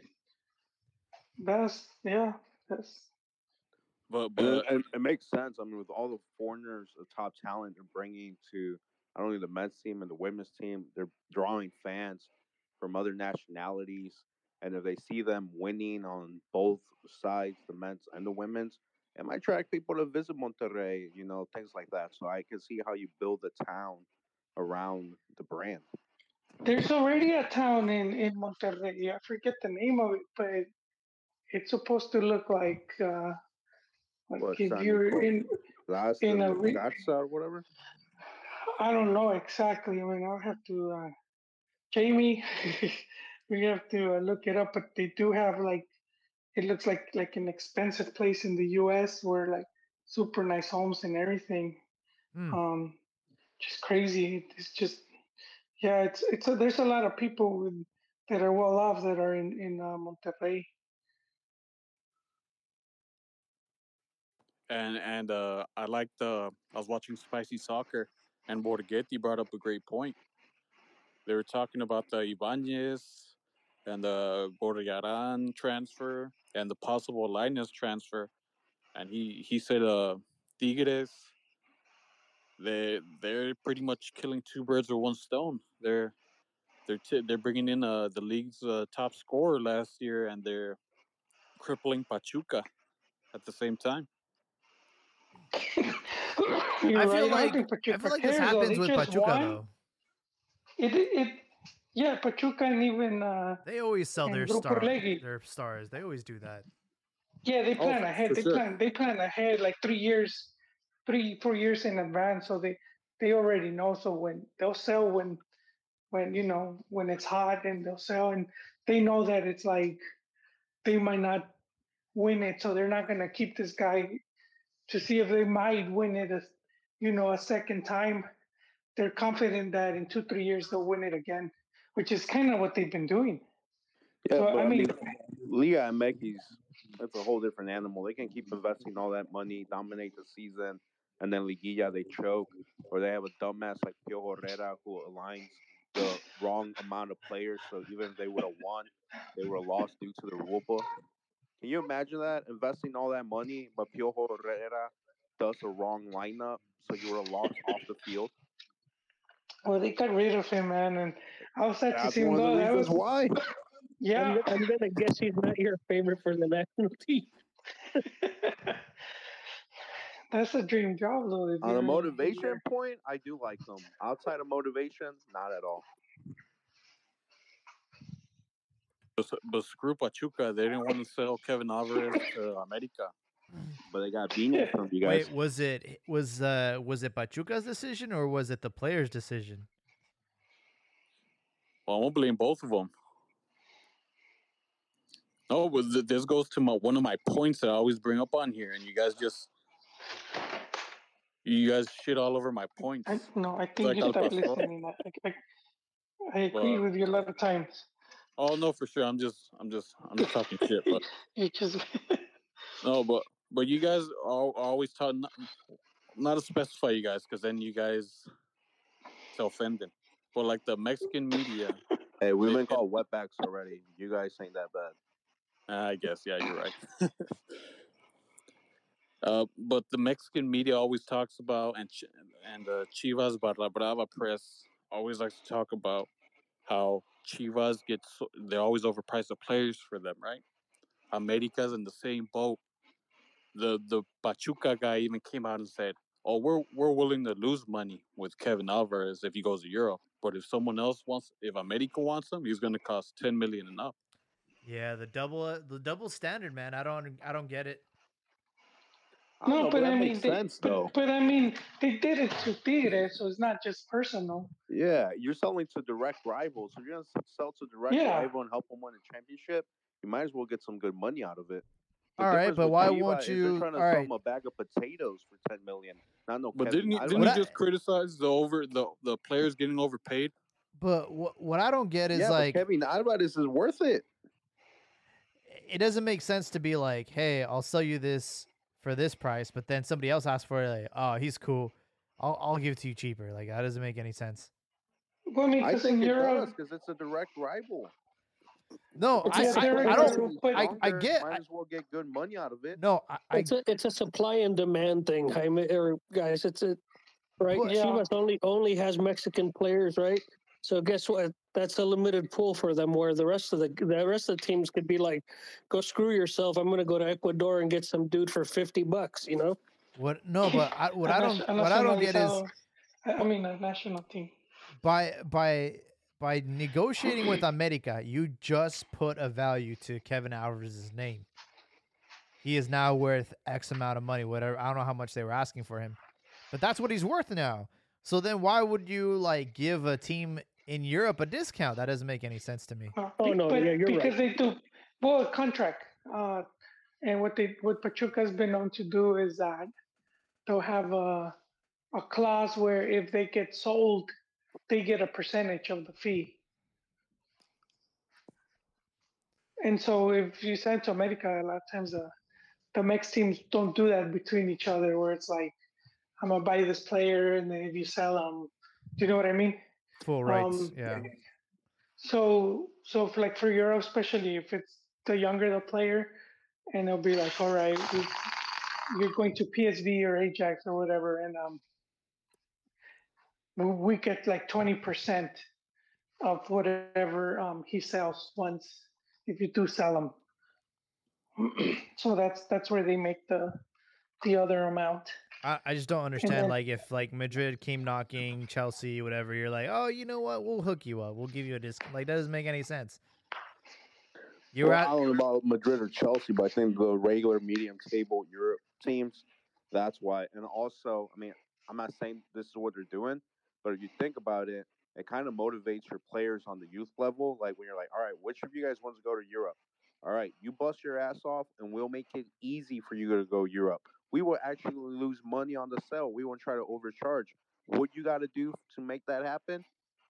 that's yeah, that's But but it, it, it makes sense. I mean, with all the foreigners, the top talent they're bringing to not only the men's team and the women's team, they're drawing fans from other nationalities. And if they see them winning on both sides, the men's and the women's, it might attract people to visit Monterrey, you know, things like that. So I can see how you build a town around the brand. There's already a town in in Monterrey. I forget the name of it, but it's supposed to look like uh, like What, if San you're Nico- in. Last In a re- or whatever. I don't know exactly. I mean, I'll have to. Uh, Jamie, [LAUGHS] we have to uh, look it up. But they do have like, it looks like like an expensive place in the U.S. where like super nice homes and everything. Hmm. Um, just crazy. It's just, yeah. It's it's a, there's a lot of people with, that are well off that are in in uh, Monterrey. and and uh, I like the I was watching Spicy Soccer, and Borgetti brought up a great point. They were talking about the Ibanez and the Gorriaran transfer and the possible Lainez transfer, and he he said uh Tigres they they're pretty much killing two birds with one stone. They're they're t- they're bringing in uh, the league's uh, top scorer last year, and they're crippling Pachuca at the same time. [LAUGHS] I feel right. don't like think I feel like this cares, though. happens with Pachuca won. though. It it yeah, Pachuca and even uh They always sell their Grupo star their stars. They always do that. yeah they Oh, plan for- ahead. They sure. plan they plan ahead like three years, three four years in advance. So they they already know. So when they'll sell when when you know when it's hot and they'll sell and they know that it's like they might not win it, so they're not gonna keep this guy to see if they might win it a you know a second time. They're confident that in two three years they'll win it again, which is kind of what they've been doing. Yeah, So, but I mean, Liga MX, that's a whole different animal. They can keep investing all that money, dominate the season, and then Liguilla they choke, or they have a dumbass like Piojo Herrera who aligns the wrong amount of players. So even if they would have won, they have lost due to the rule book. Can you imagine that investing all that money, but Piojo Herrera does the wrong lineup, so you have lost off the field? Well, they got rid of him, man, and I was sad to see him of go. That reasons was why. [LAUGHS] yeah. I'm, I'm gonna guess he's not your favorite for the national [LAUGHS] team. [LAUGHS] That's a dream job, though. On a you're- motivation point, I do like them. Outside of motivation, not at all. But, but screw Pachuca, they didn't want to sell Kevin Alvarez to America. But they got Venus from you guys. Wait, was it was uh was it Pachuca's decision or was it the player's decision? Well, I won't blame both of them. No, but th- this goes to my one of my points that I always bring up on here, and you guys just you guys shit all over my points. I, no, I think Like you Al start Pastor. listening. I, I, I agree Well- with you a lot of times. Oh no, for sure. I'm just, I'm just, I'm just talking shit. But [LAUGHS] You just no, but but you guys are always talk not, not to specify you guys because then you guys it's offending. But like the Mexican media, Hey, we've been called wetbacks already. You guys ain't that bad. I guess yeah, you're right. [LAUGHS] uh, but the Mexican media always talks about and Ch- and uh, Chivas Barra Brava press always likes to talk about how Chivas gets they always overprice the players for them, right? America's in the same boat. The the Pachuca guy even came out and said, "Oh, we're we're willing to lose money with Kevin Alvarez if he goes to Europe, but if someone else wants, if America wants him, he's going to cost ten million and up." Yeah, the double uh, the double standard, man. I don't I don't get it. No, know, but that I mean, makes they, sense but, though. but I mean, they did it to Tigre, so it's not just personal. Yeah, you're selling to direct rivals. If you're gonna sell to direct Yeah. rival and help them win a championship, you might as well get some good money out of it. The All right, but why Chivas won't you- They're trying to all sell right. a bag of potatoes for ten million. Not no. But Kevin didn't he, didn't he What I- just criticize the over the the players getting overpaid? But what what I don't get is yeah, like but Kevin Alvarez is worth it. it doesn't make sense to be like, hey, I'll sell you this for this price, but then somebody else asks for it, like, oh, he's cool. I'll I'll give it to you cheaper. Like that doesn't make any sense. Well, I mean, I think it does Europe, because it's a direct rival. No, It's I, a I, I don't. I, I get. Might as well get good money out of it. no, I, I It's a it's a supply and demand thing, Jaime. Or guys, it's a right. Well, yeah. Chivas only only has Mexican players, right? So guess what? That's a limited pool for them. Where the rest of the the rest of the teams could be like, go screw yourself. I'm going to go to Ecuador and get some dude for fifty bucks. You know? what? No, [LAUGHS] but I, what I don't. What I don't get is I I mean, a national team. by by by negotiating with America, you just put a value to Kevin Alvarez's name. He is now worth X amount of money, whatever. I don't know how much they were asking for him, but that's what he's worth now. So then, why would you like give a team in Europe a discount? That doesn't make any sense to me. Uh, Oh, no, but yeah, you're right. because they do well contract. Uh, and what they what Pachuca's been known to do is that they'll have a a clause where if they get sold, they get a percentage of the fee. And so if you send to America, a lot of times the the Mex teams don't do that between each other, where it's like I'm gonna buy this player, and then if you sell them, do you know what I mean? Full rights. Um, yeah. So, so for like for Europe, especially if it's the younger the player, and they'll be like, all right, we, you're going to PSV or Ajax or whatever, and um, we, we get like twenty percent of whatever um he sells once if you do sell them [CLEARS THROAT] so that's that's where they make the the other amount. I, I just don't understand. then- like, if like Madrid came knocking, Chelsea, whatever, you're like, oh, you know what? We'll hook you up. We'll give you a discount. Like, that doesn't make any sense. You're Well, at. I don't know about Madrid or Chelsea, but I think the regular medium table Europe teams, that's why. And also, I mean, I'm not saying this is what they're doing, but if you think about it, it kind of motivates your players on the youth level. Like when you're like, all right, which of you guys wants to go to Europe? All right, you bust your ass off, and we'll make it easy for you to go Europe. We will actually lose money on the sell. We won't try to overcharge. What you got to do to make that happen?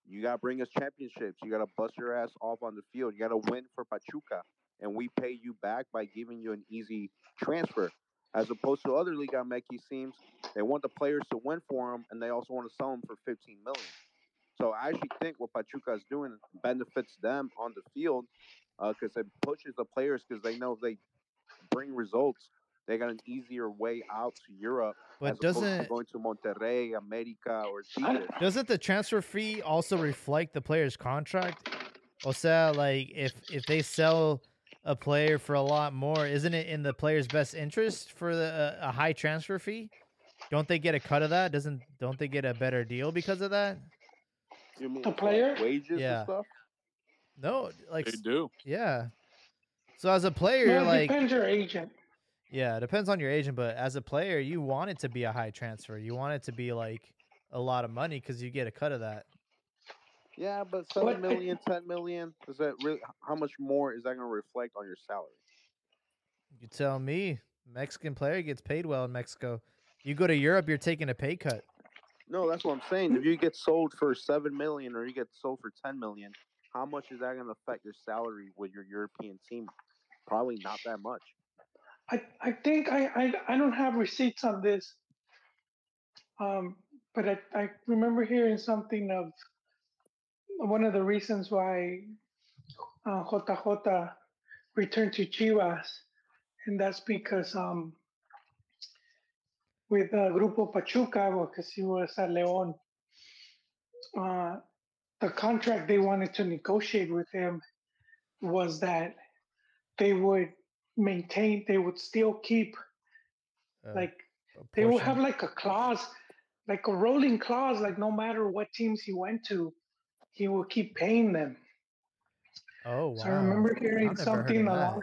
You got to bring us championships. You got to bust your ass off on the field. You got to win for Pachuca, and we pay you back by giving you an easy transfer. As opposed to other Liga MX teams, they want the players to win for them, and they also want to sell them for 15 million. So I actually think what Pachuca is doing benefits them on the field uh, because it pushes the players because they know if they bring results, they got an easier way out to Europe But as opposed to doesn't going to Monterrey, America, or I- Tigres. doesn't the transfer fee also reflect the player's contract? O sea, like if if they sell a player for a lot more, isn't it in the player's best interest for the, uh, a high transfer fee? Don't they get a cut of that? Doesn't don't they get a better deal because of that? You mean The like, player? wages Yeah. and stuff? No, like They do. yeah. So as a player, Well, like depends your agent. Yeah, it depends on your agent, but as a player, you want it to be a high transfer. You want it to be like a lot of money because you get a cut of that. Yeah, but What- seven million, ten million. Is that really? How much more is that going to reflect on your salary? You tell me, Mexican player gets paid well in Mexico. You go to Europe, you're taking a pay cut. No, that's what I'm saying. If you get sold for seven million or you get sold for ten million, how much is that going to affect your salary with your European team? Probably not that much. I, I think I, I, I don't have receipts on this. Um, but I, I remember hearing something of one of the reasons why uh, JJ returned to Chivas, and that's because um, with uh, Grupo Pachuca, because he was at León, uh, the contract they wanted to negotiate with him was that they would maintain, they would still keep, Uh, like, they will have like a clause, like a rolling clause, like no matter what teams he went to, he will keep paying them. Oh wow! So I remember hearing I've something along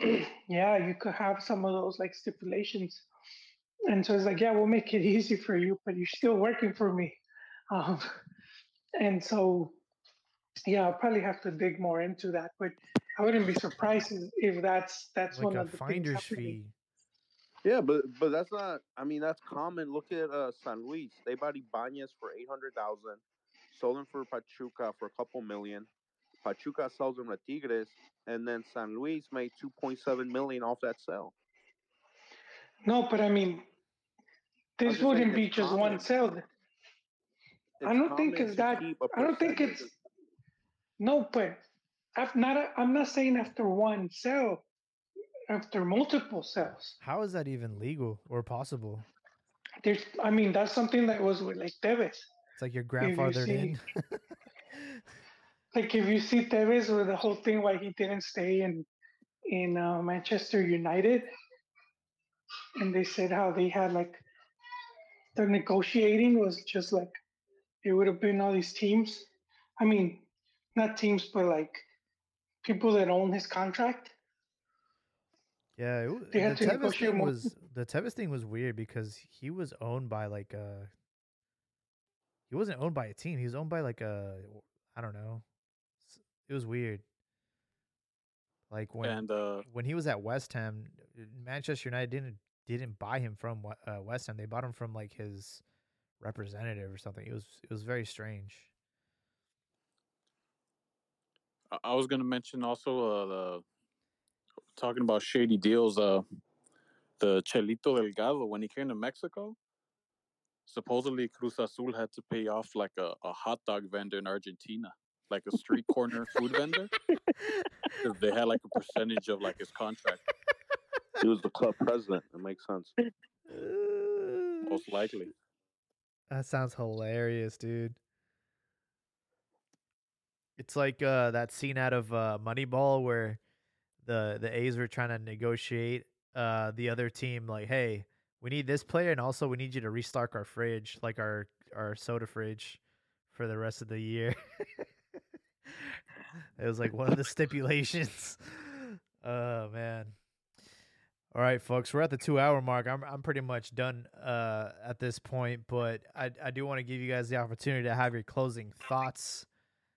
those. [CLEARS THROAT] yeah, you could have some of those like stipulations, and so it's like, yeah, we'll make it [LAUGHS] easy for you, but you're still working for me. Um, [LAUGHS] and so, yeah, I'll probably have to dig more into that, but I wouldn't be surprised if- if that's that's like one a of the things finder's fee. Yeah, but but that's not. I mean, that's common. Look at uh, San Luis. They bought Ibanez for eight hundred thousand, sold him for Pachuca for a couple million. Pachuca sells him to Tigres, and then San Luis made two point seven million off that sale. No, but I mean, this just wouldn't be it's just one common. sale. I don't think it's that. I don't think it's no, but I've not. I'm not saying after one sale, after multiple sales. How is that even legal or possible? There's. I mean, that's something that was with like Tevez. It's like your grandfather you in. [LAUGHS] Like if you see Tevez with the whole thing why he didn't stay in in uh, Manchester United, and they said how they had like the negotiating was just like it would have been all these teams. I mean, not teams, but like people that own his contract. yeah, it, the Tevez thing was the Tevez thing was weird because he was owned by like a. He wasn't owned by a team. He was owned by like a, I don't know. It was weird. Like when And uh, when he was at West Ham, Manchester United didn't didn't buy him from uh, West Ham. They bought him from like his representative or something. It was it was very strange. I- was gonna mention also uh, the talking about shady deals. Uh, the Chelito Delgado when he came to Mexico, supposedly Cruz Azul had to pay off like a, a hot dog vendor in Argentina, like a street corner food vendor, [LAUGHS] because they had like a percentage of like his contract, He was the club president. It makes sense. most likely. [SIGHS] That sounds hilarious, dude. It's like uh, that scene out of uh, Moneyball where the the A's were trying to negotiate uh, the other team, like, "Hey, we need this player, and also we need you to restock our fridge, like our our soda fridge, for the rest of the year." [LAUGHS] it was like one of the stipulations. [LAUGHS] Oh man. All right, folks, we're at the two hour mark. I'm I'm pretty much done uh, at this point, but I I do want to give you guys the opportunity to have your closing thoughts,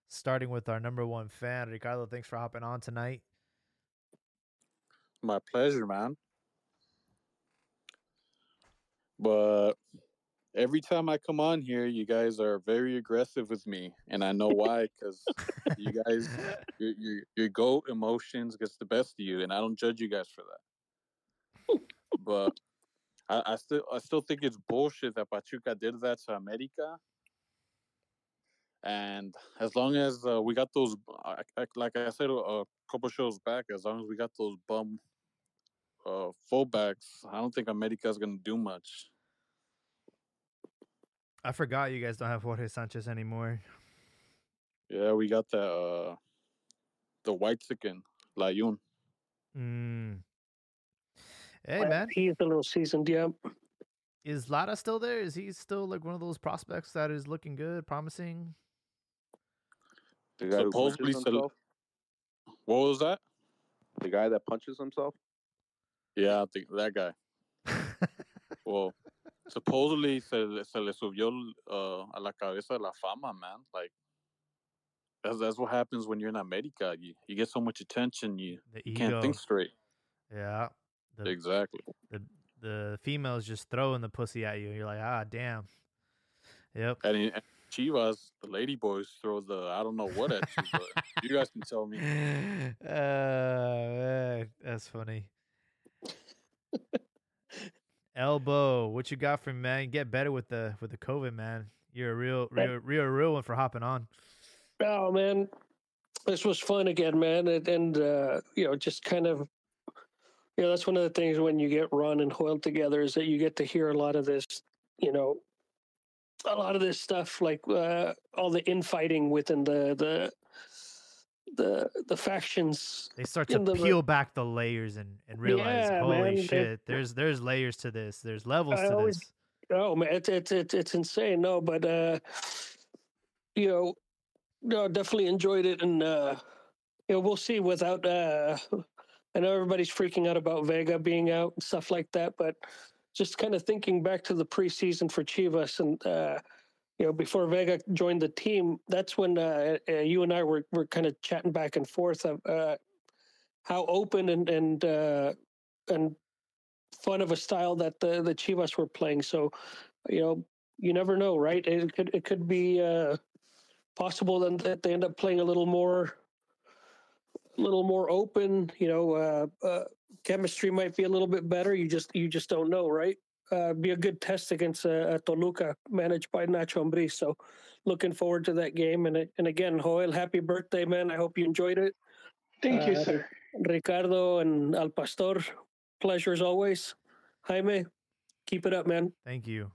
starting with our number one fan, Ricardo. Thanks for hopping on tonight. My pleasure, man. But every time I come on here, you guys are very aggressive with me, and I know why. Because you guys, [LAUGHS] your, your your goat emotions gets the best of you, and I don't judge you guys for that. but I, I still I still think it's bullshit that Pachuca did that to America. And as long as uh, we got those, I- like I said a couple shows back, as long as we got those bum uh, fullbacks, I don't think America's gonna do much. I forgot you guys don't have Jorge Sanchez anymore. Yeah, we got the uh, the white chicken, Layun. Mm. Hey Well, man, He's a little seasoned, yeah. is Lada still there? Is he still like one of those prospects that is looking good, promising? The guy who Supposedly, punches himself. What was that? The guy that punches himself. Yeah, I think that guy. [LAUGHS] Well, supposedly se, se le subió uh, a la cabeza de la fama, man. Like that's that's what happens when you're in America. You you get so much attention, you you can't think straight. Yeah. The, Exactly. the the females just throwing the pussy at you. You're like, ah, damn. Yep. And he, Chivas, the Lady Boys throw the I don't know what at you, but you guys can tell me. uh, [LAUGHS] man, that's funny. Elbow, what you got for me, man? Get better with the with the COVID, man. You're a real, real, real, real one for hopping on. Oh man, this was fun again, man, and, and uh, you know, just kind of, you know, that's one of the things when you get Ron and Hoyle together is that you get to hear a lot of this, you know, a lot of this stuff, like uh, all the infighting within the the the the factions. They start to the- peel back the layers and, and realize, Yeah, holy man, shit, there's there's layers to this. There's levels I to always- this. Oh man, it's it's it's, it's insane. No, but uh, you know, no, definitely enjoyed it, and uh, you know, we'll see. Without, uh, I know everybody's freaking out about Vega being out and stuff like that, but just kind of thinking back to the preseason for Chivas, and uh, you know, before Vega joined the team, that's when uh, uh, you and I were were kind of chatting back and forth of uh, how open and and uh, and fun of a style that the the Chivas were playing. So, you know, you never know, right? It could it could be uh, possible then that they end up playing a little more, a little more open. You know, uh, chemistry might be a little bit better. You just you just don't know, right? Uh, be a good test against uh, Toluca, managed by Nacho Ambriz. So, looking forward to that game. And and again, Joel, happy birthday, man! I hope you enjoyed it. Thank you, Uh, sir. Ricardo and Al Pastor, pleasure as always. Jaime, keep it up, man. Thank you.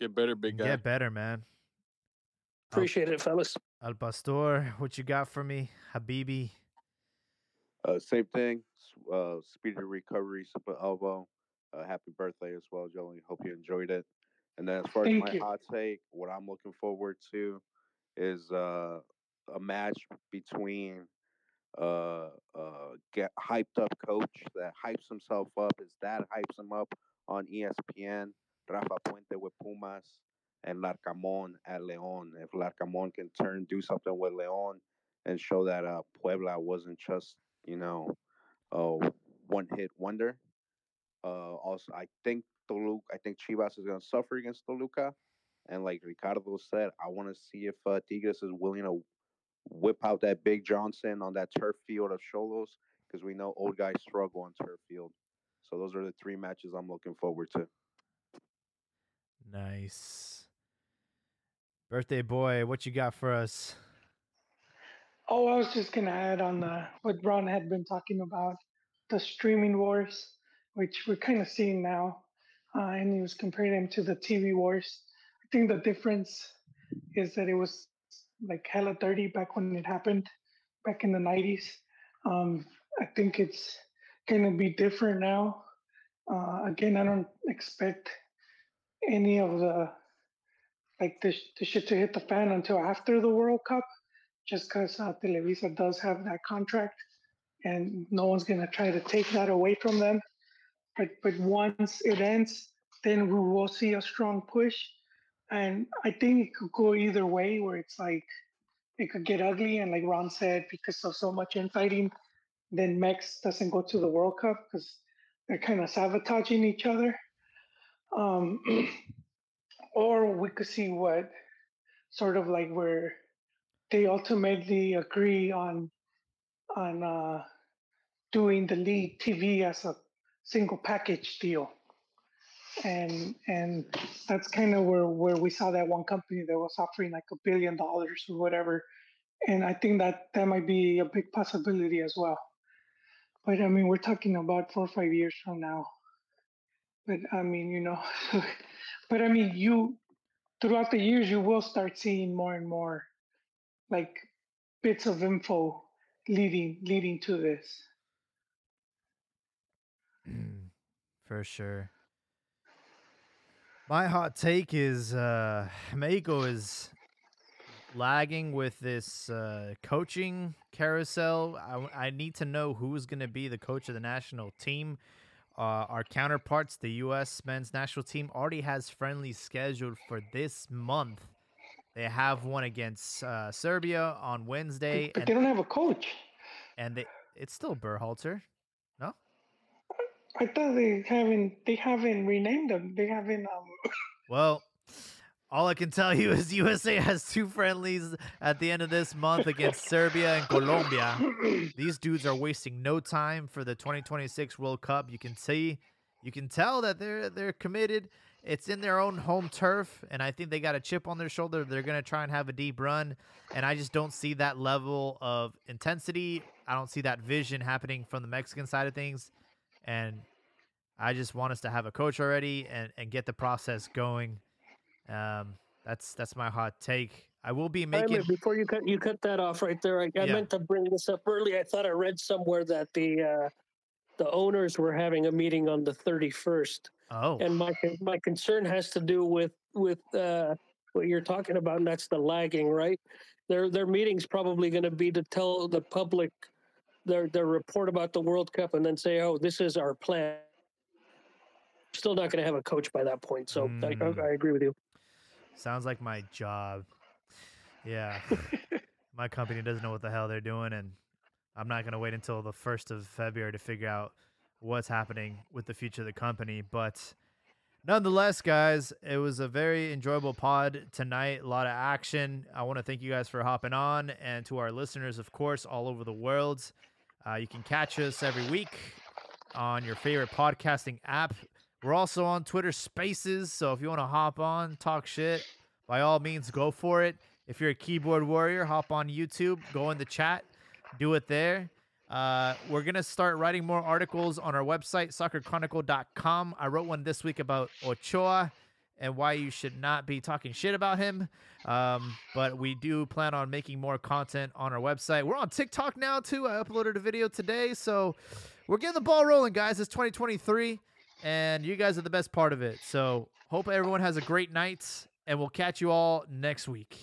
Get better, big guy. Get better, man. Al- Appreciate it, fellas. Al Pastor, what you got for me, Habibi? Uh, same thing. s- Uh, speedy recovery, super elbow. Uh, happy birthday as well, Joey. Hope you enjoyed it. And then as far Thank as my you. hot take, what I'm looking forward to is uh, a match between uh, uh, get hyped up coach that hypes himself up. His dad hypes him up on ESPN. Rafa Puente with Pumas and Larcamon at León. If Larcamon can turn, do something with León and show that uh, Puebla wasn't just you know a one hit wonder. Uh, also, I think Toluca, I think Chivas is going to suffer against Toluca. And like Ricardo said, I want to see if uh, Tigres is willing to whip out that Big Johnson on that turf field of Cholos because we know old guys struggle on turf field. So those are the three matches I'm looking forward to. Nice. Birthday boy, what you got for us? Oh, I was just gonna add on the what Ron had been talking about, the streaming wars, which we're kind of seeing now, uh, and he was comparing them to the TV wars. I think the difference is that it was like hella dirty back when it happened, back in the '90s. Um, I think it's gonna be different now. Uh, again, I don't expect any of the like the, sh- the shit to hit the fan until after the World Cup just because uh, Televisa does have that contract, and no one's gonna try to take that away from them. But but once it ends, then we will see a strong push, and I think it could go either way. Where it's like it could get ugly, and like Ron said, because of so much infighting, then Mex doesn't go to the World Cup because they're kind of sabotaging each other. Um, [CLEARS THROAT] or we could see what sort of like where they ultimately agree on on uh, doing the league TV as a single package deal, and and that's kind of where where we saw that one company that was offering like a billion dollars or whatever, and I think that that might be a big possibility as well. But I mean, we're talking about four or five years from now. But I mean, you know, [LAUGHS] but I mean, you throughout the years you will start seeing more and more like bits of info leading leading to this. For sure. My hot take is uh [SIGHS] Mexico is lagging with this uh, coaching carousel. I, I need to know who's going to be the coach of the national team. Uh, our counterparts, the U.S. men's national team, already has friendlies scheduled for this month. They have one against uh, Serbia on Wednesday, But and, they don't have a coach. and they, it's still Berhalter. I thought they haven't they haven't renamed them. They haven't um [LAUGHS] Well, All I can tell you is USA has two friendlies at the end of this month against Serbia and Colombia. These dudes are wasting no time for the 2026 World Cup. You can see, you can tell that they're they're committed. It's in their own home turf, and I think they got a chip on their shoulder. They're gonna try and have a deep run, and I just don't see that level of intensity. I don't see that vision happening from the Mexican side of things, and I just want us to have a coach already and, and get the process going. Um, that's that's my hot take. I will be making. minute, before you cut you cut that off right there. I, I Yeah. meant to bring this up early. I thought I read somewhere that the uh, the owners were having a meeting on the thirty first, Oh, and my my concern has to do with with uh, what you're talking about, and that's the lagging, right? Their their meeting's probably going to be to tell the public their their report about the World Cup, and then say, "Oh, this is our plan." Still not going to have a coach by that point, so I, Mm. I, I agree with you. sounds like my job. Yeah, [LAUGHS] my company doesn't know what the hell they're doing, and I'm not gonna wait until the first of February to figure out what's happening with the future of the company. But nonetheless, guys, it was a very enjoyable pod tonight. A lot of action. I want to thank you guys for hopping on, and to our listeners, of course, all over the world. Uh, you can catch us every week on your favorite podcasting app. We're also on Twitter Spaces, so if you want to hop on, talk shit, by all means, go for it. If you're a keyboard warrior, hop on YouTube, go in the chat, do it there. Uh, we're gonna start writing more articles on our website, soccerchronicle.com. I wrote one this week about Ochoa and why you should not be talking shit about him. Um, but we do plan on making more content on our website. We're on TikTok now too. I uploaded a video today, so we're getting the ball rolling, guys. It's 2023, and you guys are the best part of it. So hope everyone has a great night, and we'll catch you all next week.